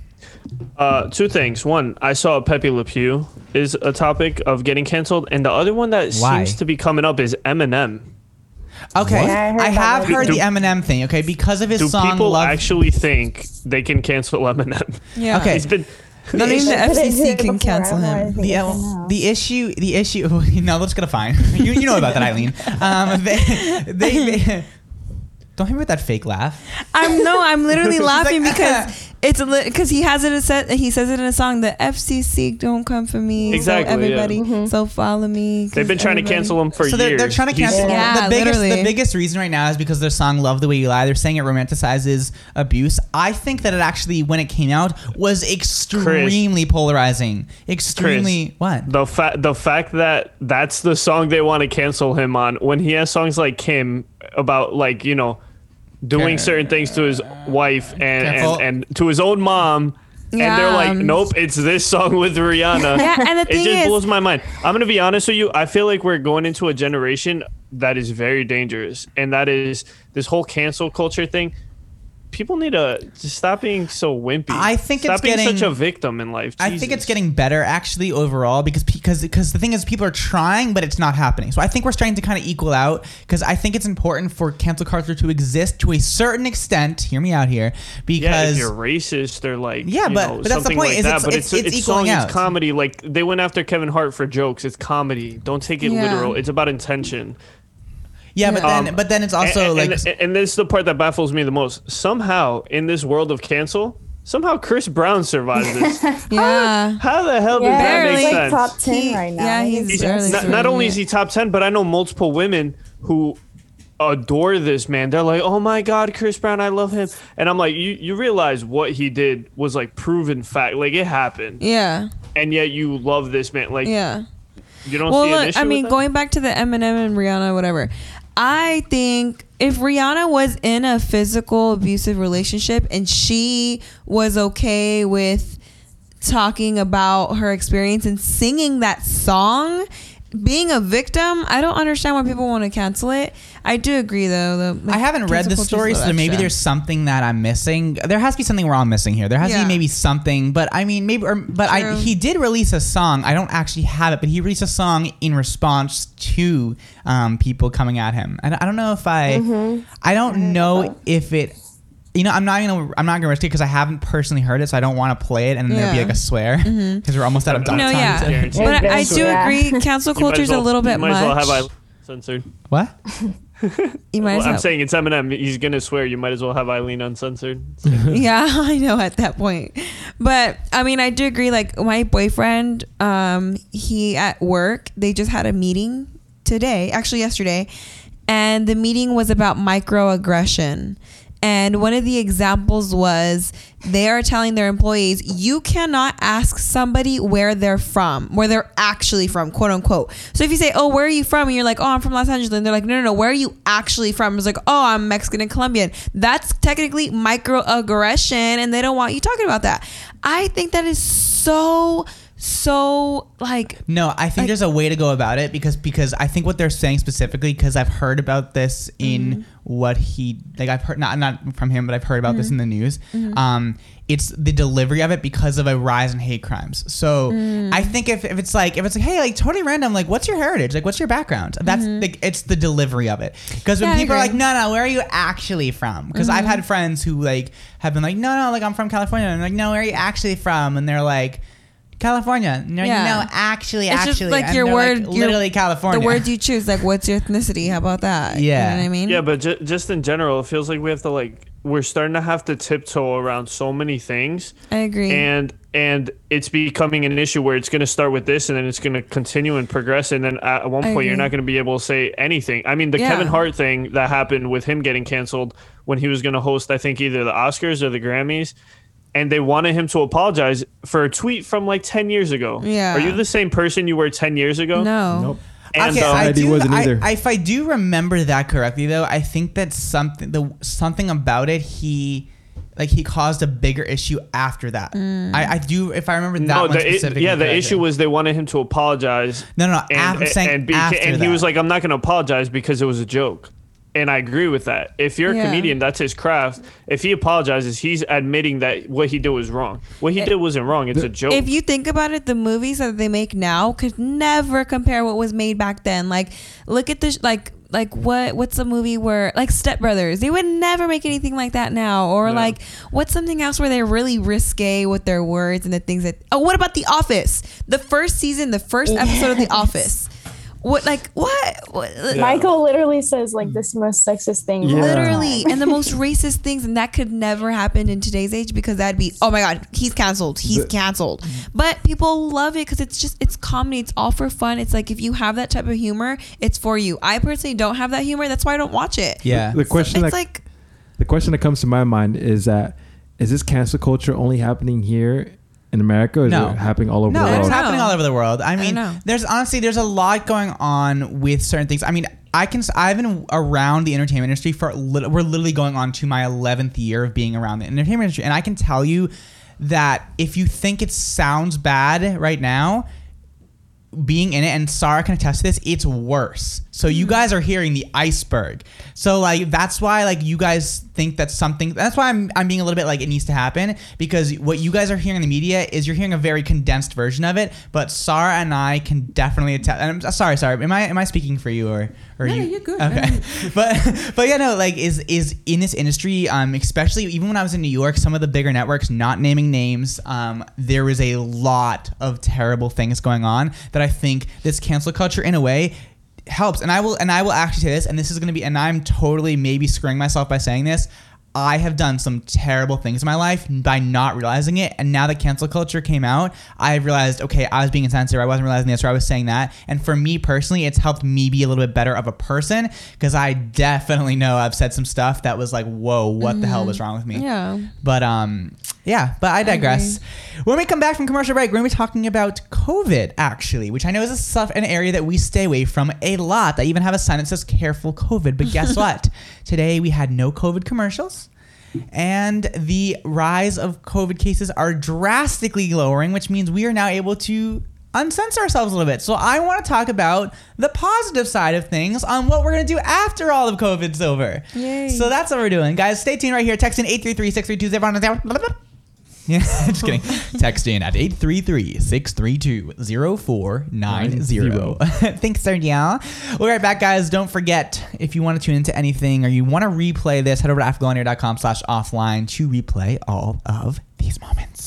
Uh, two things. One, I saw Pepe Le Pew is a topic of getting canceled, and the other one that Why? seems to be coming up is Eminem. Okay. Yeah, I I have heard Do- the Eminem thing. Okay, because of his Do song people "Love." actually think they can cancel Eminem? Yeah. Okay. He's been. Not even the FCC can cancel I don't know him. anything the, about uh, the issue the issue no let's get a fine you, you know about that Eileen um, they, they, they don't hit me with that fake laugh I'm no, I'm literally laughing like, because it's a because he has it a set. He says it in a song. The FCC don't come for me. Exactly, So yeah. everybody, mm-hmm. so follow me. They've been trying to cancel him for years. so they're, they're trying to He's- cancel Yeah, the biggest the biggest reason right now is because their song "Love the Way You Lie." They're saying it romanticizes abuse. I think that it actually, when it came out, was extremely polarizing. Extremely Kris, what? The fact the fact that that's the song they want to cancel him on when he has songs like Kim about like you know doing Care- certain things to his wife and and, and to his own mom. And they're like, nope, it's this song with Rihanna. Yeah, and the thing it just is- blows my mind. I'm gonna be honest with you. I feel like we're going into a generation that is very dangerous, and that is this whole cancel culture thing. People need to just stop being so wimpy. I think stop it's being getting- such a victim in life. I think it's getting better actually overall because because because the thing is people are trying but it's not happening. So I think we're starting to kind of equal out because I think it's important for cancel culture to exist to a certain extent. Hear me out here Yeah, because if you're racist they're like Yeah, you but- know, but that's the point, like is that. it's- but it's- it's it's it's, equaling song, out. it's comedy. Like they went after Kevin Hart for jokes. It's comedy. Don't take it Yeah. literal. It's about intention. Yeah, but then Um, but then it's also and, like and, and this is the part that baffles me the most. Somehow in this world of cancel, somehow Chris Brown survived this. Yeah. How the hell Yeah, does that Barely. make he's sense? like top 10 He- right now. yeah, I he's barely not, not only is he top 10 but i know multiple women who adore this man they're like oh my god chris brown i love him and i'm like you, you realize what he did was like proven fact like it happened Yeah. and yet you love this man like Yeah. you don't well, see an look, issue I mean, that? going back to the Eminem and Rihanna, whatever. I think if Rihanna was in a physical abusive relationship and she was okay with talking about her experience and singing that song, being a victim, I don't understand why people want to cancel it. I do agree though. The, I haven't read the story, so maybe there's something that I'm missing. There has to be something we're all missing here. There has to be maybe something, but I mean, maybe, or, but I he did release a song. I don't actually have it, but he released a song in response to um, people coming at him. And I don't know if I, Mm-hmm. I don't know if it. You know, I'm not gonna. I'm not gonna risk it because I haven't personally heard it, so I don't want to play it and then there'll be Mm-hmm. like a swear because we're almost out of No, No, time. yeah, Guaranteed. but I, I Yeah. do agree. Cancel You might culture as is a little bit you might much. as well have I censored What? you might well, as i'm saying it's eminem he's gonna swear you might as well have eileen uncensored yeah, I know at that point. But I mean, I do agree. Like my boyfriend, um, he at work, they just had a meeting today, actually yesterday, and the meeting was about microaggression. And one of the examples was they are telling their employees, you cannot ask somebody where they're from, where they're actually from, quote unquote. So if you say, oh, where are you from? And you're like, oh, I'm from Los Angeles. And they're like, no, no, no, where are you actually from? It's like, oh, I'm Mexican and Colombian. That's technically microaggression, and they don't want you talking about that. I think that is so so like No, I think there's a way to go about it because because I think what they're saying specifically because I've heard about this in Mm-hmm. what he like I've heard not not from him but I've heard about this Mhm. in the news. Mhm. Um, it's the delivery of it because of a rise in hate crimes. So Mm. I think if, if it's like if it's like hey like totally random like what's your heritage like what's your background that's Mhm. like it's the delivery of it because when Yeah, people are like no no where are you actually from because I've Mhm. had friends who like have been like no no like I'm from California and I'm like no where are you actually from and they're like. California. No, Yeah. no, actually, it's actually, just like and your word, like, your- literally California. The words you choose, like what's your ethnicity? How about that? you know what I mean. Yeah, but ju- just in general, it feels like we have to like we're starting to have to tiptoe around so many things. I agree. And and it's becoming an issue where it's going to start with this, and then it's going to continue and progress, and then at one I point you're not going to be able to say anything. I mean, the Yeah. Kevin Hart thing that happened with him getting canceled when he was going to host, I think either the Oscars or the Grammys. And they wanted him to apologize for a tweet from like 10 years ago. Yeah. Are you the same person you were 10 years ago? No. Nope. And, okay, um, I do, wasn't either. I- if I do remember that correctly, though, I think that something the something about it he like he caused a bigger issue after that. Mm. I, I do if I remember that no, one the, it- specifically. yeah, the correctly. issue was they wanted him to apologize. No, no, and, I'm saying and, after and he that. was like, "I'm not going to apologize because it was a joke." And I agree with that. If you're a Yeah. comedian, that's his craft. If he apologizes, he's admitting that what he did was wrong. What he eh, did wasn't wrong. It's a joke. If you think about it, the movies that they make now could never compare what was made back then. Like, look at this, like, like what? What's a movie where like Step Brothers? They would never make anything like that now. Or No. like, what's something else where they're really risque with their words and the things that? Oh, what about The Office? The first season, the first episode of The Office. What like what? what Michael literally says like this most sexist thing. Literally, and the most racist things, and that could never happen in today's age because that'd be, oh my god, he's canceled, he's canceled. But people love it because it's just, it's comedy, it's all for fun. It's like if you have that type of humor, it's for you. I personally don't have that humor, that's why I don't watch it. Yeah. The question it's that like, the question that comes to my mind is that is this cancel culture only happening here in America or is No. it happening all over No, the world? it's happening all over the world. I I mean, know. there's honestly there's a lot going on with certain things. I mean, I can I've been around the entertainment industry for lit- we're literally going on to my 11th year of being around the entertainment industry, and I can tell you that if you think it sounds bad right now, being in it, and Sarah can attest to this, it's worse. So you Hmm. guys are hearing the iceberg. So like that's why like you guys think that's something. That's why I'm I'm being a little bit like it needs to happen because what you guys are hearing in the media is you're hearing a very condensed version of it. But Sarah and I can definitely attest. And I'm sorry, sorry. Am I am I speaking for you or or No, you? you're good. Okay, but but yeah, no, like is is in this industry, um, especially even when I was in New York, some of the bigger networks, not naming names, um, there was a lot of terrible things going on that I think this cancel culture, in a way, helps. And I will and I will actually say this, and this is going to be, and I'm totally maybe screwing myself by saying this. I have done some terrible things in my life by not realizing it. And now that cancel culture came out, I've realized, okay, I was being insensitive. I wasn't realizing this, or I was saying that. And for me personally, it's helped me be a little bit better of a person because I definitely know I've said some stuff that was like, whoa, what the hell was wrong with me? Yeah. But um, yeah, but I digress. when we come back from commercial break, we're gonna be talking about COVID actually, which I know is a stuff an area that we stay away from a lot. I even have a sign that says "Careful COVID," but guess what? Today we had no COVID commercials. And the rise of COVID cases are drastically lowering, which means we are now able to uncensor ourselves a little bit. So I want to talk about the positive side of things on what we're going to do after all of COVID's over. Yay. So that's what we're doing. Guys, stay tuned right here. Text in 833-632-0. Yeah, just kidding. Text in at 833-632-0490. Thanks, Sergio. We'll be right back, guys. Don't forget, if you want to tune into anything or you want to replay this, head over to afterglowonair.com slash offline to replay all of these moments.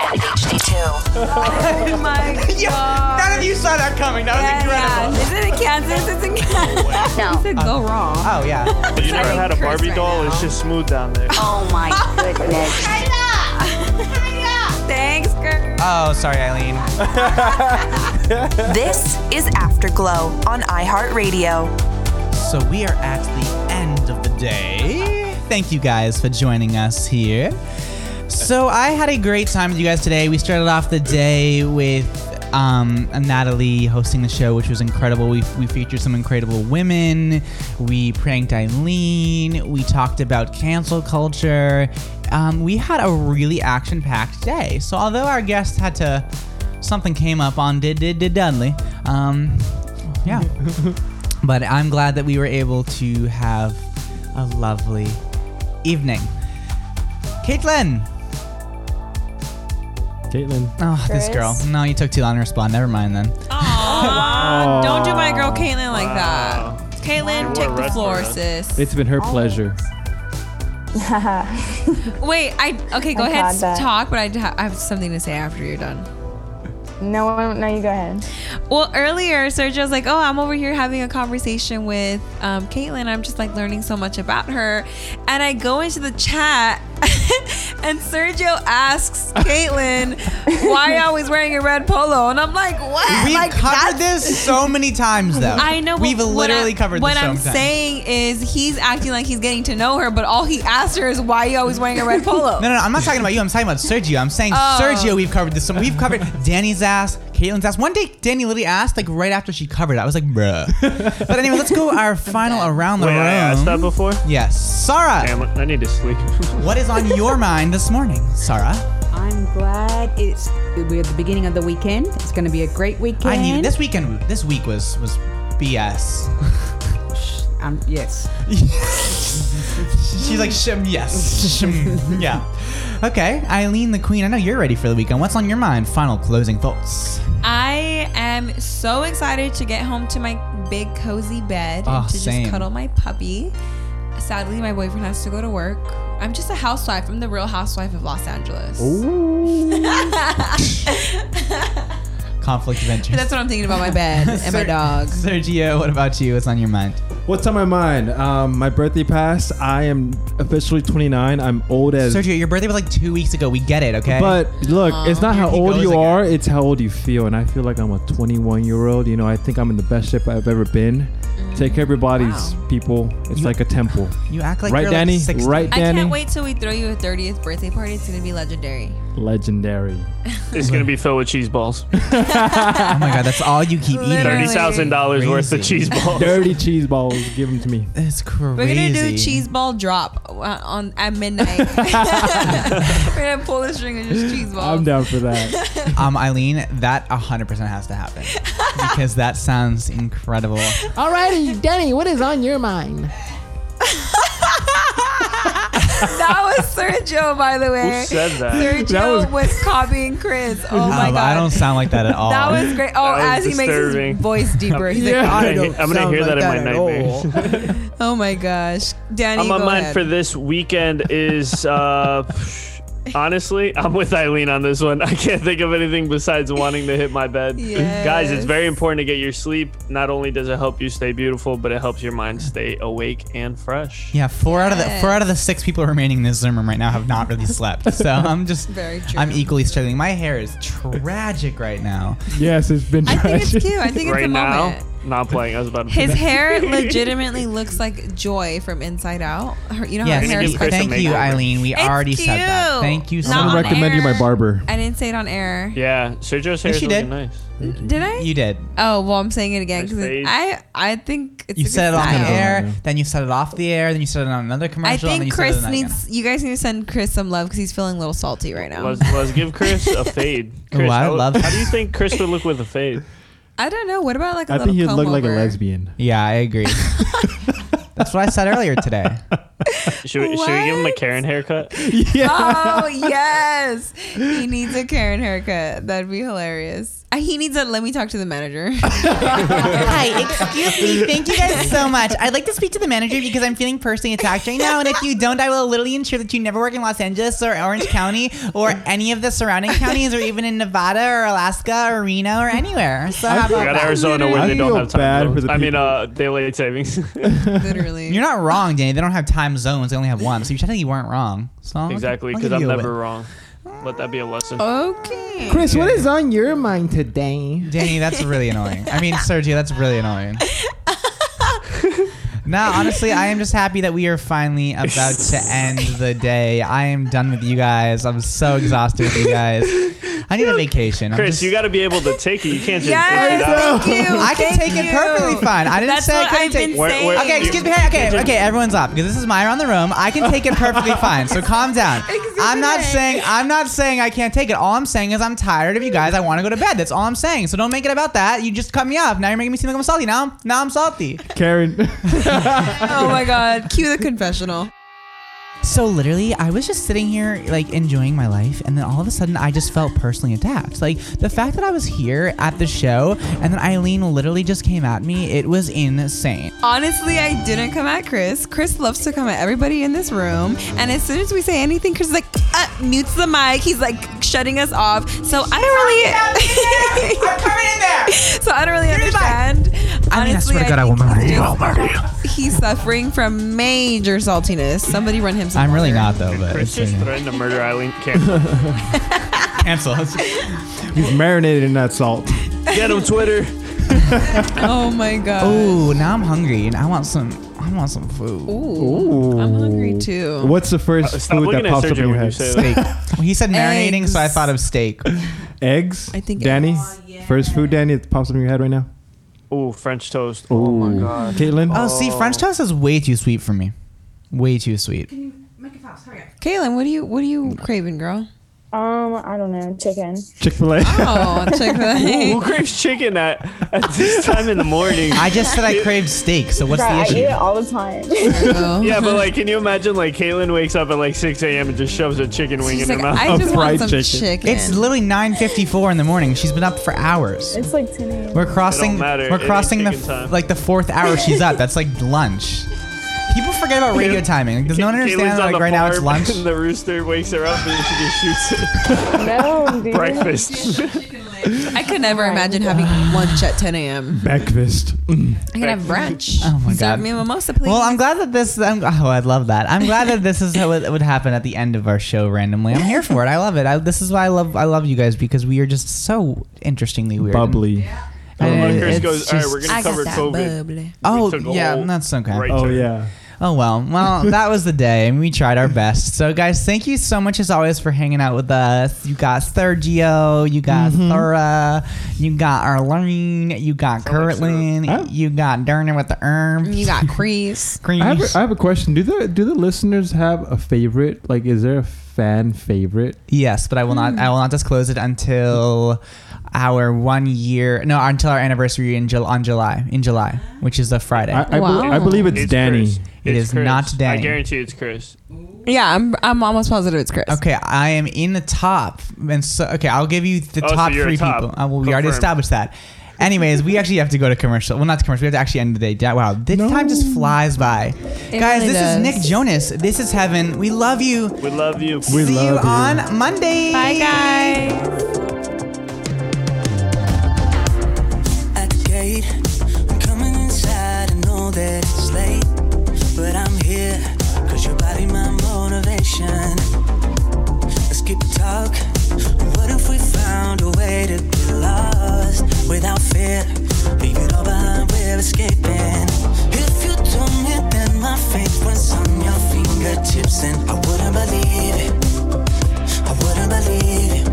Broadcasting in HD digital and HD2. Oh my god. None of you saw that coming. That was incredible. Is it in Kansas? It's in Kansas. No. He said go wrong. Oh, yeah. you never Sorry, had a Barbie right doll? now. It's just smooth down there. Oh my goodness. Thanks, girl. Oh, sorry, Eileen. This is Afterglow on iHeartRadio. So we are at the end of the day. Thank you guys for joining us here. So I had a great time with you guys today. We started off the day with um, Nataly hosting the show, which was incredible. We, we featured some incredible women. We pranked Eileen. We talked about cancel culture. um, we had a really action-packed day. So although our guest had to, something came up on did did did Dudley. Um, yeah. but I'm glad that we were able to have a lovely evening. Caitlin. Caitlin. Oh, this Kris? girl. No, you took too long to respond. Never mind then. Aw, don't do my girl Caitlin like that. Caitlin, take the floor, sis. It's been her pleasure. Wait, I okay. Go I'm ahead, glad that- talk. But I, I have something to say after you're done. No, no, you go ahead. Well, earlier Sergio was like, "Oh, I'm over here having a conversation with um, Caitlin. I'm just like learning so much about her." And I go into the chat, and Sergio asks Caitlin, "Why are you always wearing a red polo?" And I'm like, "What?" We've like covered this so many times, though. I know. We've what literally I- covered What this so I'm many times. saying is, he's acting like he's getting to know her, but all he asked her is, "Why are you always wearing a red polo?" No, no, no, I'm not talking about you. I'm talking about Sergio. I'm saying Oh. Sergio. We've covered this. We've covered Danny's ass, Caitlin's ass. One day, Danny literally asked, like right after she covered it. I was like, bruh. but anyway, let's go our final around the Wait, room. I asked that before? Yes, Sarah. Damn I need to sleep. what is on your mind this morning, Sarah? I'm glad it's we're at the beginning of the weekend. It's going to be a great weekend. I need this weekend. This week was was BS. Um, yes. She's like, shim, yes, shim, yeah. Okay, Eileen the Queen. I know you're ready for the weekend. What's on your mind? Final closing thoughts. I am so excited to get home to my big cozy bed Oh, and to same. just cuddle my puppy. Sadly, my boyfriend has to go to work. I'm just a housewife. I'm the real housewife of Los Angeles. Conflict of interest. That's what I'm thinking about my bed and my dog. Sergio, what about you? What's on your mind? What's on my mind? Um, my birthday passed. I am officially 29. I'm old as. Sergio, your birthday was like two weeks ago. We get it, okay? But look, it's not how he old goes you again. are; it's how old you feel. And I feel like I'm a 21 year old. You know, I think I'm in the best shape I've ever been. Take care of your bodies, people. It's like a temple. You act like right, you're like Danny. 60. right, I can't wait till we throw you a 30th birthday party. It's gonna be legendary. Legendary. It's gonna be filled with cheese balls. oh my god, that's all you keep eating. Thirty thousand dollars worth of Crazy. cheese balls. Dirty cheese balls. Give them to me. It's crazy. We're gonna do a cheese ball drop uh, on at midnight. We're gonna pull the string and just cheese balls. I'm down for that. um, Eileen, that 100% has to happen because that sounds incredible. Alrighty, Danny, what is on your mind? that was Sergio, by the way. Who said that? Sergio That was, was- copying Kris. Oh my Um, god. I don't sound like that at all. That was great. Oh, was as he makes his voice deeper. He's Yeah. like, I I'm gonna- don't I'm gonna sound hear that like in my at nightmares. oh my gosh, Danny, on my go mind ahead. for this weekend is uh honestly i'm with eileen on this one i can't think of anything besides wanting to hit my bed guys it's very important to get your sleep not only does it help you stay beautiful but it helps your mind stay awake and fresh Yeah, four out of the four out of the six people remaining in this Zoom room right now have not really slept. So I'm just Very true. I'm equally struggling. My hair is tragic right now. Yes, it's been. I think it's cute. I think it's right a now moment. Not playing i was about to His say that. hair legitimately looks like Joy from Inside Out. Her, you know Yes, her hair. give Kris thank you, makeover. Eileen. We It's already said that. Thank you so Not I'm gonna much. recommend you my barber. I didn't say it on air. yeah sergio's hair Yes, is you looking did. nice Did I? You did. Oh well, I'm saying it again because. I I think it's You a good said it on the air, then you said it off the air, then you said it on another I commercial. and then think you said it Kris on needs. You guys need to send Kris some love because he's feeling a little salty right now. let's, let's give kris a fade kris, Ooh, I how, love how do you think kris would look with a fade I don't know. What about like a I little I think he'd comb look like a lesbian. Yeah, I agree. That's what I said earlier today. should we, should we give him a karen haircut Oh yes, he needs a Karen haircut. That'd be hilarious. He needs a. Let me talk to the manager. Hi, excuse me. Thank you guys so much. I'd like to speak to the manager because I'm feeling personally attacked right now. And if you don't, I will literally ensure that you never work in Los Angeles or Orange County or any of the surrounding counties or even in Nevada or Alaska or Reno or anywhere. So how we about got? Arizona where I they don't have time bad zones. for the I mean, people. uh, daylight savings. Literally. You're not wrong, Danny. They don't have time zones. They only have one. So you technically weren't wrong. So exactly, because I'm never win. wrong. Let that be a lesson. Okay. Kris, what is on your mind today? Danny, that's really annoying. I mean, Sergio, that's really annoying. no, honestly, I am just happy that we are finally about to end the day. I am done with you guys. I'm so exhausted with you guys. I need a vacation. I'm Kris, just- you got to be able to take it. You can't just Yes, dish it out. thank you. I can Thank take it perfectly fine. I didn't That's say I what couldn't I've take been Where- saying. where- Okay, excuse me. Hey, okay, okay, everyone's up because this is my around the room. I can take it perfectly fine. So calm down. I'm not saying I'm not saying I can't take it. All I'm saying is I'm tired of you guys. I want to go to bed. That's all I'm saying. So don't make it about that. You just cut me off. Now you're making me seem like I'm salty. Now, I'm- now I'm salty. Karen. Oh my god. Cue the confessional. So literally, I was just sitting here like enjoying my life, and then all of a sudden, I just felt personally attacked. Like the fact that I was here at the show, and then Eileen literally just came at me. It was insane. Honestly, I didn't come at Kris. Kris loves to come at everybody in this room. And as soon as we say anything, Kris is like, uh, mutes the mic. He's like shutting us off. So I don't really. I'm coming in there. So I don't really understand. I mean, I Honestly, swear to God, I will murder you. I'll murder you. He's suffering from major saltiness. Somebody run him some I'm really not though, but Kris it's just okay. threatened to murder Eileen. Cancel. cancel. He's marinated in that salt. Get him, Twitter. Oh my god. Oh, now I'm hungry and I want some. I want some food. Ooh. I'm hungry too. What's the first Uh, stop food looking that at pops up in your when you head? say Steak. Well, he said marinating, so I Eggs. thought of steak. Eggs. I think Danny. eggs. First food, Danny, that pops up in your head right now. Oh, French toast. Oh my god. Caitlin. Oh, see, French toast is way too sweet for me. Way too sweet. Kaylin, what are you what are you craving, girl? Um, I don't know, chicken. Chick Fil A. Oh, Chick Fil A. Who craves chicken at, at this time in the morning? I just said I craved steak, so what's Bruh, the I eat issue? it all the time. Yeah, but like, can you imagine like Caitlin wakes up at like 6 a.m. and just shoves a chicken wing She's in like, her mouth? I just fried want some chicken. chicken. It's literally 9:54 in the morning. She's been up for hours. it's like 10 a.m. We're crossing. matter. We're ain't crossing the chicken time. like the fourth hour she's up. That's like lunch. People forget about radio timing. Like, does no one Caitlin's understand on that, like the right now it's farm, lunch? And the rooster wakes her up and she just shoots it. No, dude. breakfast. I could never imagine having lunch at 10 a.m. Breakfast. Mm. I can have brunch. Oh my Serve God. me a mimosa, please. Well, I'm glad that this. I'm, oh, I love that. I'm glad that this is how it would happen at the end of our show randomly. I'm here for it. I love it. I, this is why I love. I love you guys because we are just so interestingly weird. Bubbly. And it- Kris it's goes, all right, we're just- gonna I got cover that COVID. bubbly. Oh took a yeah, whole that's okay. right Oh turn. yeah. Oh well, well that was the day, and we tried our best. So guys, thank you so much as always for hanging out with us. You got Sergio, you got Mm-hmm. Thora, you got Arlene, you got Kirtland, Huh? you got Derner with the erm. You got Crease. I have, a, I have a question. Do the do the listeners have a favorite? Like, is there a fan favorite? Yes, but I will not. I will not disclose it until our one year. No, until our anniversary in Jul- on July in July, which is a Friday. I, I, be- I believe it's, It's Danny. Kris. It It's is Kris. not Danny. I guarantee it's Kris. Yeah, I'm, I'm almost positive it's Kris. Okay, I am in the top, and so okay, I'll give you the Oh, so top you're three top. people. Uh, well, we already Confirmed. established that. Anyways, we actually have to go to commercial. Well, not to commercial. We have to actually end the day. Da- Wow, this time just flies by. Guys, really this does. is Nick Jonas. This is Heaven. We love you. We love you. We See you love you. on Monday. Bye, guys. Motivation. Let's keep the talk. What if we found a way to be lost without fear? Leave it all behind, we're escaping. If you told me that my fate was on your fingertips, then I wouldn't believe it. I wouldn't believe it.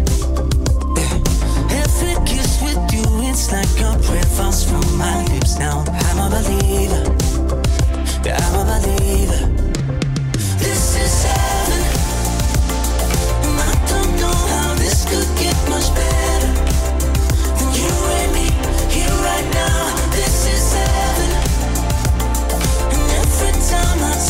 Every kiss with you, it's like a prayer falls from my lips. Now I'm a believer. Yeah, I'm a believer.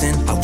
dancing. I